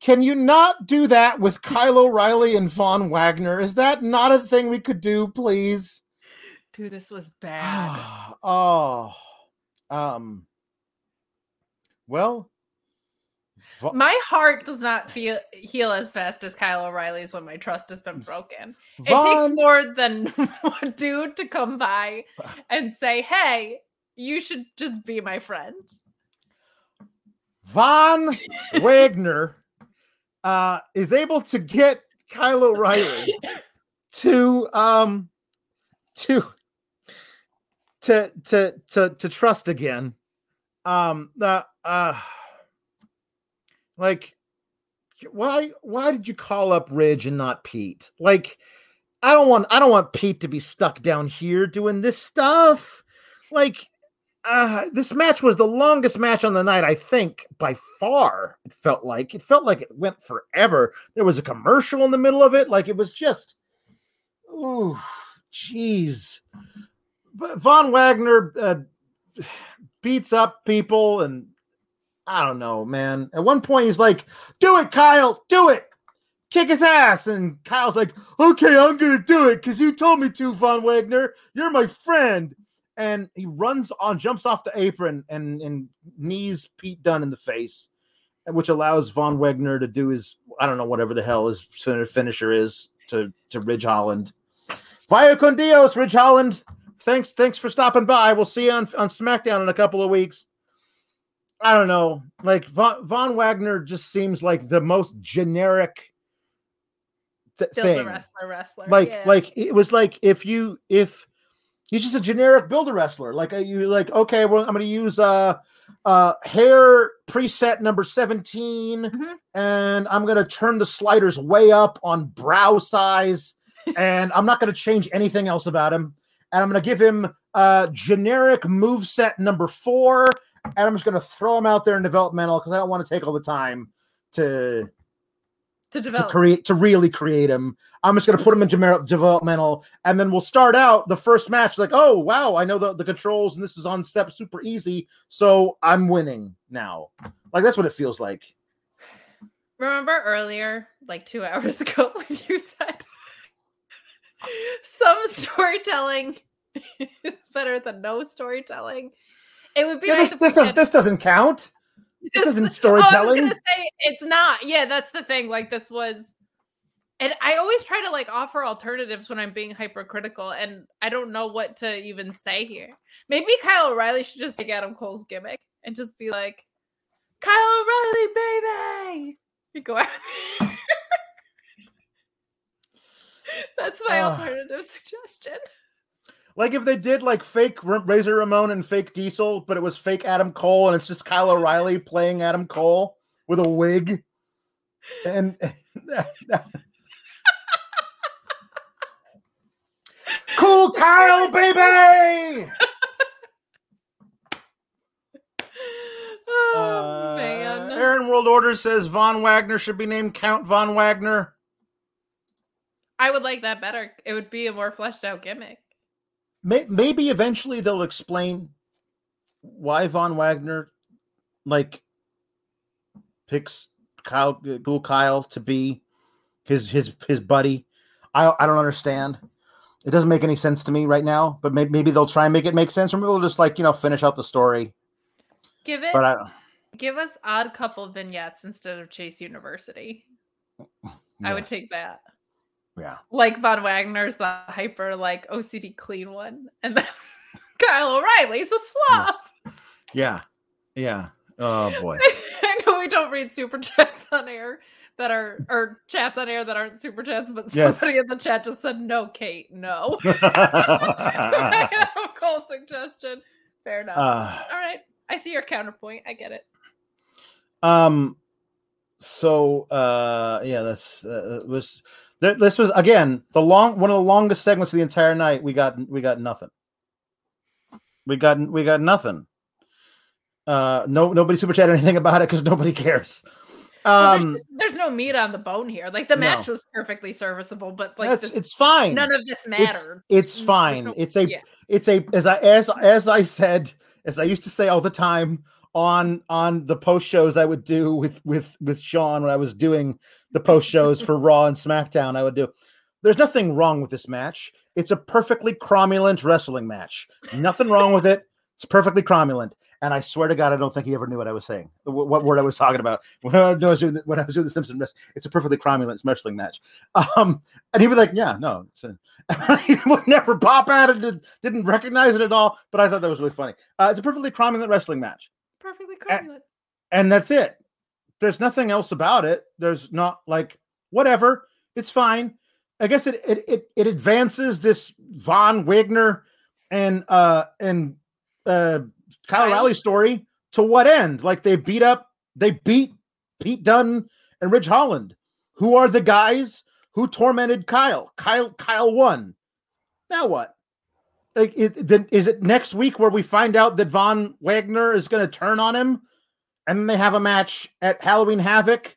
Can you not do that with Kyle O'Reilly and Von Wagner? Is that not a thing we could do, please? Dude, this was [sighs] bad. oh. Um well My heart does not feel heal as fast as Kyle O'Reilly's when my trust has been broken. It takes more than [laughs] one dude to come by [laughs] and say, "Hey, you should just be my friend." Von Wagner [laughs] uh, is able to get Kyle O'Reilly to um to to to to to trust again. Um uh, uh like why why did you call up Ridge and not Pete? Like I don't want I don't want Pete to be stuck down here doing this stuff. Like uh, this match was the longest match on the night, I think, by far. It felt like it felt like it went forever. There was a commercial in the middle of it, like it was just, ooh, jeez. But Von Wagner uh, beats up people, and I don't know, man. At one point, he's like, "Do it, Kyle, do it." Kick his ass, and Kyle's like, "Okay, I'm gonna do it because you told me to, Von Wagner. You're my friend." and he runs on, jumps off the apron, and and knees Pete Dunne in the face, which allows Von Wagner to do his I don't know whatever the hell his finisher is to to Ridge Holland. Via con Dios, Ridge Holland. Thanks, thanks for stopping by. We'll see you on on SmackDown in a couple of weeks. I don't know, like Von, Von Wagner just seems like the most generic th- thing wrestler, wrestler. like yeah. like it was like if you if he's just a generic builder wrestler like uh, you like okay well i'm gonna use uh uh hair preset number 17 Mhm. and i'm gonna turn the sliders way up on brow size [laughs] and i'm not gonna change anything else about him and i'm gonna give him uh generic move set number four and i'm just gonna throw him out there in developmental because i don't want to take all the time to to to to create to really create him. I'm just gonna put him in gemer- developmental, and then we'll start out the first match like, oh wow, I know the, the controls, and this is on step super easy, so I'm winning now. Like that's what it feels like. Remember earlier, like two hours [laughs] ago, when you said [laughs] some storytelling [laughs] is better than no storytelling? It would be Yeah, nice this this, does, this doesn't count. [laughs] This isn't Oh, I was storytelling. gonna say it's not. Yeah, that's the thing. Like this was, and I always try to like offer alternatives when I'm being hypercritical, and I don't know what to even say here. Maybe Kyle O'Reilly should just take Adam Cole's gimmick and just be like, "Kyle O'Reilly, baby," and go out. [laughs] That's my Ah. alternative suggestion. Like if they did like fake Razor Ramon and fake Diesel, but it was fake Adam Cole, and it's just Kyle O'Reilly playing Adam Cole with a wig, and [laughs] cool Kyle, baby. Oh Uh, man. Aaron World Order says Von Wagner should be named Count Von Wagner. I would like that better. It would be a more fleshed out gimmick. May- Maybe eventually they'll explain why Von Wagner like picks Kyle, cool Kyle to be his his his buddy. I I don't understand. It doesn't make any sense to me right now. But maybe, maybe they'll try and make it make sense, or maybe they'll just like you know finish out the story. Give it But I give us odd couple vignettes instead of Chase University. I would take that. Yeah. Like Von Wagner's the hyper like OCD clean one, and then [laughs] Kyle O'Reilly's a sloth. Yeah. Yeah. Oh boy. [laughs] I know we don't read super chats on air that are or chats on air that aren't super chats, but Yes. somebody in the chat just said no, Kate, no. [laughs] Cool suggestion. Fair enough. uh, All right. I see your counterpoint. I get it. Um. So, uh, yeah, that's uh, was. Th- This was again the long one of the longest segments of the entire night. We got we got nothing. We got we got nothing. Uh, no, nobody super chat anything about it because nobody cares. Well, there's, Um, just- there's no meat on the bone here. Like the No. match was perfectly serviceable, but like this, it's fine. none of this It's- mattered. It's There's fine. no- It's a yeah. it's a as I as as I said as I used to say all the time on on the post shows I would do with with with Sean when I was doing the post shows for Raw and SmackDown I would do. There's nothing wrong with this match. It's a perfectly cromulent wrestling match. Nothing wrong with it. It's perfectly cromulent. And I swear to God, I don't think he ever knew what I was saying, wh- what, word I was talking about when I was doing the, when I was doing the Simpson. It's a perfectly cromulent wrestling match. Um, and he'd be like, "Yeah, no," [laughs] he would never pop at it, did- didn't recognize it at all. But I thought that was really funny. Uh, it's a perfectly cromulent wrestling match, And that's it. There's nothing else about it. There's not like whatever. It's fine. I guess it it it, it advances this Von Wagner and uh and uh Kyle? O'Reilly story to what end? Like they beat up, they beat Pete Dunne and Ridge Holland, who are the guys who tormented Kyle. Kyle Kyle won. Now what? Like it, then is it next week where we find out that Von Wagner is going to turn on him, and then they have a match at Halloween Havoc,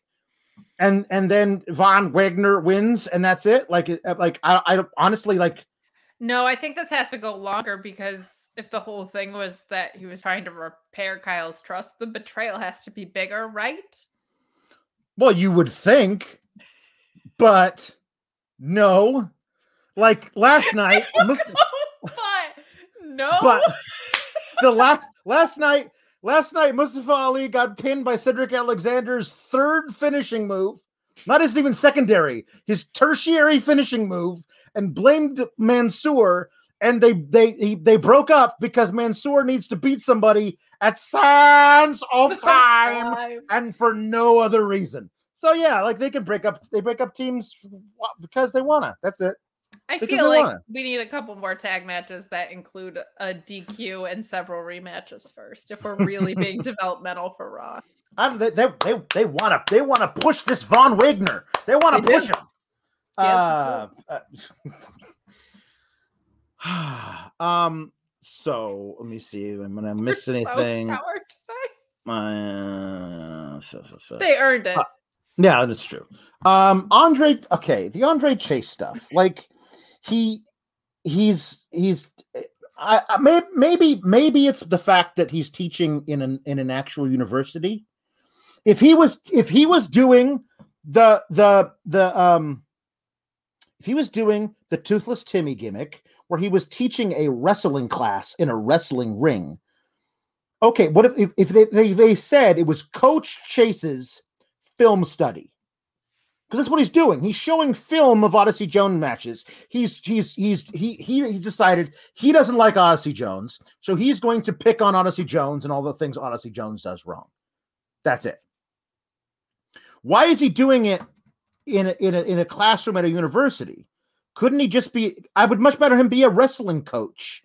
and and then Von Wagner wins, and that's it. Like uh, like I, I honestly like No, I think this has to go longer because if the whole thing was that he was trying to repair Kyle's trust, the betrayal has to be bigger, right? Well, you would think, but no. Like last night, [laughs] but no. but the last last night, last night, Mustafa Ali got pinned by Cedric Alexander's third finishing move, not his even secondary, his tertiary finishing move, and blamed Mansoor. And they they he, they broke up because Mansoor needs to beat somebody at Sands of Time and for no other reason. So yeah, like they can break up they break up teams because they wanna. That's it. I because feel like wanna. we need a couple more tag matches that include a DQ and several rematches first if we're really being [laughs] developmental for Raw. I, they, they they they wanna they wanna push this Von Wagner. They wanna They do. push him. Yeah, Uh, uh, [sighs] um. So let me see. I'm gonna miss so anything. Uh, so- so- so. They earned it. Uh, Yeah, that's true. Um, Andre, okay, the Andre Chase stuff, like he, he's he's, I, I may, maybe maybe it's the fact that he's teaching in an in an actual university. If he was if he was doing the the the um, if he was doing the toothless Timmy gimmick where he was teaching a wrestling class in a wrestling ring. Okay, what if if, if they, they they said it was Coach Chase's film study? Because that's what he's doing. He's showing film of Odyssey Jones matches. He's he's he's he he he's decided he doesn't like Odyssey Jones, so he's going to pick on Odyssey Jones and all the things Odyssey Jones does wrong. That's it. Why is he doing it in a, in a, in a classroom at a university? Couldn't he just be? I would much better him be a wrestling coach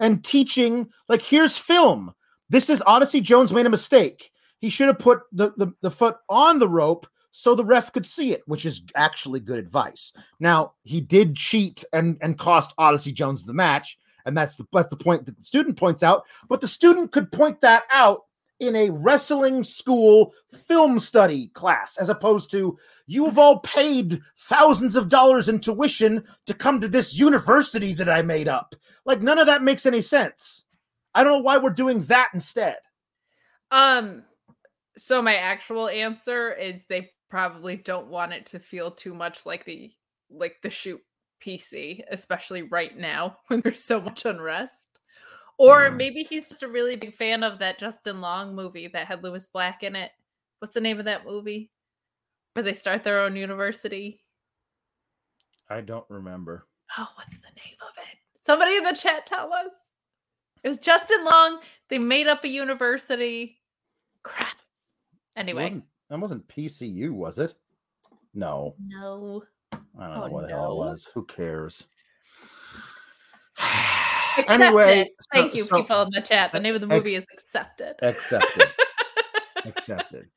and teaching. Like, here's film. This is Odyssey Jones made a mistake. He should have put the, the, the foot on the rope so the ref could see it, which is actually good advice. Now, he did cheat and, and cost Odyssey Jones the match, and that's the, that's the point that the student points out. But the student could point that out in a wrestling school film study class, as opposed to you've all paid thousands of dollars in tuition to come to this university that I made up. Like, none of that makes any sense. I don't know why we're doing that instead. Um, so my actual answer is they probably don't want it to feel too much like the like the shoot PC, especially right now [laughs] when there's so much unrest. Or maybe he's just a really big fan of that Justin Long movie that had Lewis Black in it. What's the name of that movie? Where they start their own university. I don't remember. Oh, what's the name of it? Somebody in the chat tell us. It was Justin Long. They made up a university. Crap. Anyway. That wasn't PCU, was it? No. No. I don't oh, know what no. the hell it was. Who cares? [sighs] Accepted. Anyway, thank so, you, so, people in the chat. The name of the movie ex- is Accepted. Accepted. [laughs] accepted.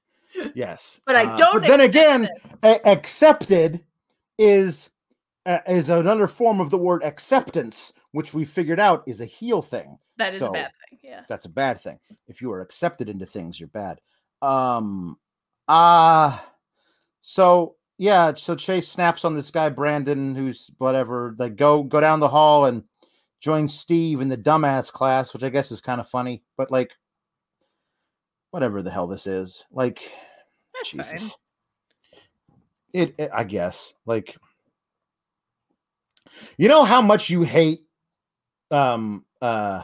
Yes, but I don't. Uh, but then again, a- accepted is uh, is another form of the word acceptance, which we figured out is a heel thing. That is so a bad thing. Yeah, that's a bad thing. If you are accepted into things, you're bad. Um, uh so yeah, so Chase snaps on this guy Brandon, who's whatever. Like go go down the hall and join Steve in the dumbass class, which I guess is kind of funny, but like whatever the hell this is, like That's Jesus. It, it, I guess, like you know how much you hate, um, uh,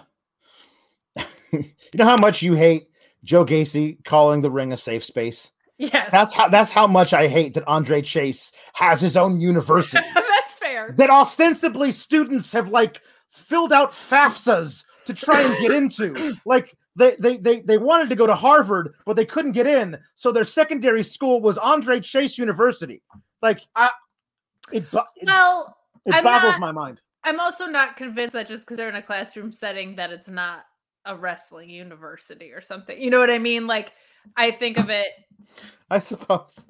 [laughs] you know how much you hate Joe Gacy calling the ring a safe space. Yes. That's how that's how much I hate that Andre Chase has his own university. [laughs] that's fair. That ostensibly students have like filled out FAFSAs to try and get into. [clears throat] like they, they they they wanted to go to Harvard, but they couldn't get in. So their secondary school was Andre Chase University. Like I it, it well it I'm boggles not, my mind. I'm also not convinced that just because they're in a classroom setting that it's not a wrestling university or something. You know what I mean? Like I think of it. I suppose.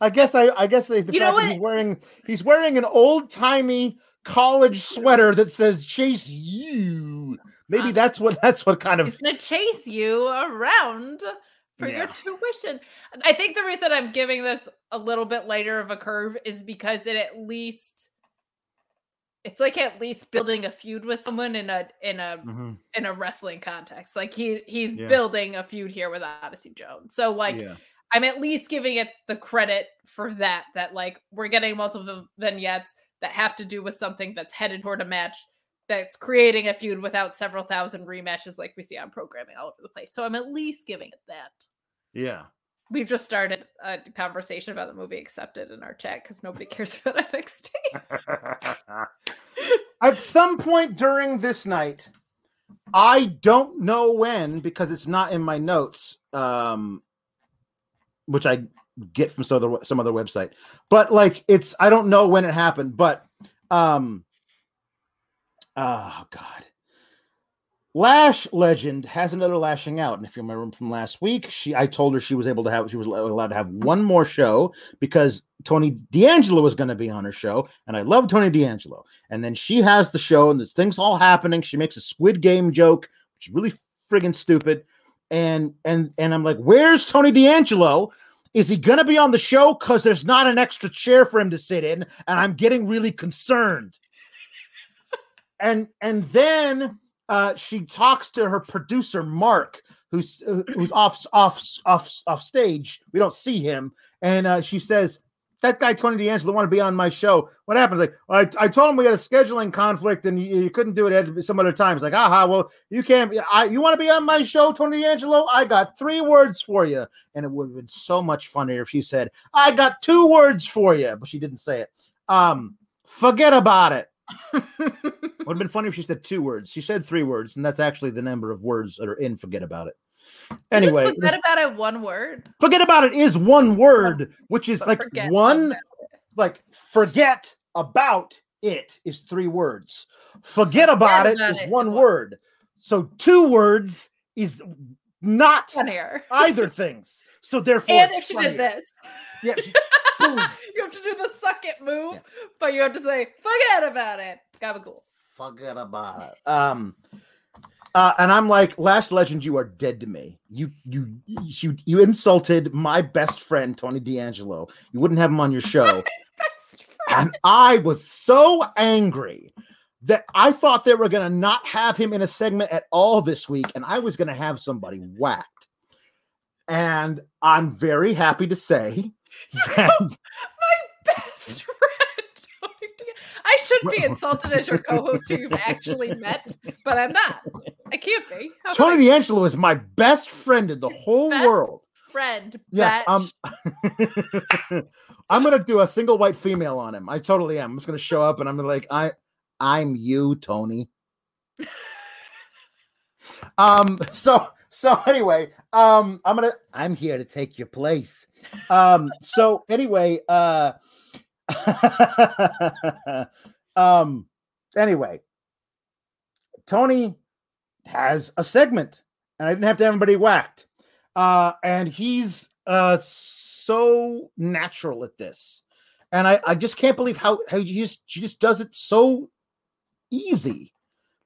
I guess I I guess the you fact that he's wearing he's wearing an old timey college [laughs] sweater that says "Chase You." Maybe uh, that's what that's what kind of he's gonna chase you around for yeah. your tuition. I think the reason I'm giving this a little bit lighter of a curve is because it at least it's like at least building a feud with someone in a in a mm-hmm. in a wrestling context. Like he he's yeah. building a feud here with Odyssey Jones. So like yeah. I'm at least giving it the credit for that. That like we're getting multiple vignettes that have to do with something that's headed toward a match that's creating a feud without several thousand rematches like we see on programming all over the place. So I'm at least giving it that. Yeah. We've just started a conversation about the movie Accepted in our chat because nobody [laughs] cares about [laughs] NXT. [laughs] At some point during this night, I don't know when because it's not in my notes, um, which I get from some other some other website. But like, it's I don't know when it happened, but um, oh god, Lash Legend has another lashing out, and if you remember from last week, she I told her she was able to have she was allowed to have one more show because Tony D'Angelo was going to be on her show, and I love Tony D'Angelo. And then she has the show, and there's things all happening. She makes a Squid Game joke, which is really friggin' stupid. And and and I'm like, where's Tony D'Angelo? is he gonna be on the show? Because there's not an extra chair for him to sit in, and I'm getting really concerned. and and then uh, she talks to her producer Mark, who's uh, who's off off off off stage. We don't see him, and uh, she says, "That guy Tony D'Angelo want to be on my show. What happened? Like I, I told him we had a scheduling conflict, and you, you couldn't do it at some other time. It's like, aha, well, you can't. I, you want to be on my show, Tony D'Angelo? I got three words for you, and it would have been so much funnier if she said, "I got two words for you," but she didn't say it. Um, forget about it. [laughs] Would have been funny if she said two words. She said three words, and that's actually the number of words that are in "forget about it." Anyway, Isn't forget about it one word. forget about it is one word, which is But like one, like forget about it is three words. Forget about it about is it one is one. word. So two words is not either things. So therefore, and if she funnier. did this, yeah. [laughs] [laughs] you have to do the suck it move, Yeah. but you have to say forget about it. Gabagool. Cool. Forget about it. Um, uh, and I'm like, Lash Legend, you are dead to me. You you you you insulted my best friend Tony D'Angelo. You wouldn't have him on your [laughs] show, and I was so angry that I thought they were gonna not have him in a segment at all this week, and I was gonna have somebody whacked. And I'm very happy to say that [laughs] My best friend. [laughs] I should be insulted as your co-host who you've actually met, but I'm not. I can't be. How can I Tony D'Angelo is my best friend in the whole Best world. friend. Yes, bitch. um, [laughs] I'm gonna do a single white female on him. I totally am. I'm just gonna show up and I'm gonna like, I, I'm you, Tony. um. So [laughs] so anyway, um, I'm gonna. I'm here to take your place. Um. So anyway, uh. [laughs] um. Anyway, Tony has a segment, and I didn't have to have anybody whacked uh, and he's uh so natural at this, and I I just can't believe how how he just she just does it so easy.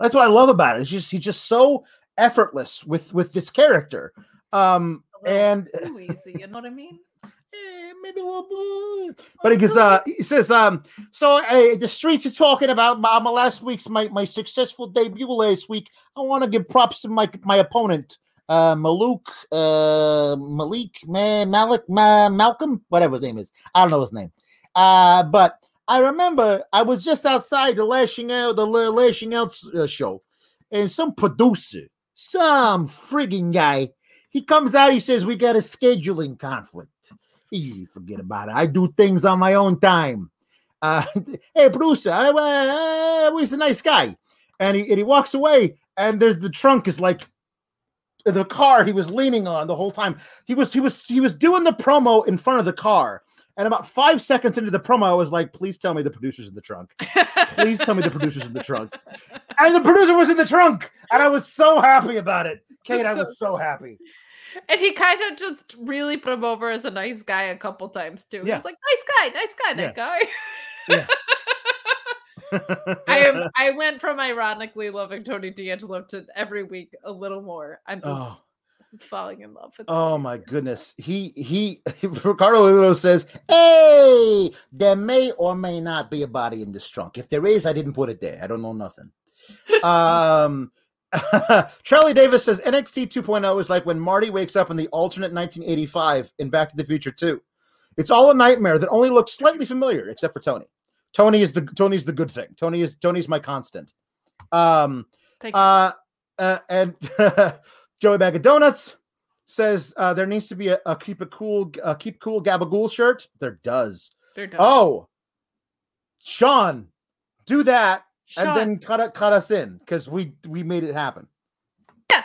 That's what I love about it. It's just he's just so effortless with with this character. Um, and too easy. You know what I mean? [laughs] eh, maybe a little. But he goes, uh, he says, um, so uh, the streets are talking about my, my last week's my, my successful debut last week. I want to give props to my my opponent, uh, Maluk, uh, Malik, Ma- Malik, Ma- Malcolm, whatever his name is. I don't know his name. Uh, but I remember I was just outside the lashing out the lashing out uh, show, and some producer, some frigging guy, he comes out. He says we got a scheduling conflict. Easy, forget about it. I do things on my own time. Uh, [laughs] hey, producer, I, uh, uh, he's a nice guy, and he and he walks away, and there's the trunk is like the car he was leaning on the whole time. He was he was he was doing the promo in front of the car, and about five seconds into the promo, I was like, "Please tell me the producer's in the trunk. Please tell me the producer's in the trunk." [laughs] And the producer was in the trunk, and I was so happy about it. Kate, I was so happy. And he kind of just really put him over as a nice guy a couple times too. Yeah. He's like, nice guy, nice guy, that guy. Yeah. [laughs] [laughs] I am I went from ironically loving Tony D'Angelo to every week a little more. I'm just Oh. Falling in love with Oh him. my goodness. He he [laughs] Ricardo Lilo says, Hey, there may or may not be a body in this trunk. If there is, I didn't put it there. I don't know nothing. um [laughs] Charlie Davis says NXT 2.0 is like when Marty wakes up in the alternate 1985 in Back to the Future 2. It's all a nightmare that only looks slightly familiar, except for Tony. Tony is the Tony's the good thing. Tony is Tony's my constant. Um Thank you. uh, uh, and [laughs] Joey Bag of Donuts says uh, there needs to be a, a keep it cool, uh, keep cool Gabagool shirt. There does. They're done. Oh, Sean, do that Sean, and then cut it, cut us in because we we made it happen. Yeah.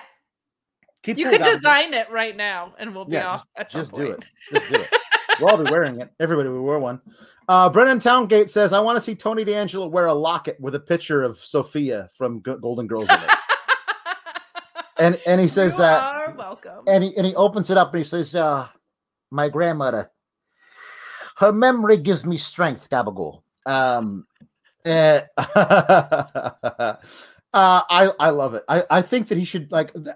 Keep you cool, could Gabagool. design it right now and we'll be Yeah, off some Just do it. Just do it. We'll all be wearing it. Everybody will wear one. Uh, Brennan Towngate says, "I want to see Tony D'Angelo wear a locket with a picture of Sophia from Golden Girls." And and he says you that are welcome. and he and he opens it up and he says, uh, my grandmother, her memory gives me strength, Gabagool. Um eh, [laughs] uh, I I love it. I, I think that he should like th-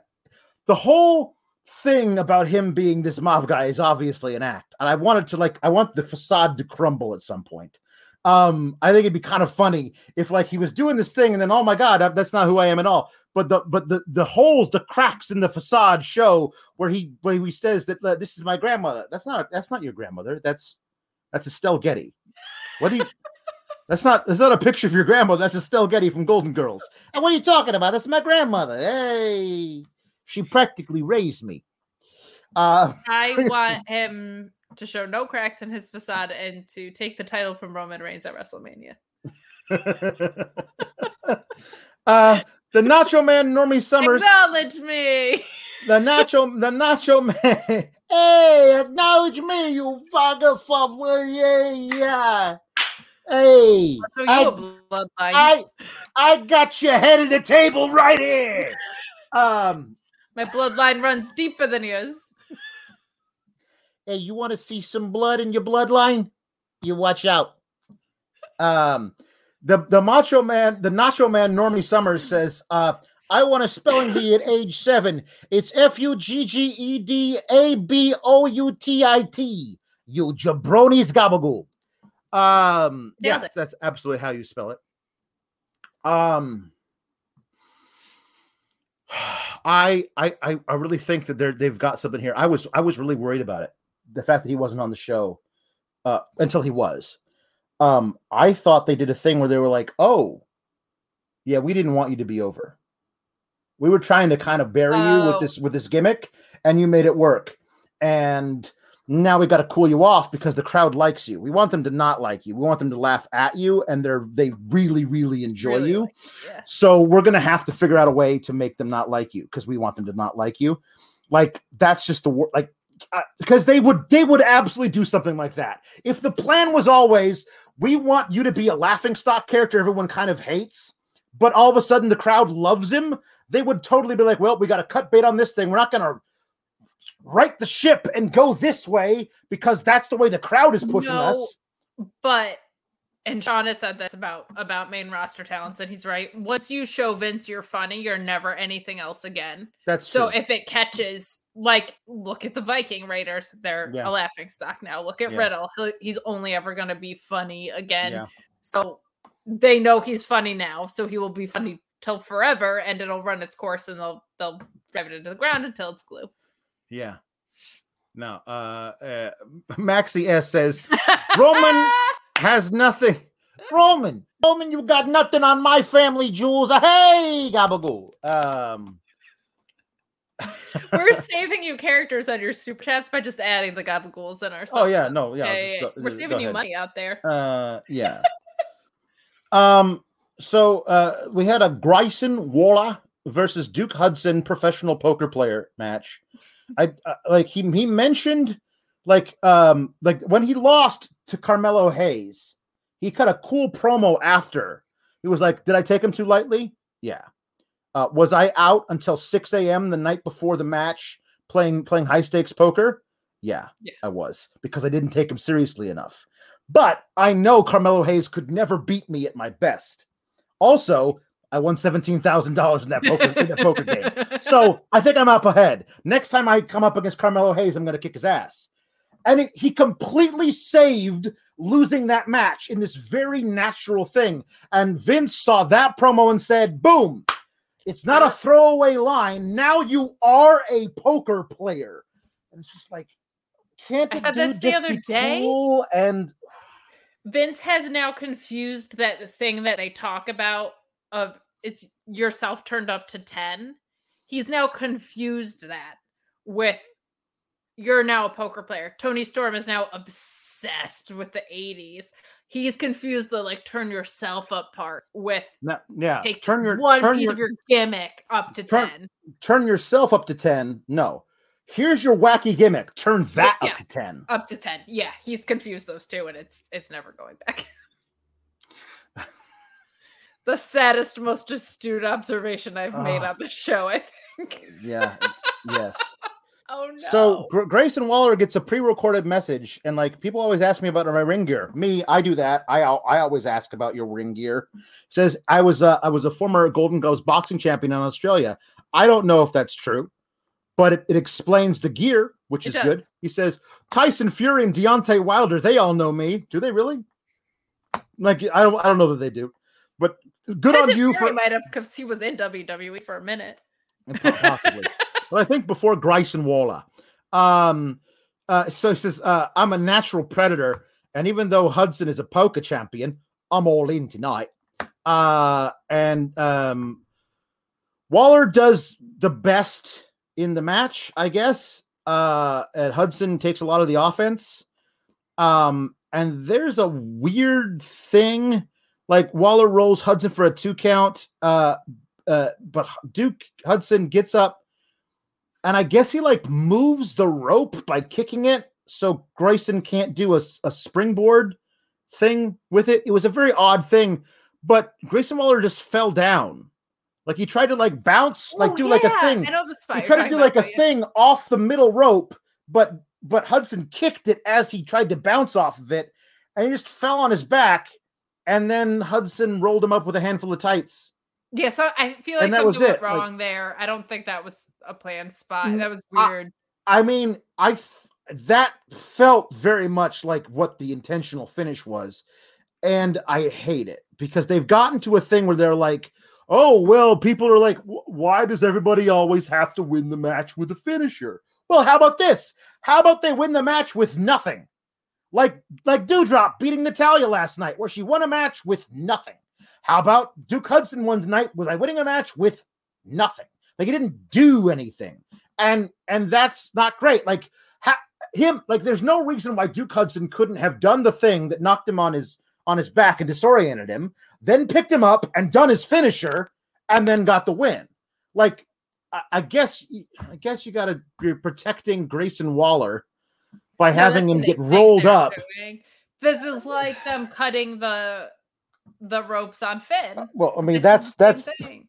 the whole thing about him being this mob guy is obviously an act, and I wanted to like I want the facade to crumble at some point. Um, I think it'd be kind of funny if like he was doing this thing and then oh my god, that's not who I am at all. But the but the the holes, the cracks in the facade show where he where he says that uh, this is my grandmother. That's not that's not your grandmother. That's that's Estelle Getty. What do you? [laughs] That's not that's not a picture of your grandmother. That's Estelle Getty from Golden Girls. And what are you talking about? That's my grandmother. Hey, she practically raised me. Uh, I [laughs] want him to show no cracks in his facade and to take the title from Roman Reigns at WrestleMania. [laughs] uh, the Nacho Man, Normie Summers. Acknowledge me. The Nacho, the Nacho Man. [laughs] hey, acknowledge me, you vagabond. Yeah, yeah. Hey, I, I, I got your head of the table right here. Um, my bloodline runs deeper than yours. Hey, you want to see some blood in your bloodline? You watch out. Um, the the Macho Man, the Nacho Man, Normie Summers says, uh, "I want a spelling bee at age seven. It's F U G G E D A B O U T I T. You jabronis gabagool." Um, yeah, that's absolutely how you spell it. Um, [sighs] I I I really think that they're they've got something here. I was I was really worried about it the fact that he wasn't on the show uh, until he was. Um, I thought they did a thing where they were like, "Oh, yeah, we didn't want you to be over. We were trying to kind of bury oh. you with oh. this with this gimmick, and you made it work. And now we got to cool you off because the crowd likes you. We want them to not like you. We want them to laugh at you, and they're they really really enjoy really you. Like, yeah. So we're gonna have to figure out a way to make them not like you because we want them to not like you. Like that's just the like Uh, because they would they would absolutely do something like that. If the plan was always we want you to be a laughing stock character everyone kind of hates, but all of a sudden the crowd loves him, they would totally be like, "Well, we got to cut bait on this thing. We're not going to right the ship and go this way because that's the way the crowd is pushing no, us." But and Sean has said this about about main roster talents, and he's right. Once you show Vince you're funny, you're never anything else again. That's so. True. If it catches, like, look at the Viking Raiders; they're yeah. a laughing stock now. Look at yeah. Riddle; he's only ever going to be funny again. Yeah. So they know he's funny now, so he will be funny till forever, and it'll run its course, and they'll they'll drive it into the ground until it's glue. Yeah. No, uh, uh [laughs] Maxi S says Roman [laughs] has nothing. Roman, Roman, you got nothing on my family jewels. Hey, gabagool. Um, [laughs] We're saving you characters on your super chats by just adding the gabagools in our. Oh yeah, no, yeah. yeah, yeah. Go, We're saving you money out there. Uh, [laughs] yeah. um. So uh, we had a Grayson Waller versus Duke Hudson professional poker player match. I [laughs] uh, like he he mentioned like um like when he lost to Carmelo Hayes, he cut a cool promo after. He was like, "Did I take him too lightly?" Yeah. Uh, was I out until 6 a.m. the night before the match playing playing high stakes poker? Yeah, yeah, I was because I didn't take him seriously enough. But I know Carmelo Hayes could never beat me at my best. Also, I won seventeen thousand dollars in that poker in that poker game. So I think I'm up ahead. Next time I come up against Carmelo Hayes, I'm going to kick his ass and it, he completely saved losing that match in this very natural thing. And Vince saw that promo and said, "Boom! It's not a throwaway line. Now you are a poker player." And it's just like, can't this dude the other day? Cool and Vince has now confused that thing that they talk about of it's yourself turned up to 10. He's now confused that with you're now a poker player. Toni Storm is now obsessed with the 80s. He's confused the like turn yourself up part with no, yeah. Take turn your one turn piece your, of your gimmick up to turn, 10. Turn yourself up to 10. No. Here's your wacky gimmick. Turn that yeah, up to 10. Up to 10. Yeah, he's confused those two and it's it's never going back. [laughs] the saddest, most astute observation I've made on the show, I think. yeah, yes. Oh no. So Gr- Grayson Waller gets a pre-recorded message, and like people always ask me about my ring gear. Me, I do that. I I always ask about your ring gear. says I was uh, I was a former Golden Gloves boxing champion in Australia. I don't know if that's true. but it, it explains the gear, which It is good. He says Tyson Fury and Deontay Wilder, they all know me. Do they really? Like I don't I don't know that they do, but good on you Fury for might have because he was in WWE for a minute. possibly. [laughs] but I think before Grayson Waller. Um, uh, so he says, uh, I'm a natural predator, and even though Hudson is a poker champion, I'm all in tonight. Uh, and um, Waller does the best in the match, I guess. Uh, and Hudson takes a lot of the offense. Um, and there's a weird thing like Waller rolls Hudson for a two count. Uh, uh, but Duke Hudson gets up, and I guess he like moves the rope by kicking it, so Grayson can't do a, a springboard thing with it. It was a very odd thing, but Grayson Waller just fell down. Like he tried to like bounce, like Oh, do like a thing. I know the spot. He tried to do like a yeah. thing off the middle rope, but but Hudson kicked it as he tried to bounce off of it, and he just fell on his back. And then Hudson rolled him up with a handful of tights. Yeah, so I feel like And something went it, like- wrong there. I don't think that was a planned spot. That was weird. I mean, I th- that felt very much like what the intentional finish was, and I hate it because they've gotten to a thing where they're like, "Oh, well, people are like, why does everybody always have to win the match with a finisher?" Well, how about this? How about they win the match with nothing? Like like Doudrop beating Natalya last night, where she won a match with nothing. How about Duke Hudson one night was I winning a match with nothing? Like he didn't do anything, and and that's not great. Like ha- him, like there's no reason why Duke Hudson couldn't have done the thing that knocked him on his on his back and disoriented him, then picked him up and done his finisher, and then got the win. Like I, I guess I guess you got to be protecting Grayson Waller by having him get rolled up. doing. This is like them cutting the the ropes on Finn. Well, I mean This that's that's thing.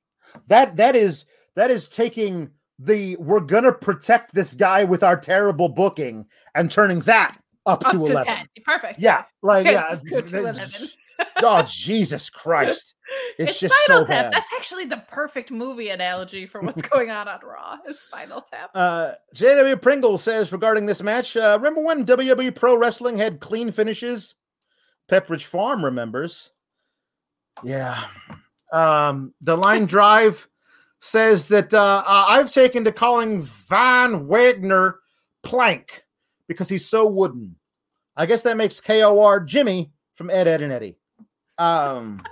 that that is that is taking the we're gonna protect this guy with our terrible booking and turning that up, up to to 11 ten. Perfect. yeah like Okay, yeah go to 11. [laughs] oh jesus christ [laughs] it's, It's, just Spinal so Tap. bad That's actually the perfect movie analogy for what's [laughs] going on on Raw. Is Spinal Tap. uh jw pringle says regarding this match uh remember when wwe pro wrestling had clean finishes pepperidge farm remembers yeah um the line drive says that uh, uh, I've taken to calling Von Wagner Plank because he's so wooden. I guess that makes KOR Jimmy from Ed, Ed, and Eddie. Um,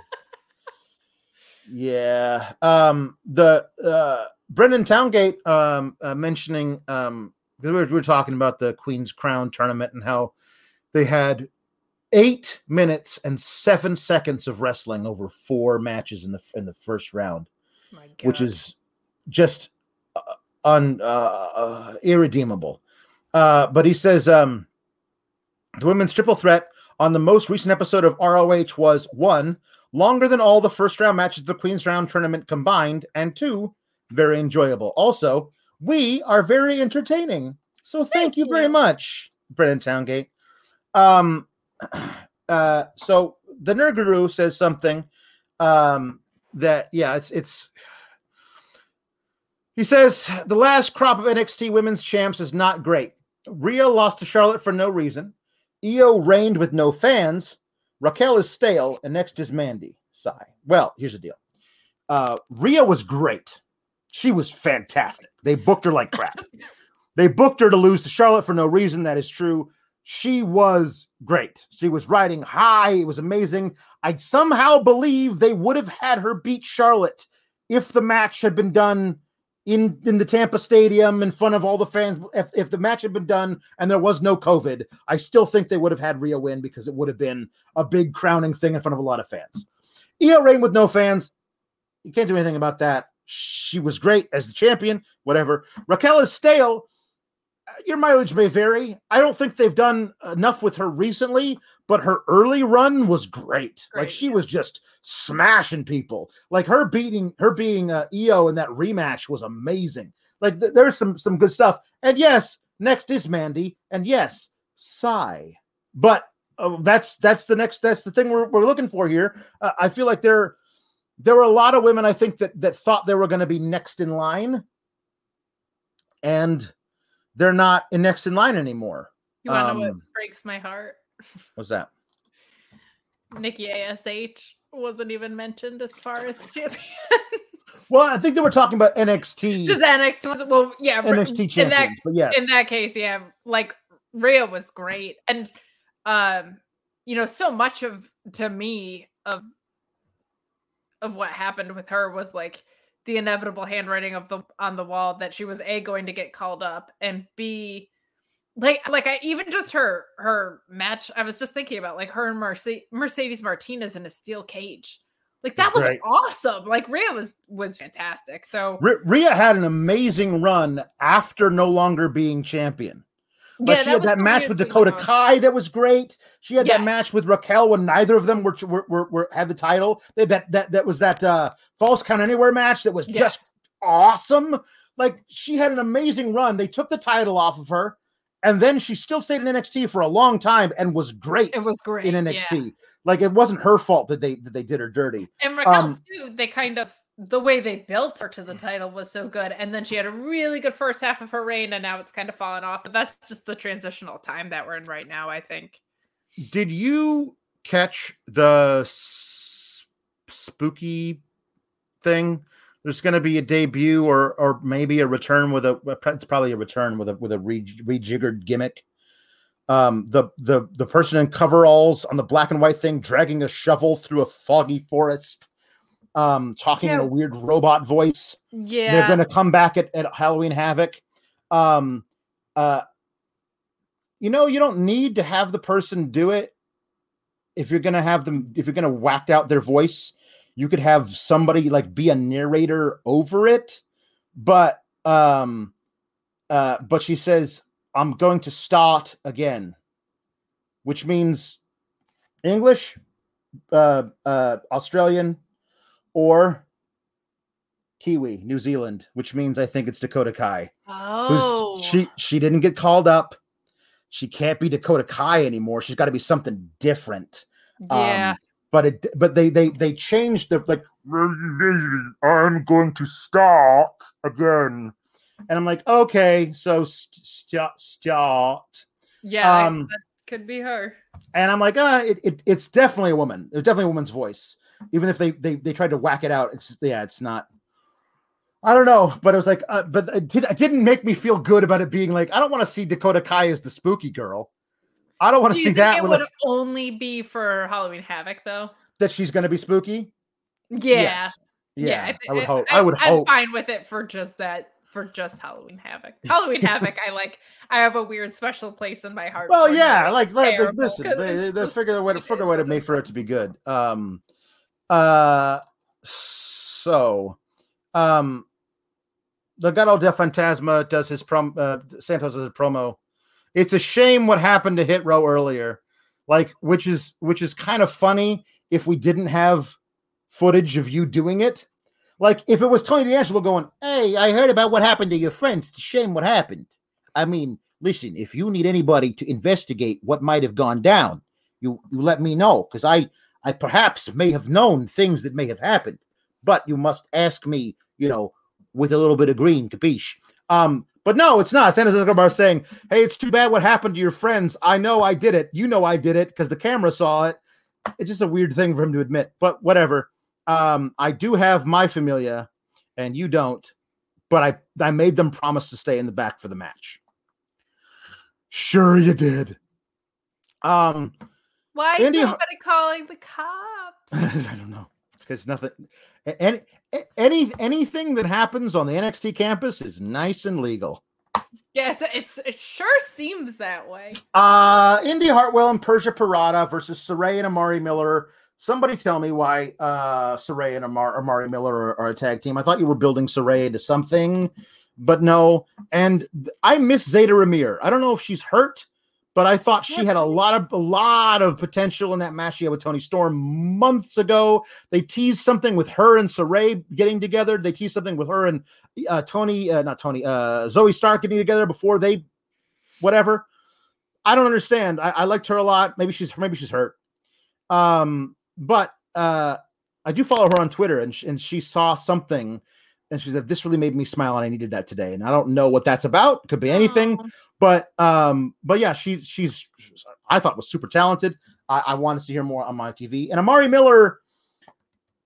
[laughs] yeah. Um, the uh, Brendan Towngate um, uh, mentioning um, we were, we were talking about the Queen's Crown tournament and how they had eight minutes and seven seconds of wrestling over four matches in the in the first round which is just uh, un uh, uh, irredeemable. Uh, but he says um, the women's triple threat on the most recent episode of ROH was one longer than all the first round matches of the Queen's Crown tournament combined, and two very enjoyable. Also, we are very entertaining. So thank, Thank you, very you. much, Brendan Towngate. Um, uh, so the Nerd Guru says something um, that yeah, it's it's. He says the last crop of NXT women's champs is not great. Rhea lost to Charlotte for no reason. Io reigned with no fans. Raquel is stale, and next is Mandy. Sigh. Well, here's the deal. Uh, Rhea was great. She was fantastic. They booked her like crap. [laughs] they booked her to lose to Charlotte for no reason. That is true. She was great. She was riding high. It was amazing. I somehow believe they would have had her beat Charlotte if the match had been done in in the Tampa Stadium in front of all the fans. If, if the match had been done and there was no COVID, I still think they would have had Rhea win because it would have been a big crowning thing in front of a lot of fans. Io Reign with no fans, you can't do anything about that. She was great as the champion, whatever. Raquel is stale. Your mileage may vary. I don't think they've done enough with her recently, but her early run was great. like she yeah. was just smashing people. Like her beating her beating uh, Io in that rematch was amazing. Like th- there's some some good stuff. And yes, next is Mandy, and yes, Sigh. But uh, that's that's the next that's the thing we're, we're looking for here. Uh, I feel like there there were a lot of women I think that that thought they were going to be next in line. and they're not in next in line anymore. You want to know what Um, breaks my heart? What's that? Nikki Ash wasn't even mentioned as far as [laughs] champion. Well, I think they were talking about NXT Just NXT. Well, yeah, NXT in that champions, but yes, in that case, yeah, like Rhea was great, and um, you know, so much of to me of of what happened with her was like the inevitable handwriting of the on the wall that she was a going to get called up and b like like I even just her her match I was just thinking about like her and Mercedes Mercedes Martinez in a steel cage like that was Right. awesome like Rhea was was fantastic so R- Rhea had an amazing run after no longer being champion. Like she had was that match with Dakota Kai that was great. She had Yes. that match with Raquel when neither of them were were, were, were had the title. They, that that that was that uh falls count anywhere match that was just awesome. Like she had an amazing run. They took the title off of her, and then she still stayed in NXT for a long time and was great it was great in yeah. NXT. Like it wasn't her fault that they that they did her dirty. And Raquel Um, too, they kind of the way they built her to the title was so good. And then she had a really good first half of her reign, and now it's kind of fallen off. But that's just the transitional time that we're in right now, I think. Did you catch the spooky thing? There's going to be a debut or or maybe a return with a it's probably a return with a with a re, rejiggered gimmick. Um, the the the person in coveralls on the black and white thing dragging a shovel through a foggy forest, um, talking in a weird robot voice. Yeah. They're going to come back at, at Halloween Havoc. Um, uh, you know, you don't need to have the person do it. If you're going to have them, if you're going to whack out their voice, you could have somebody like be a narrator over it. But, um, uh, but she says, I'm going to start again, which means English, uh, uh, Australian, or Kiwi, New Zealand, which means I think it's Dakota Kai. oh, she she didn't get called up. She can't be Dakota Kai anymore. She's got to be something different. yeah. Um, but it but they they they changed the like I'm going to start again. And I'm like, okay, so st- st- start. yeah. Um, that could be her. And I'm like, uh, it, it it's definitely a woman. It's definitely a woman's voice. Even if they they they tried to whack it out, it's yeah, it's not. I don't know, but it was like, uh, but it, did, it didn't make me feel good about it being like, I don't want to see Dakota Kai as the spooky girl. I don't want to you see that it would like, only be for Halloween Havoc though? that she's going to be spooky. Yeah. Yes. Yeah, I, I, would hope. I, would I'm hope. fine with it for just that. For just Halloween Havoc. Halloween Havoc, I like. I have a weird special place in my heart. Well, yeah, like, like listen, they, they figure a way to figure a way to make for it to be good. Um, uh, so, um, Legado del Fantasma does his prom. Uh, Santos does his promo. It's a shame what happened to Hit Row earlier, like which is which is kind of funny if we didn't have footage of you doing it. Like if it was Tony D'Angelo going, "Hey, I heard about what happened to your friends. It's a shame what happened." I mean, listen, if you need anybody to investigate what might have gone down, you you let me know because I I perhaps may have known things that may have happened, but you must ask me, you know, with a little bit of green, capiche? Um, but no, it's not. Santos Escobar saying, "Hey, it's too bad what happened to your friends. I know I did it. You know I did it because the camera saw it." It's just a weird thing for him to admit, but whatever. Um, I do have my familia, and you don't, but I I made them promise to stay in the back for the match. Sure, you did. Um, Why is Andy nobody calling the cops? [laughs] I don't know. It's because nothing. Any any anything that happens on the NXT campus is nice and legal. yeah, it's, it's it sure seems that way. Uh Indy Hartwell and Persia Pirotta versus Sarray and Amari Miller. Somebody tell me why uh Sarray and Amar- Amari Miller are, are a tag team. I thought you were building Sarray to something, but no. And I miss Zeta Ramir. I don't know if she's hurt, but I thought she had a lot of a lot of potential in that match she had with Toni Storm months ago. They teased something with her and Sarray getting together. They teased something with her and uh, Tony, uh, not Tony, uh, Zoey Stark getting together before they, whatever. I don't understand. I, I liked her a lot. Maybe she's maybe she's hurt. Um, but uh, I do follow her on Twitter, and sh- and she saw something and she said, "This really made me smile, and I needed that today." And I don't know what that's about. Could be anything, Aw. but um, but yeah, she's she's I thought was super talented. I, I wanted to hear more on my TV. And Amari Miller,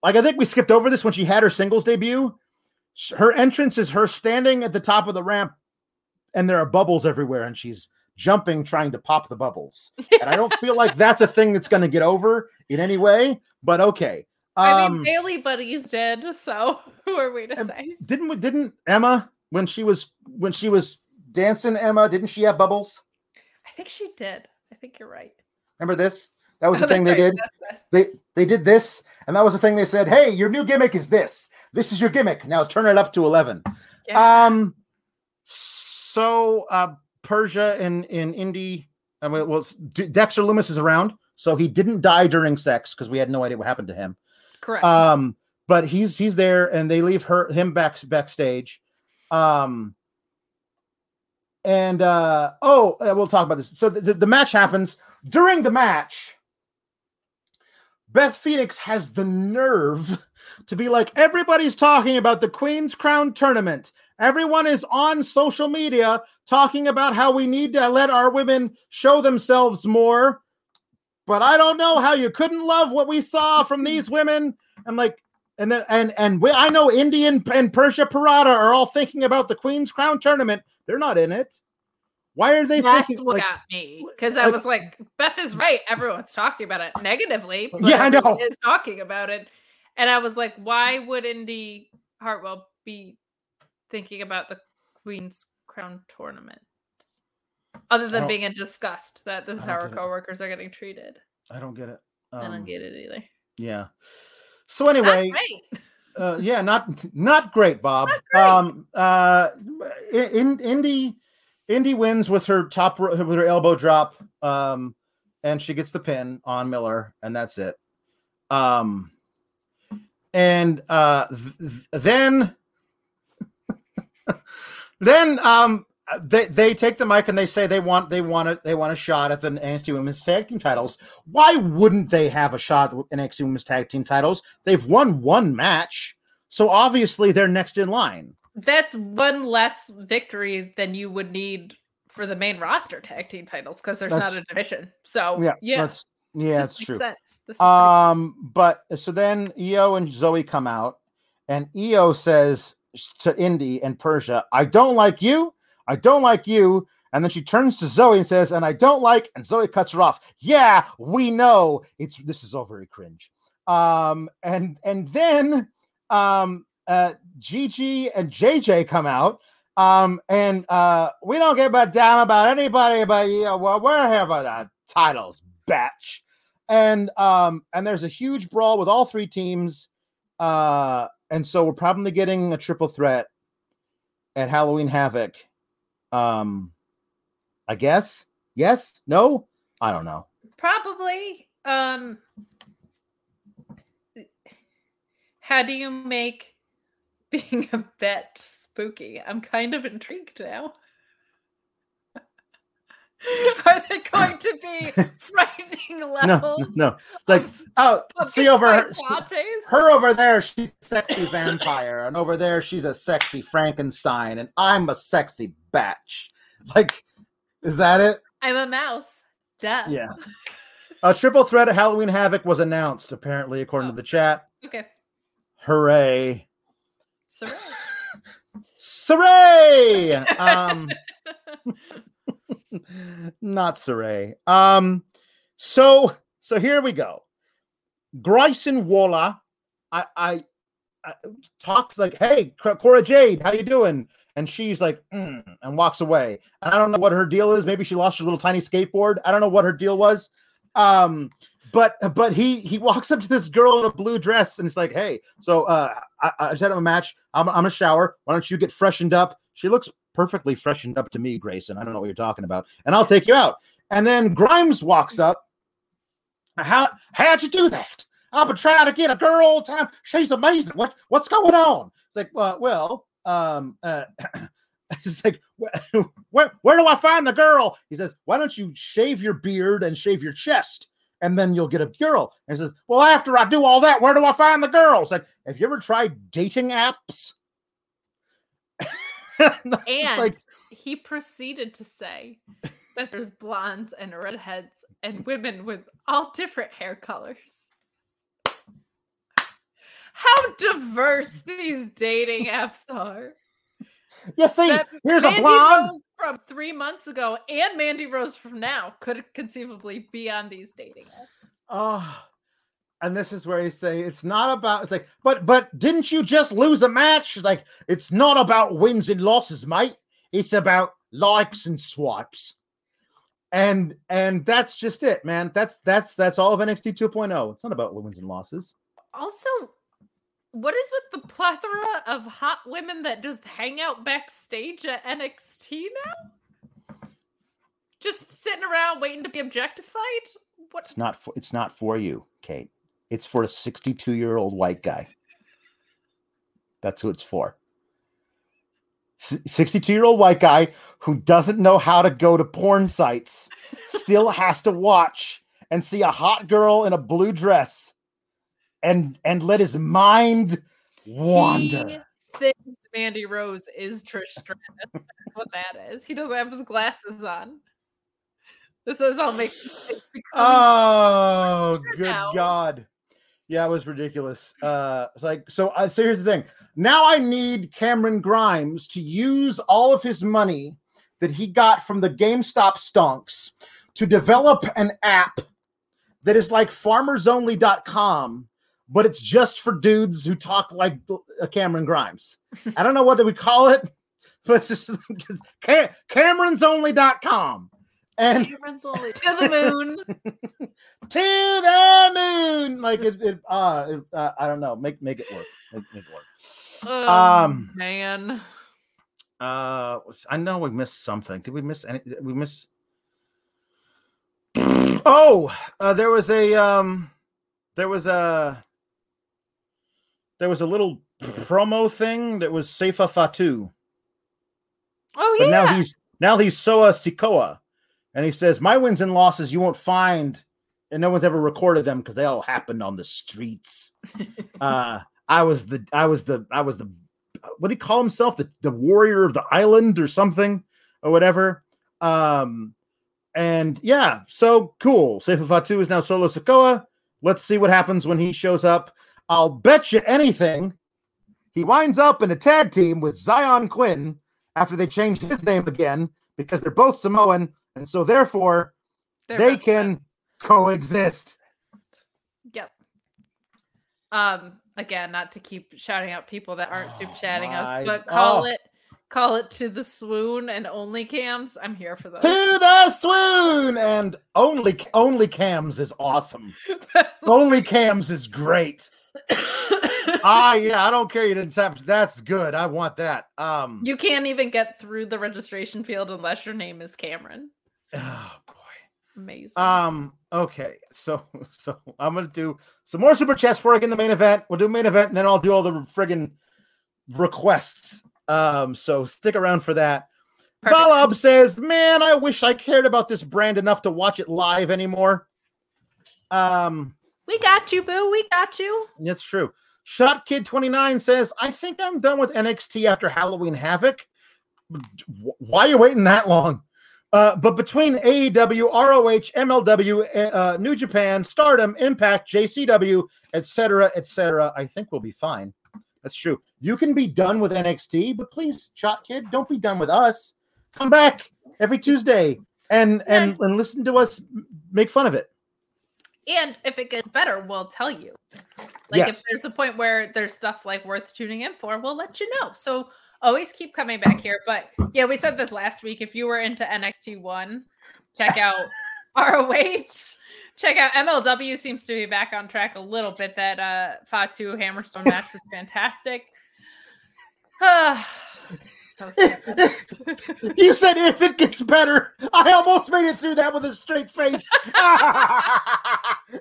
like I think we skipped over this when she had her singles debut. Her entrance is her standing at the top of the ramp, and there are bubbles everywhere, and she's jumping trying to pop the bubbles. And I don't feel like that's a thing that's going to get over in any way. But okay. I Um, mean, Bayley Buddies did, so [laughs] who are we to Um, say? didn't we- didn't Emma when she was when she was dancing Emma didn't she have bubbles? I think she did. I think you're right. Remember this? That was [laughs] the thing they right, did. They they did this, and that was the thing they said. Hey, your new gimmick is this. This is your gimmick. Now turn it up to eleven. Yeah. Um. So uh, Persia in in Indy. I mean, well, Dexter Lumis is around, so he didn't die during sex because we had no idea what happened to him. Correct. Um, but he's he's there, and they leave her him back backstage. Um, and uh, oh, uh, we'll talk about this. So the, the, the match happens during the match. Beth Phoenix has the nerve to be like, everybody's talking about the Queen's Crown tournament. Everyone is on social media talking about how we need to let our women show themselves more. But I don't know how you couldn't love what we saw from mm-hmm. these women. I'm like, and then and and we, I know Indian and Persia Pirotta are all thinking about the Queen's Crown tournament. They're not in it. Why are they That's thinking? what like, got me because I like- was like, Beth is right. Everyone's talking about it negatively. But Yeah, I know. Is talking about it, and I was like, why would Indy Hartwell be thinking about the Queen's Crown tournament, other than being in disgust that this is how our get it. coworkers are getting treated? I don't get it. I Um, don't get it either. Yeah. So anyway, uh, yeah, not [laughs] not great, Bob. Not great. Um, uh, in, Indy, Indy wins with her top with her elbow drop, um, and she gets the pin on Miller, and that's it. Um, and uh, th- then, [laughs] then um, they they take the mic and they say they want they want it they want a shot at the NXT Women's Tag Team titles. Why wouldn't they have a shot at the NXT Women's Tag Team titles? They've won one match, so obviously they're next in line. That's one less victory than you would need for the main roster tag team titles because there's not a division. So Yeah, yeah, that's yeah, this that's makes true. sense. Um, but so then Io and Zoey come out, and Io says to Indy and Persia, "I don't like you. I don't like you." And then she turns to Zoey and says, "And I don't like." And Zoey cuts her off. Yeah, we know it's this is all very cringe. Um, and and then um, uh, Gigi and JJ come out. Um, and uh, we don't give a damn about anybody, but yeah, well, we're the titles, batch and um and there's a huge brawl with all three teams uh and so we're probably getting a triple threat at halloween havoc um i guess yes no i don't know Probably. Um how do you make being a bet spooky? I'm kind of intrigued now. [laughs] Are they going to be [laughs] frightening no levels? no like s- oh see over her, her over there she's a sexy vampire and over there she's a sexy frankenstein and i'm a sexy batch like is that it I'm a mouse. Duh. yeah a triple threat at halloween havoc was announced apparently according to Oh. the chat Okay. hooray So Sarray! [laughs] Um, not Sarray. Um, so so here we go. Grayson Waller, I I, I talks like, "Hey, Cora Jade, how you doing?" And she's like, "Mm," and walks away. And I don't know what her deal is. Maybe she lost her little tiny skateboard. I don't know what her deal was. Um, but but he he walks up to this girl in a blue dress and he's like, "Hey, so uh, I, I just had a match. I'm I'm a shower. Why don't you get freshened up?" She looks perfectly freshened up to me, Grayson. I don't know what you're talking about, and I'll take you out. And then Grimes walks up. How how'd you do that? I've been trying to get a girl all the time. She's amazing. What what's going on? It's like, well, well, um, uh, [coughs] it's like, [laughs] where, where do I find the girl? He says, why don't you shave your beard and shave your chest, and then you'll get a girl. And he says, well, after I do all that, where do I find the girl? It's like, have you ever tried dating apps? [laughs] And like, he proceeded to say that there's blondes and redheads and women with all different hair colors. How diverse these dating apps are. you see, That here's a Mandy blonde. Rose from three months ago and Mandy Rose from now could conceivably be on these dating apps. Oh, and this is where you say it's not about. It's like, but but didn't you just lose a match? It's like it's not about wins and losses, mate. It's about likes and swipes, and and that's just it, man. That's that's that's all of NXT 2.0. It's not about wins and losses. Also, what is with the plethora of hot women that just hang out backstage at NXT now? Just sitting around waiting to be objectified? What? It's not for it's not for you, Kate. It's for a 62 year old white guy. That's who it's for. 62 year old white guy who doesn't know how to go to porn sites still has to watch and see a hot girl in a blue dress and and let his mind wander. He thinks Mandy Rose is Trish Stratus. That's what that is. He doesn't have his glasses on. This is all becoming Oh, [laughs] good now. God. Yeah, it was ridiculous. Uh, it's like, so, uh, so here's the thing. Now I need Cameron Grimes to use all of his money that he got from the GameStop stonks to develop an app that is like farmersonly.com, but it's just for dudes who talk like uh, Cameron Grimes. [laughs] I don't know what do we call it, [laughs] but it's just [laughs] Cam- cameronsonly.com. And Cameron's only to the moon. [laughs] to the moon. Like it, it uh, it, uh I don't know. Make make it work. Make, make it work. Oh, Um, man. Uh I know we missed something. Did we miss any did we miss [sniffs] Oh, uh, there was a um there was a there was a little promo thing that was Seifa Fatu. Oh But yeah. now he's now he's Solo Sikoa. And he says, My wins and losses you won't find, and no one's ever recorded them because they all happened on the streets. [laughs] uh I was the I was the I was the what do he call himself? The the warrior of the island or something or whatever. Um and yeah, so cool. Seifa Fatu is now Solo Sikoa. Let's see what happens when he shows up. I'll bet you anything he winds up in a tag team with Xyon Quinn after they changed his name again because they're both Samoan, and so therefore They're they can coexist. Yep. Um. Again, not to keep shouting out people that aren't super Oh chatting my- us, but call oh. it, call it to the swoon and only cams. I'm here for those. To the swoon and only only cams is awesome. [laughs] [laughs] Only cams is great. [laughs] Ah, yeah, I don't care. You didn't tap. That's good. I want that. Um, you can't even get through the registration field unless your name is Cameron. Oh boy. Amazing. Um. Okay. So [laughs] so I'm gonna do some more super chats I get in the main event. We'll do main event, and then I'll do all the friggin' requests. Um. So stick around for that. Balab says, "Man, I wish I cared about this brand enough to watch it live anymore." Um. we got you, boo. We got you. That's true. Shot Kid 29 says, I think I'm done with NXT after Halloween Havoc. Why are you waiting that long? Uh, but between AEW, ROH, MLW, uh, New Japan, Stardom, Impact, JCW, etc., etc., I think we'll be fine. That's true. You can be done with NXT, but please, Shot Kid, don't be done with us. Come back every Tuesday and and, and listen to us make fun of it. And if it gets better, we'll tell you. Like Yes. if there's a point where there's stuff like worth tuning in for, we'll let you know. So always keep coming back here. But yeah, we said this last week. If you were into NXT one, check out [laughs] ROH. Check out MLW seems to be back on track a little bit. That uh Fatu Hammerstone match was fantastic. so [sighs] you said if it gets better. I almost made it through that with a straight face. [laughs]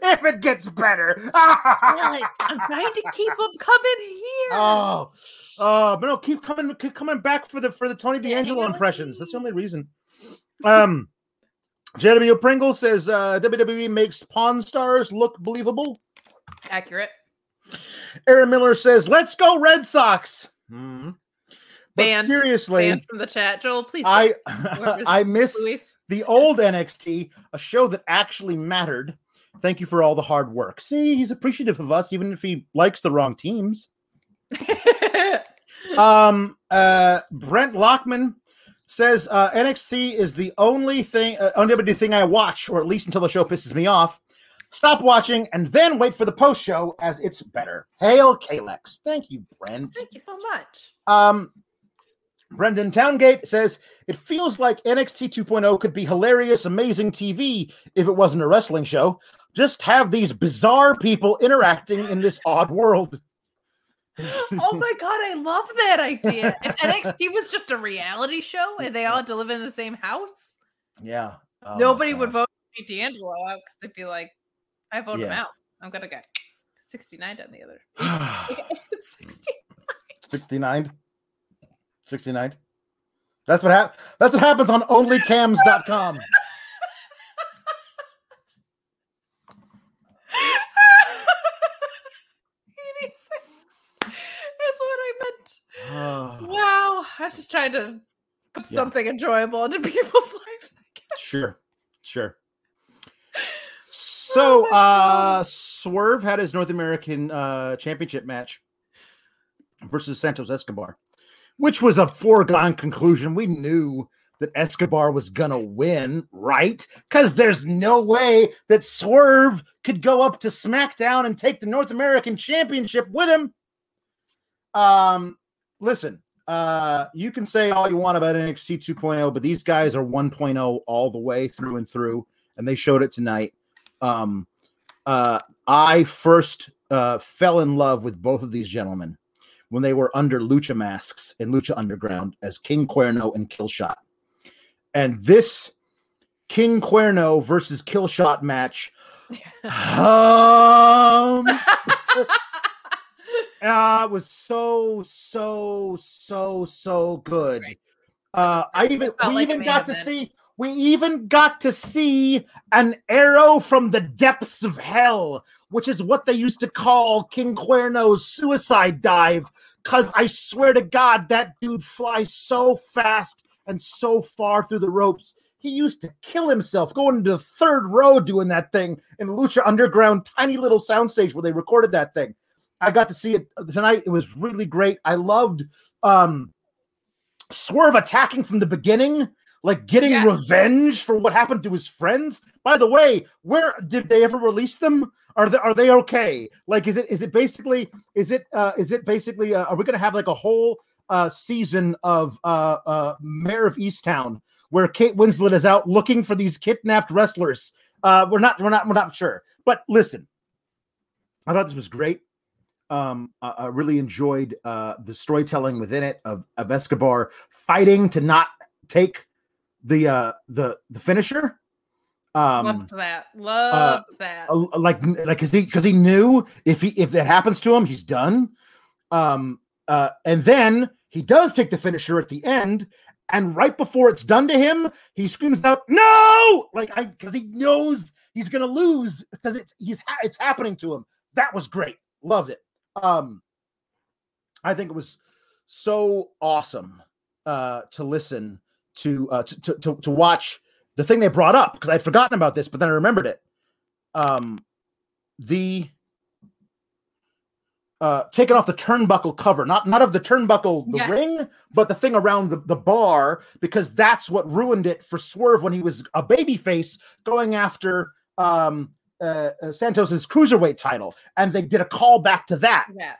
if it gets better. [laughs] Alex, I'm trying to keep them coming here. oh, uh, but no, keep coming, keep coming back for the for the Tony D'Angelo yeah. impressions. That's the only reason. Um, JW Pringle says uh, WWE makes Pawn Stars look believable. Accurate. Aaron Miller says, "Let's go Red Sox." Hmm. but Banned- seriously, Banned from the chat. Joel, please. I [laughs] I miss Luis. the old NXT, a show that actually mattered. Thank you for all the hard work. See, he's appreciative of us, even if he likes the wrong teams. [laughs] Um, uh, Brent Lockman says uh, NXT is the only thing, uh, only thing I watch, or at least until the show pisses me off. Stop watching and then wait for the post show as it's better. Hail Kalex. Thank you, Brent. Thank you so much. Um, Brendan Towngate says it feels like NXT 2.0 could be hilarious, amazing TV if it wasn't a wrestling show. Just have these bizarre people interacting in this odd world. Oh [laughs] my god, I love that idea. If NXT was just a reality show and they all had to live in the same house, Yeah. Oh nobody would vote Pete D'Angelo out because they'd be like, I vote him out. I'm gonna get 69 on the other. [sighs] Mm. [laughs] I said 60. 69. 69. That's what hap- that's what happens on onlycams.com. [laughs] 86. That's what I [sighs] Wow. I was just trying to put Yeah. something enjoyable into [laughs] people's lives. I guess. Sure. Sure. Oh So my uh Swerve had his North American uh championship match versus Santos Escobar, which was a foregone conclusion. We knew that Escobar was gonna win, right? Because there's no way that Swerve could go up to SmackDown and take the North American Championship with him. Um, listen, uh, you can say all you want about NXT 2.0, but these guys are 1.0 all the way through and through, and they showed it tonight. Um, uh, I first uh, fell in love with both of these gentlemen when they were under lucha masks in Lucha Underground as King Cuerno and Killshot. And this King Cuerno versus Killshot match [laughs] um, [laughs] uh, was so so so so good. Uh, I even we like even got to see we even got to see an arrow from the depths of hell, which is what they used to call King Cuerno's suicide dive. Cause I swear to God, that dude flies so fast and so far through the ropes. He used to kill himself going into the third row doing that thing in the Lucha Underground tiny little soundstage where they recorded that thing. I got to see it tonight. It was really great. I loved um Swerve attacking from the beginning, like getting Yes. revenge for what happened to his friends. By the way, where did they ever release them? Are they are they okay? Like, is it is it basically is it uh is it basically uh, are we gonna have like a whole uh season of uh uh Mare of Easttown where Kate Winslet is out looking for these kidnapped wrestlers? Uh, we're not we're not we're not sure. But listen, I thought this was great. Um, I, I really enjoyed uh, the storytelling within it of, of Escobar fighting to not take the uh, the the finisher. Um, Loved that. Loved that. uh, like like because he because he knew if he if that happens to him, he's done. Um, uh, and then he does take the finisher at the end, and right before it's done to him, he screams out, "No!" Like I because he knows he's gonna lose because it's he's it's happening to him. That was great. Loved it. Um, I think it was so awesome uh to listen to uh to to, to, to watch the thing they brought up because I'd forgotten about this, but then I remembered it. Um, the uh taking off the turnbuckle cover, not not of the turnbuckle, the Yes. ring, but the thing around the, the bar, because that's what ruined it for Swerve when he was a baby face going after um uh, uh Santos's cruiserweight title, and they did a call back to that. yeah.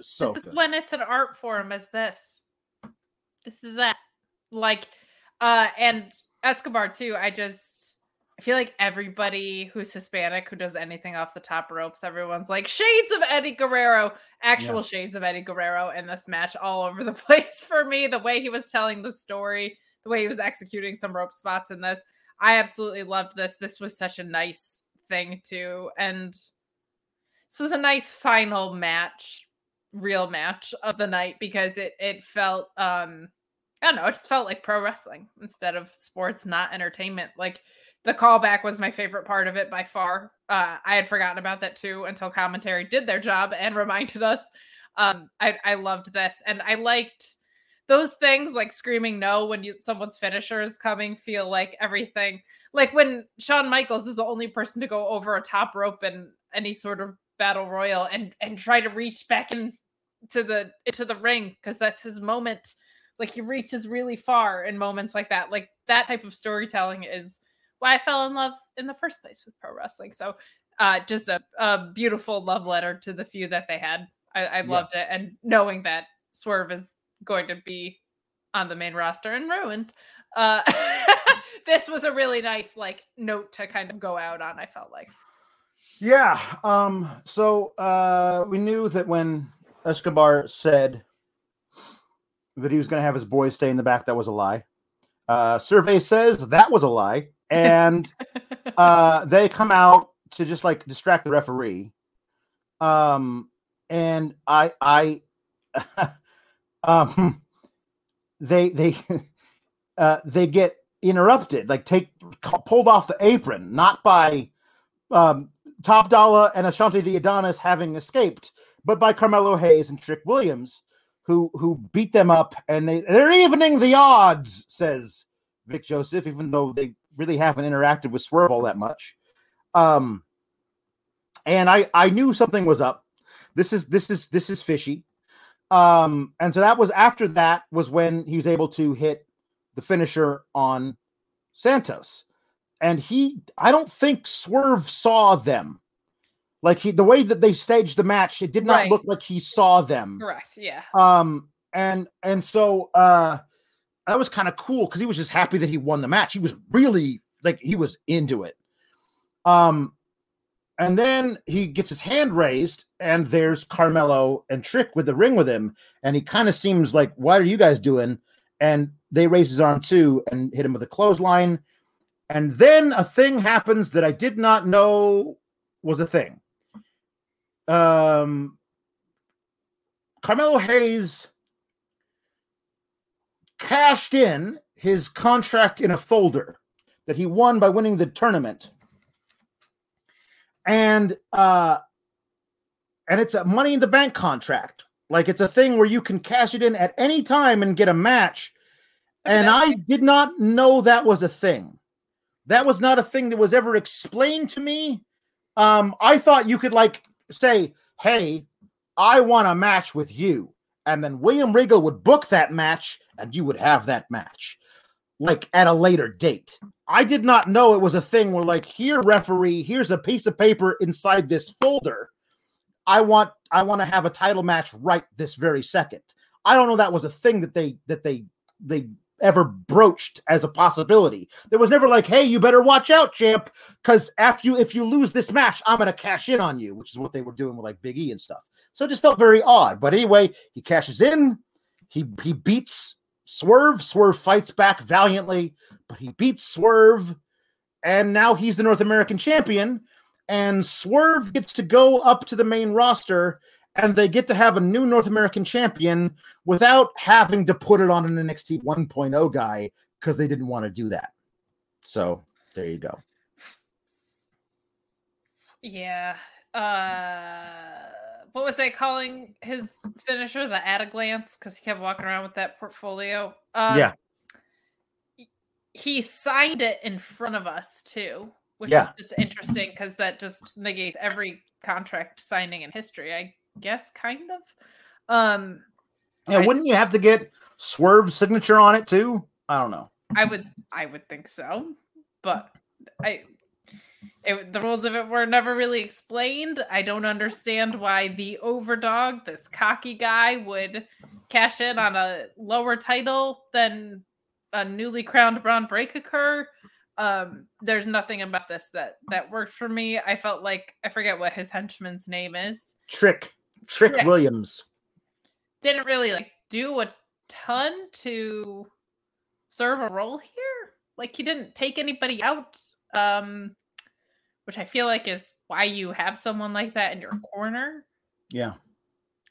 So this is good. when it's an art form as this. This is that. Like uh and Escobar too. I just I feel like everybody who's Hispanic who does anything off the top ropes, everyone's like shades of Eddie Guerrero, actual Yeah. shades of Eddie Guerrero in this match all over the [laughs] place for me. The way he was telling the story, the way he was executing some rope spots in this. I absolutely loved this. This was such a nice thing too. And this was a nice final match, real match of the night because it it felt um I don't know, it just felt like pro wrestling instead of sports, not entertainment. Like the callback was my favorite part of it by far. Uh, I had forgotten about that too until commentary did their job and reminded us. Um, I, I loved this, and I liked those things like screaming no when you someone's finisher is coming feel like everything like when Shawn Michaels is the only person to go over a top rope in any sort of battle royal and and try to reach back in to the into the ring because that's his moment. Like he reaches really far in moments like that. Like that type of storytelling is why I fell in love in the first place with pro wrestling. So uh just a, a beautiful love letter to the few that they had. I, I loved yeah. it and knowing that Swerve is going to be on the main roster and ruined. Uh [laughs] this was a really nice like note to kind of go out on i felt like. Yeah um so uh we knew that when escobar said that he was going to have his boys stay in the back that was a lie. Uh survey says that was a lie and [laughs] uh they come out to just like distract the referee. Um and i i [laughs] um they they [laughs] uh they get interrupted, like take pulled off the apron, not by um, Top Dollar and Ashante the Adonis having escaped, but by Carmelo Hayes and Trick Williams, who who beat them up, and they they're evening the odds, says Vic Joseph, even though they really haven't interacted with Swerve all that much. Um, and I I knew something was up. This is this is this is fishy. Um, and so that was after that was when he was able to hit the finisher on Santos. And he, I don't think Swerve saw them. Like he, the way that they staged the match, it did not right. look like he saw them. Correct. Yeah. Um, and and so uh, that was kind of cool because he was just happy that he won the match. He was really like he was into it. Um, and then he gets his hand raised, and there's Carmelo and Trick with the ring with him, and he kind of seems like, "What are you guys doing?" And they raise his arm too and hit him with a clothesline. And then a thing happens that I did not know was a thing. Um, Carmelo Hayes cashed in his contract in a folder that he won by winning the tournament. And uh and it's a money in the bank contract. Like it's a thing where you can cash it in at any time and get a match and I did not know that was a thing. That was not a thing that was ever explained to me. Um, I thought you could like say, "Hey, I want a match with you," and then William Regal would book that match, and you would have that match, like at a later date. I did not know it was a thing where, like, here, referee, here's a piece of paper inside this folder. I want, I want to have a title match right this very second. I don't know that was a thing that they that they they ever broached as a possibility. There was never like, hey, you better watch out, champ, because after you if you lose this match, I'm gonna cash in on you, which is what they were doing with like Big E and stuff. So it just felt very odd. But anyway, he cashes in, he he beats Swerve. Swerve fights back valiantly, but he beats Swerve, and now he's the North American champion. And Swerve gets to go up to the main roster and they get to have a new North American champion without having to put it on an NXT 1.0 guy because they didn't want to do that. So there you go. Yeah. Uh what was they calling his finisher? The at a glance, because he kept walking around with that portfolio. Uh, yeah. He signed it in front of us too, which yeah. is just interesting because that just negates every contract signing in history. I guess kind of. Um Yeah, I, wouldn't you have to get Swerve's signature on it too? I don't know. I would I would think so. But I it, the rules of it were never really explained. I don't understand why the overdog, this cocky guy, would cash in on a lower title than a newly crowned Bron Breakker. Um, there's nothing about this that that worked for me. I felt like I forget what his henchman's name is. Trick. Trick, Trick Williams didn't really like do a ton to serve a role here. Like he didn't take anybody out, um, which I feel like is why you have someone like that in your corner. Yeah.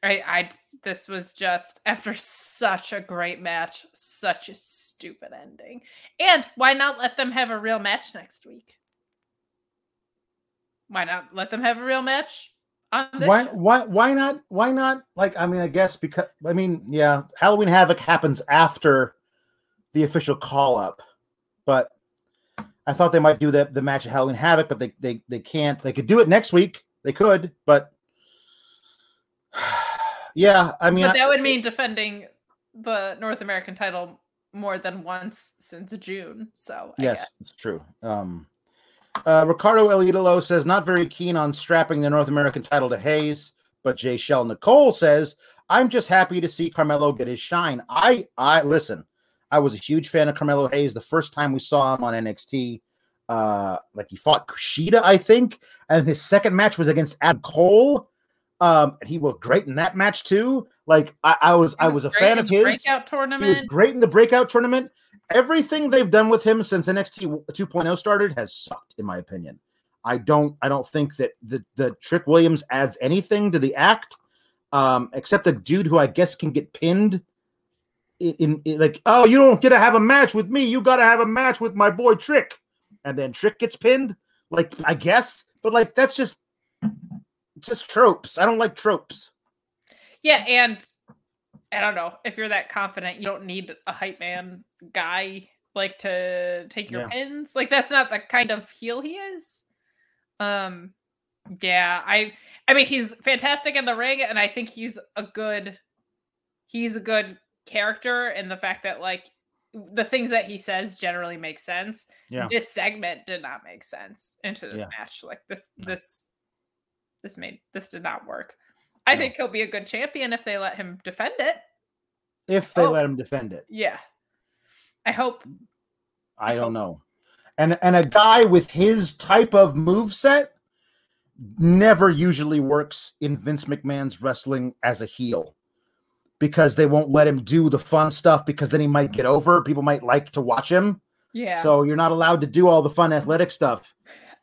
I, I this was just after such a great match, such a stupid ending. And why not let them have a real match next week? Why not let them have a real match on this Why show. why why not why not like I mean I guess because I mean yeah Halloween Havoc happens after the official call up, but I thought they might do the the match at Halloween Havoc, but they they they can't. They could do it next week. They could, but [sighs] yeah, I mean but I- that would mean defending the North American title more than once since June. So I Yes, guess. it's true. Um, uh, Ricardo Elidolo says not very keen on strapping the North American title to Hayes, but Jay Shell Nicole says I'm just happy to see Carmelo get his shine. I I listen. I was a huge fan of Carmelo Hayes the first time we saw him on NXT. Uh, like he fought Kushida, I think, and his second match was against Adam Cole. Um, and he was great in that match too. Like I, I was, He I was a fan in of the his. breakout He was great in the breakout tournament. Everything they've done with him since NXT 2.0 started has sucked, in my opinion. I don't I don't think that the, the Trick Williams adds anything to the act, um, except a dude who I guess can get pinned in, in, like, oh, you don't get to have a match with me, you gotta have a match with my boy Trick. And then Trick gets pinned. Like, I guess, but like that's just just tropes. I don't like tropes. Yeah, and I don't know if you're that confident, you don't need a hype man guy like to take your Yeah. pins. Like that's not the kind of heel he is. Um, yeah, I I mean he's fantastic in the ring, and I think he's a good he's a good character and the fact that like the things that he says generally make sense. Yeah. This segment did not make sense into this Yeah. match. Like this this this made this did not work. I No. think he'll be a good champion if they let him defend it. If they Oh. let him defend it. Yeah. I hope I don't know. And and a guy with his type of move set never usually works in Vince McMahon's wrestling as a heel because they won't let him do the fun stuff because then he might get over. People might like to watch him. yeah. So you're not allowed to do all the fun athletic stuff.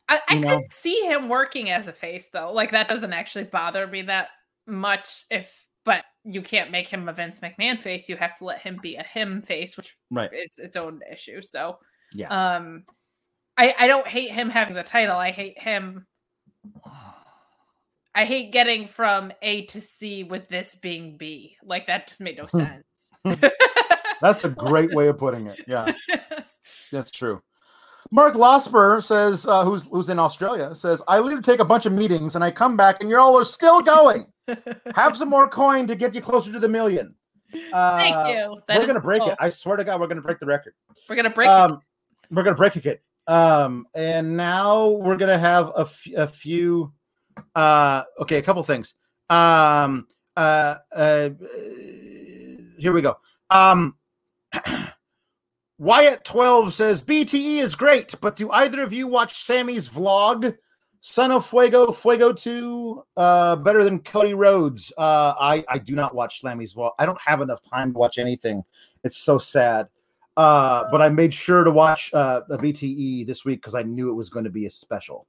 I, I could see him working as a face though. Like that doesn't actually bother me that much if but you can't make him a Vince McMahon face. You have to let him be a him face, which Right. is its own issue. So Yeah. um I I don't hate him having the title. I hate him I hate getting from A to C with this being B. Like that just made no sense. [laughs] That's a great way of putting it. Yeah. [laughs] That's true. Mark Losper says, uh, who's who's in Australia, says, I leave to take a bunch of meetings and I come back and you all are still going. Have some more coin to get you closer to the million. Uh, Thank you. That we're gonna break cool. it. I swear to God, we're gonna break the record. We're gonna break it. Um, we're gonna break it. Um, and now we're gonna have a, f- a few. Uh, okay, a couple things. Um, uh, uh, here we go. Um, [clears throat] Wyatt twelve says BTE is great, but do either of you watch Sammy's vlog? Son of Fuego, Fuego 2, uh, better than Cody Rhodes. Uh, I, I do not watch Sammy's vlog. I don't have enough time to watch anything. It's so sad. Uh, but I made sure to watch uh, a BTE this week because I knew it was going to be a special.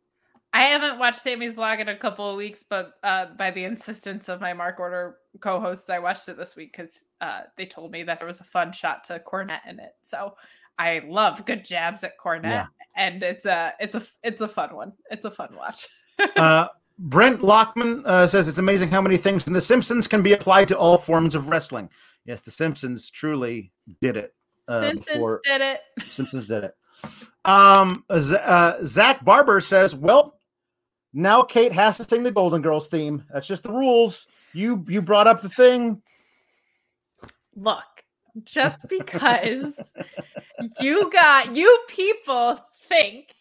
I haven't watched Sammy's vlog in a couple of weeks, but uh, by the insistence of my Mark Order co-hosts, I watched it this week because uh, they told me that there was a fun shot to Cornette in it. So I love good jabs at Cornette, Yeah. and it's a it's a it's a fun one. It's a fun watch. [laughs] Uh, Brent Lockman uh, says it's amazing how many things in The Simpsons can be applied to all forms of wrestling. Yes, The Simpsons truly did it. uh, Simpsons did it. Simpsons did it. Um, uh, Zach Barber says, "Well, now Kate has to sing the Golden Girls theme. That's just the rules. You you brought up the thing. Look, just [laughs] because you got you people think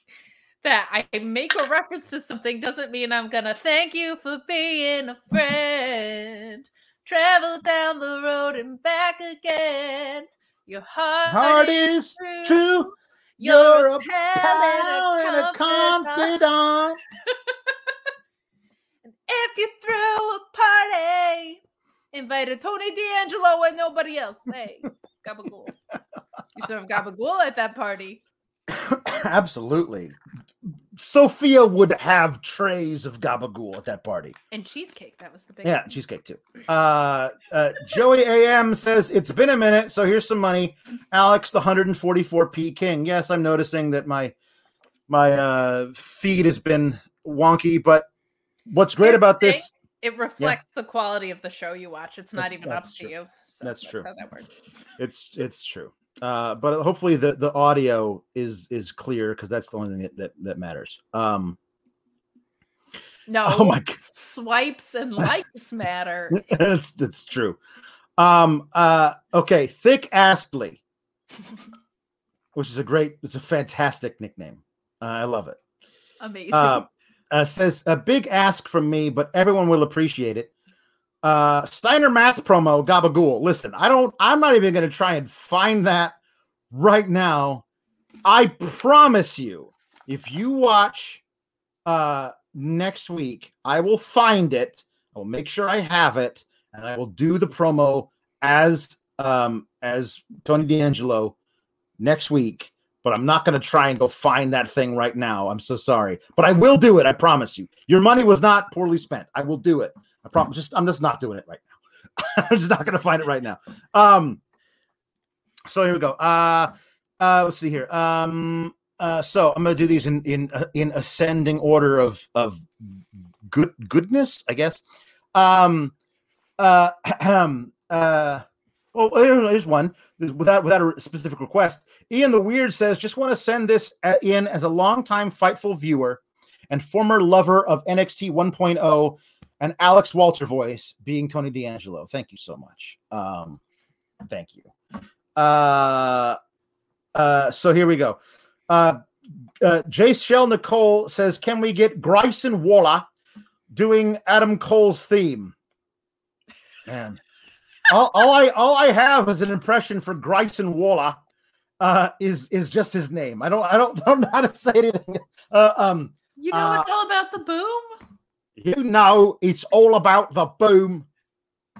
that I make a reference to something doesn't mean I'm gonna thank you for being a friend. Travel down the road and back again. Your heart, Heart is true. true. You're, You're a pal and a confidant. [laughs] If you threw a party, invited Tony D'Angelo and nobody else. Hey, gabagool. You serve gabagool at that party. [coughs] Absolutely. Sophia would have trays of gabagool at that party. And cheesecake. That was the big Yeah, one. cheesecake too. Uh, uh, Joey AM says it's been a minute, so here's some money. Alex, the 144p king. Yes, I'm noticing that my my uh, feed has been wonky, but what's great Here's about this? It reflects the quality of the show you watch. It's not That's- even up that's to you. So That's true. how that works. It's it's true. Uh, but hopefully the the audio is is clear because that's the only thing that, that that matters. Um, No, [laughs] Oh my God. swipes and [laughs] likes matter. that's that's true. Um, uh, okay, thick Astley, [laughs] which is a great, it's a fantastic nickname. Uh, I love it. Amazing. Uh, uh, says a big ask from me, but everyone will appreciate it. Uh, Steiner math promo Gabagool. Listen, I don't. I'm not even going to try and find that right now. I promise you, if you watch uh next week, I will find it. I will make sure I have it, and I will do the promo as um as Tony D'Angelo next week but I'm not going to try and go find that thing right now. I'm so sorry, but I will do it. I promise you. Your money was not poorly spent. I will do it. I promise. Just I'm just not doing it right now. [laughs] I'm just not going to find it right now. Um. So here we go. Uh. Uh. Let's see here. Um. Uh. So I'm going to do these in in uh, in ascending order of of good goodness, I guess. Um. Uh. Um [clears throat] uh. Well, there's one without without a specific request. Ian the Weird says, just want to send this uh, in as a longtime Fightful viewer and former lover of NXT 1.0 and Alex Walter voice, being Tony D'Angelo. Thank you so much. Um, thank you. Uh, uh, so here we go. Uh, uh, Jace Shell Nicole says, can we get Grayson Waller doing Adam Cole's theme? Man, all, all I all I have is an impression for Grayson Waller uh is is just his name. I don't I don't, don't [laughs] know how to say anything. Uh, um you know uh, it's all about the boom. you know it's all about the boom.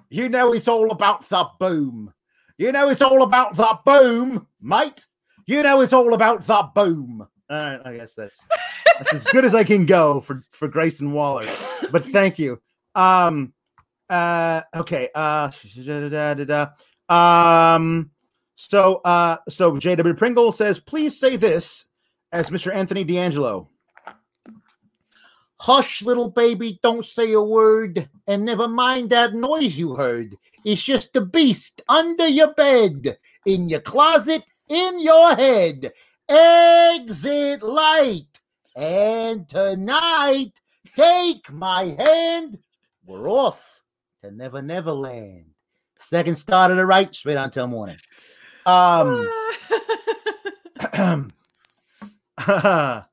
You know it's all about the boom. You know it's all about the boom, mate. You know it's all about the boom. All right, I guess that's [laughs] that's as good as I can go for for Grayson Waller. But thank you. Um uh okay uh [laughs] um so uh so JW Pringle says please say this as Mr. Anthony D'Angelo. Hush, little baby, don't say a word, and never mind that noise you heard. It's just a beast under your bed, in your closet, in your head. Exit light. And tonight, take my hand. We're off to Never Never Land. Second star to the right, straight on till morning. Um, [laughs] [clears throat] [laughs]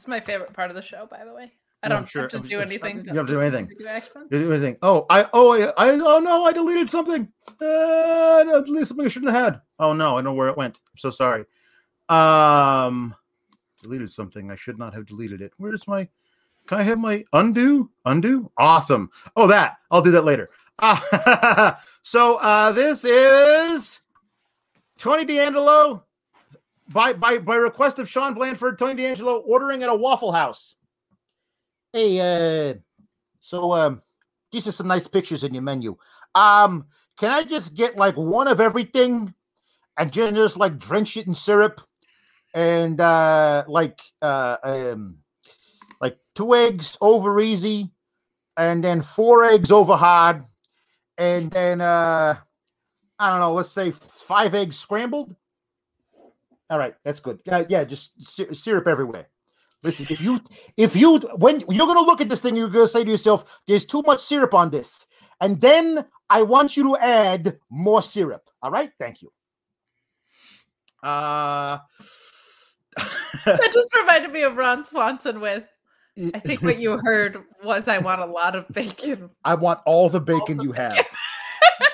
It's my favorite part of the show, by the way. I don't I'm sure- have to do anything. you don't have to do anything. Do you do anything? Oh, I oh I, I oh no, I deleted something. Uh, I deleted something I shouldn't have had. Oh no, I know where it went. I'm so sorry. Um, deleted something I should not have deleted it. Where's my? Can I have my undo? Undo? Awesome. Oh, that I'll do that later. Uh, [laughs] so uh, this is Tony D'Angelo by by by request of Sean Blandford. Tony D'Angelo ordering at a Waffle House. Hey, uh, so um, these are some nice pictures in your menu. Um, can I just get like one of everything and ju- just like drench it in syrup and uh like uh um like two eggs over easy and then four eggs over hard and then uh I don't know, let's say five eggs scrambled. All right, that's good. Yeah, yeah, just sy- syrup everywhere. Listen, if you if you when you're gonna look at this thing, you're gonna say to yourself, "There's too much syrup on this," and then I want you to add more syrup. All right, thank you. Uh, That [laughs] just reminded me of Ron Swanson with. I think what you heard was I want a lot of bacon. [laughs] I want all the bacon you have.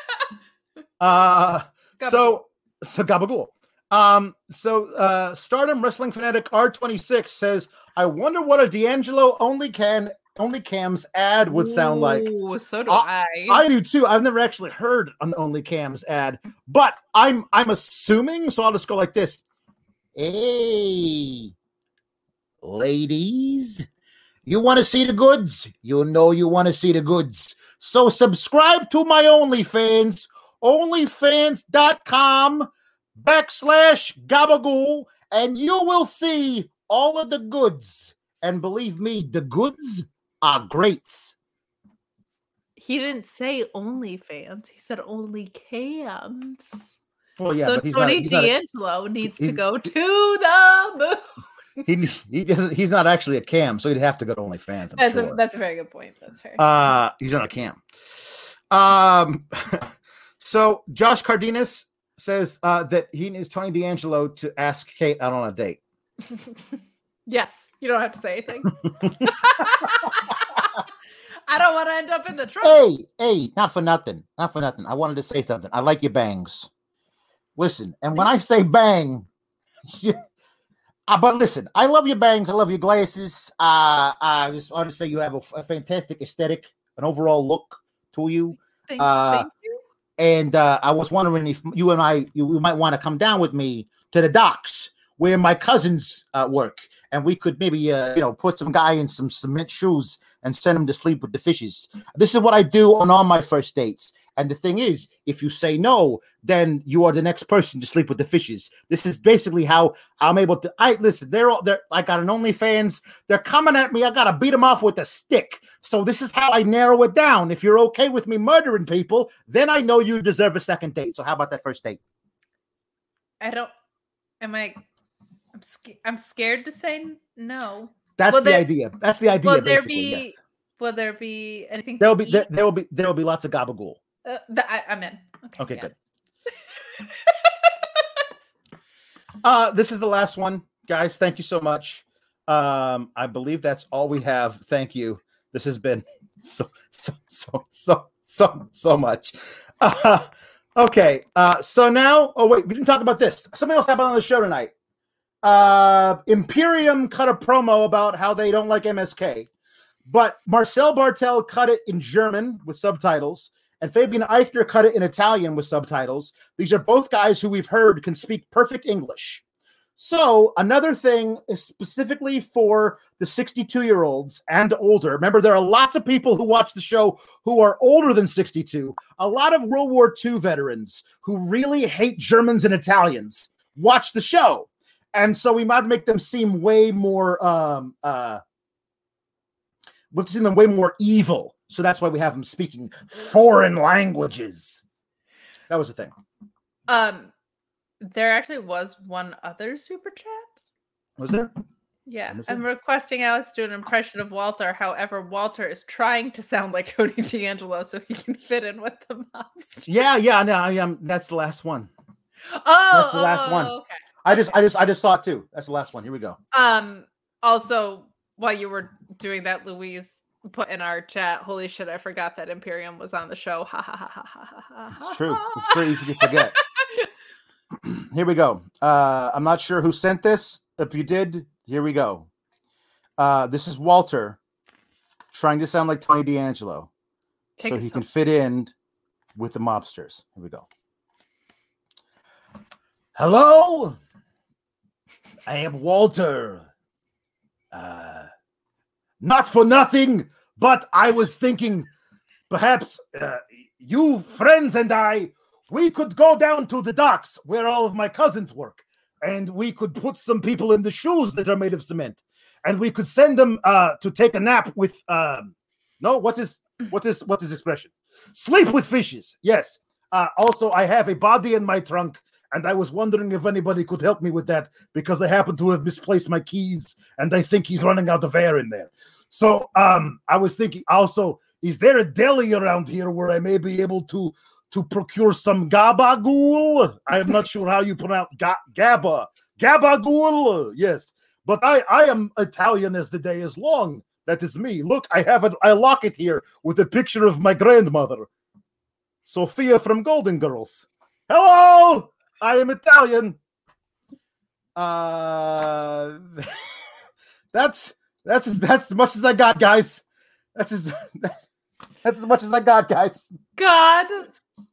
[laughs] uh, so so gabagool. Um, so uh, Stardom Wrestling Fanatic R26 says, "I wonder what a D'Angelo only can only cams ad would sound like." Ooh, so do I- I. I do too. I've never actually heard an only cams ad, but I'm I'm assuming, so I'll just go like this. Hey, ladies, you want to see the goods? You know you want to see the goods. So subscribe to my OnlyFans, onlyfans.com backslash gabagool, and you will see all of the goods. And believe me, the goods are great. He didn't say only fans. He said only cams. Well, yeah, so not, Tony not D'Angelo needs to go to the moon. he, he doesn't, he's not actually a cam, so he'd have to go to OnlyFans. I'm That's sure. a that's a very good point. That's fair. Uh, he's not a cam. Um, [laughs] so Josh Cardenas says uh, that he needs Tony D'Angelo to ask Kate out on a date. [laughs] yes, you don't have to say anything. [laughs] I don't want to end up in the trunk. Hey, hey, not for nothing, not for nothing. I wanted to say something. I like your bangs. Listen, and when I say bang, [laughs] you, uh, but listen, I love your bangs. I love your glasses. Uh, I just want to say you have a, a fantastic aesthetic, an overall look to you. Thank, uh, thank you. And uh, I was wondering if you and I you, you might want to come down with me to the docks where my cousins uh, work, and we could maybe uh, you know put some guy in some cement shoes and send him to sleep with the fishes. This is what I do on all my first dates. And the thing is, if you say no, then you are the next person to sleep with the fishes. This is basically how I'm able to. I listen. They're all. They're. I got an OnlyFans. They're coming at me. I gotta beat them off with a stick. So this is how I narrow it down. If you're okay with me murdering people, then I know you deserve a second date. So how about that first date? I don't. Am I? I'm sc- I'm scared to say no. That's Will the there- idea. That's the idea. Will there be? yes. Will there be anything? There will to be there, there will be there will be lots of gabagool. Uh, th- I, I'm in. Okay. Okay, yeah. good. [laughs] Uh, this is the last one, guys. Thank you so much. Um, I believe that's all we have. Thank you. This has been [laughs] so so so so so so much. Uh, [laughs] okay. Uh, so now, oh wait, we didn't talk about this. Something else happened on the show tonight. Uh, Imperium cut a promo about how they don't like MSK, but Marcel Barthel cut it in German with subtitles, and Fabian Aichner cut it in Italian with subtitles. These are both guys who we've heard can speak perfect English. So, another thing is specifically for the 62 year olds and older. Remember, there are lots of people who watch the show who are older than 62. A lot of World War II veterans who really hate Germans and Italians watch the show. And so we might make them seem way more, um, uh, we have to seem them way more evil. So that's why we have them speaking foreign languages. That was the thing. Um, there actually was one other super chat. Was there? Yeah, Let me see. I'm requesting Alex do an impression of Walter. However, Walter is trying to sound like Tony D'Angelo so he can fit in with the mobs. Yeah, yeah, no, I am. That's the last one. Oh, That's the last oh, one. Okay. I just, I just, I just saw it too. That's the last one. Here we go. Um. Also, while you were doing that, Louise put in our chat, "Holy shit! I forgot that Imperium was on the show." Ha ha ha ha ha ha. It's true. It's very easy to forget. [laughs] [clears throat] here we go. Uh, I'm not sure who sent this. If you did, here we go. Uh, this is Walter trying to sound like Tony D'Angelo Take so he can fit in with the mobsters. Here we go. Hello, I am Walter. Uh, not for nothing, but I was thinking perhaps uh, you friends and I we could go down to the docks where all of my cousins work and we could put some people in the shoes that are made of cement and we could send them uh, to take a nap with um no what is what is what is expression sleep with fishes yes uh, also i have a body in my trunk and I was wondering if anybody could help me with that because I happen to have misplaced my keys, and I think he's running out of air in there. So, um, I was thinking also, is there a deli around here where I may be able to to procure some gabagool? I am not sure how you pronounce ga- gaba gabagool. Yes, but I I am Italian as the day is long. That is me. Look, I have a, lock it here with a picture of my grandmother, Sophia from Golden Girls. Hello, I am Italian. Uh, [laughs] that's that's as, that's as much as I got, guys. That's as [laughs] that's as much as I got, guys. God,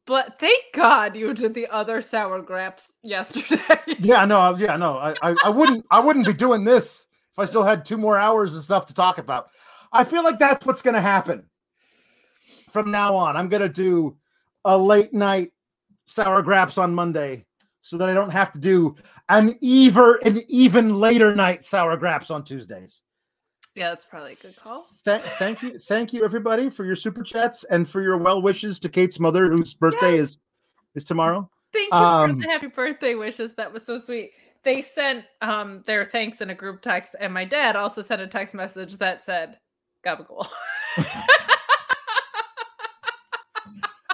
but thank God you did the other sour grapes yesterday. [laughs] Yeah, no, yeah, no. I, I, I wouldn't I wouldn't be doing this if I still had two more hours of stuff to talk about. I feel like that's what's gonna happen from now on. I'm gonna do a late night sour grapes on Monday so that I don't have to do an even an even later night sour grapes on Tuesdays. Yeah, that's probably a good call. Th- thank you, thank you, everybody, for your super chats and for your well wishes to Kate's mother, whose birthday Yes. is is tomorrow. Thank you Um, for the happy birthday wishes. That was so sweet. They sent um their thanks in a group text, and my dad also sent a text message that said "Gabagool." [laughs]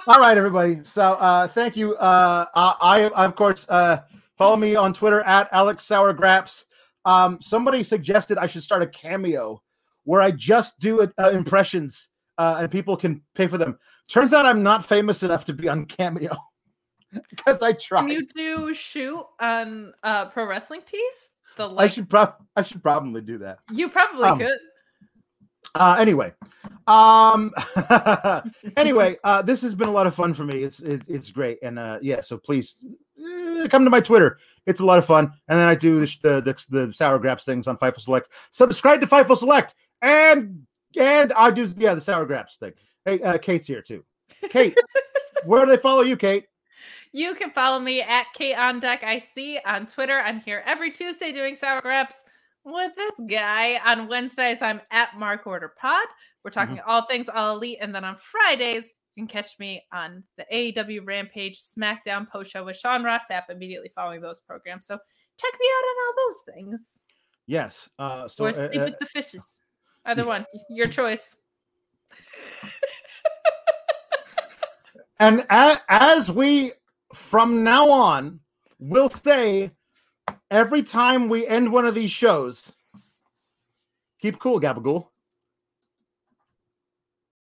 All right, everybody. So uh thank you. Uh I, I of course uh follow me on Twitter at Alex Sour Graps. Um somebody suggested I should start a cameo where I just do uh, impressions uh and people can pay for them. Turns out I'm not famous enough to be on cameo [laughs] because I tried. Can you do shoot on uh pro wrestling tees? The I should prob I should probably do that. you probably um, could. Uh, anyway, um, [laughs] anyway, uh, this has been a lot of fun for me. It's it's, it's great, and uh, yeah, so please eh, come to my Twitter. It's a lot of fun, and then I do the the the, the sour graps things on Fightful Select. Subscribe to Fightful Select, and and I do yeah the sour graps thing. Hey, uh, Kate's here too. Kate, [laughs] where do they follow you, Kate? You can follow me at Kate on Deck IC on Twitter. I'm here every Tuesday doing sour graps with this guy. On Wednesdays, I'm at Mark Order Pod. We're talking all things all elite. And then on Fridays, you can catch me on the AEW Rampage SmackDown post show with Sean Ross Sapp immediately following those programs. So check me out on all those things. Yes. Uh, so or uh, sleep uh, with the fishes. Either one. [laughs] Your choice. And a- as we, from now on, will say every time we end one of these shows, keep cool, Gabagool.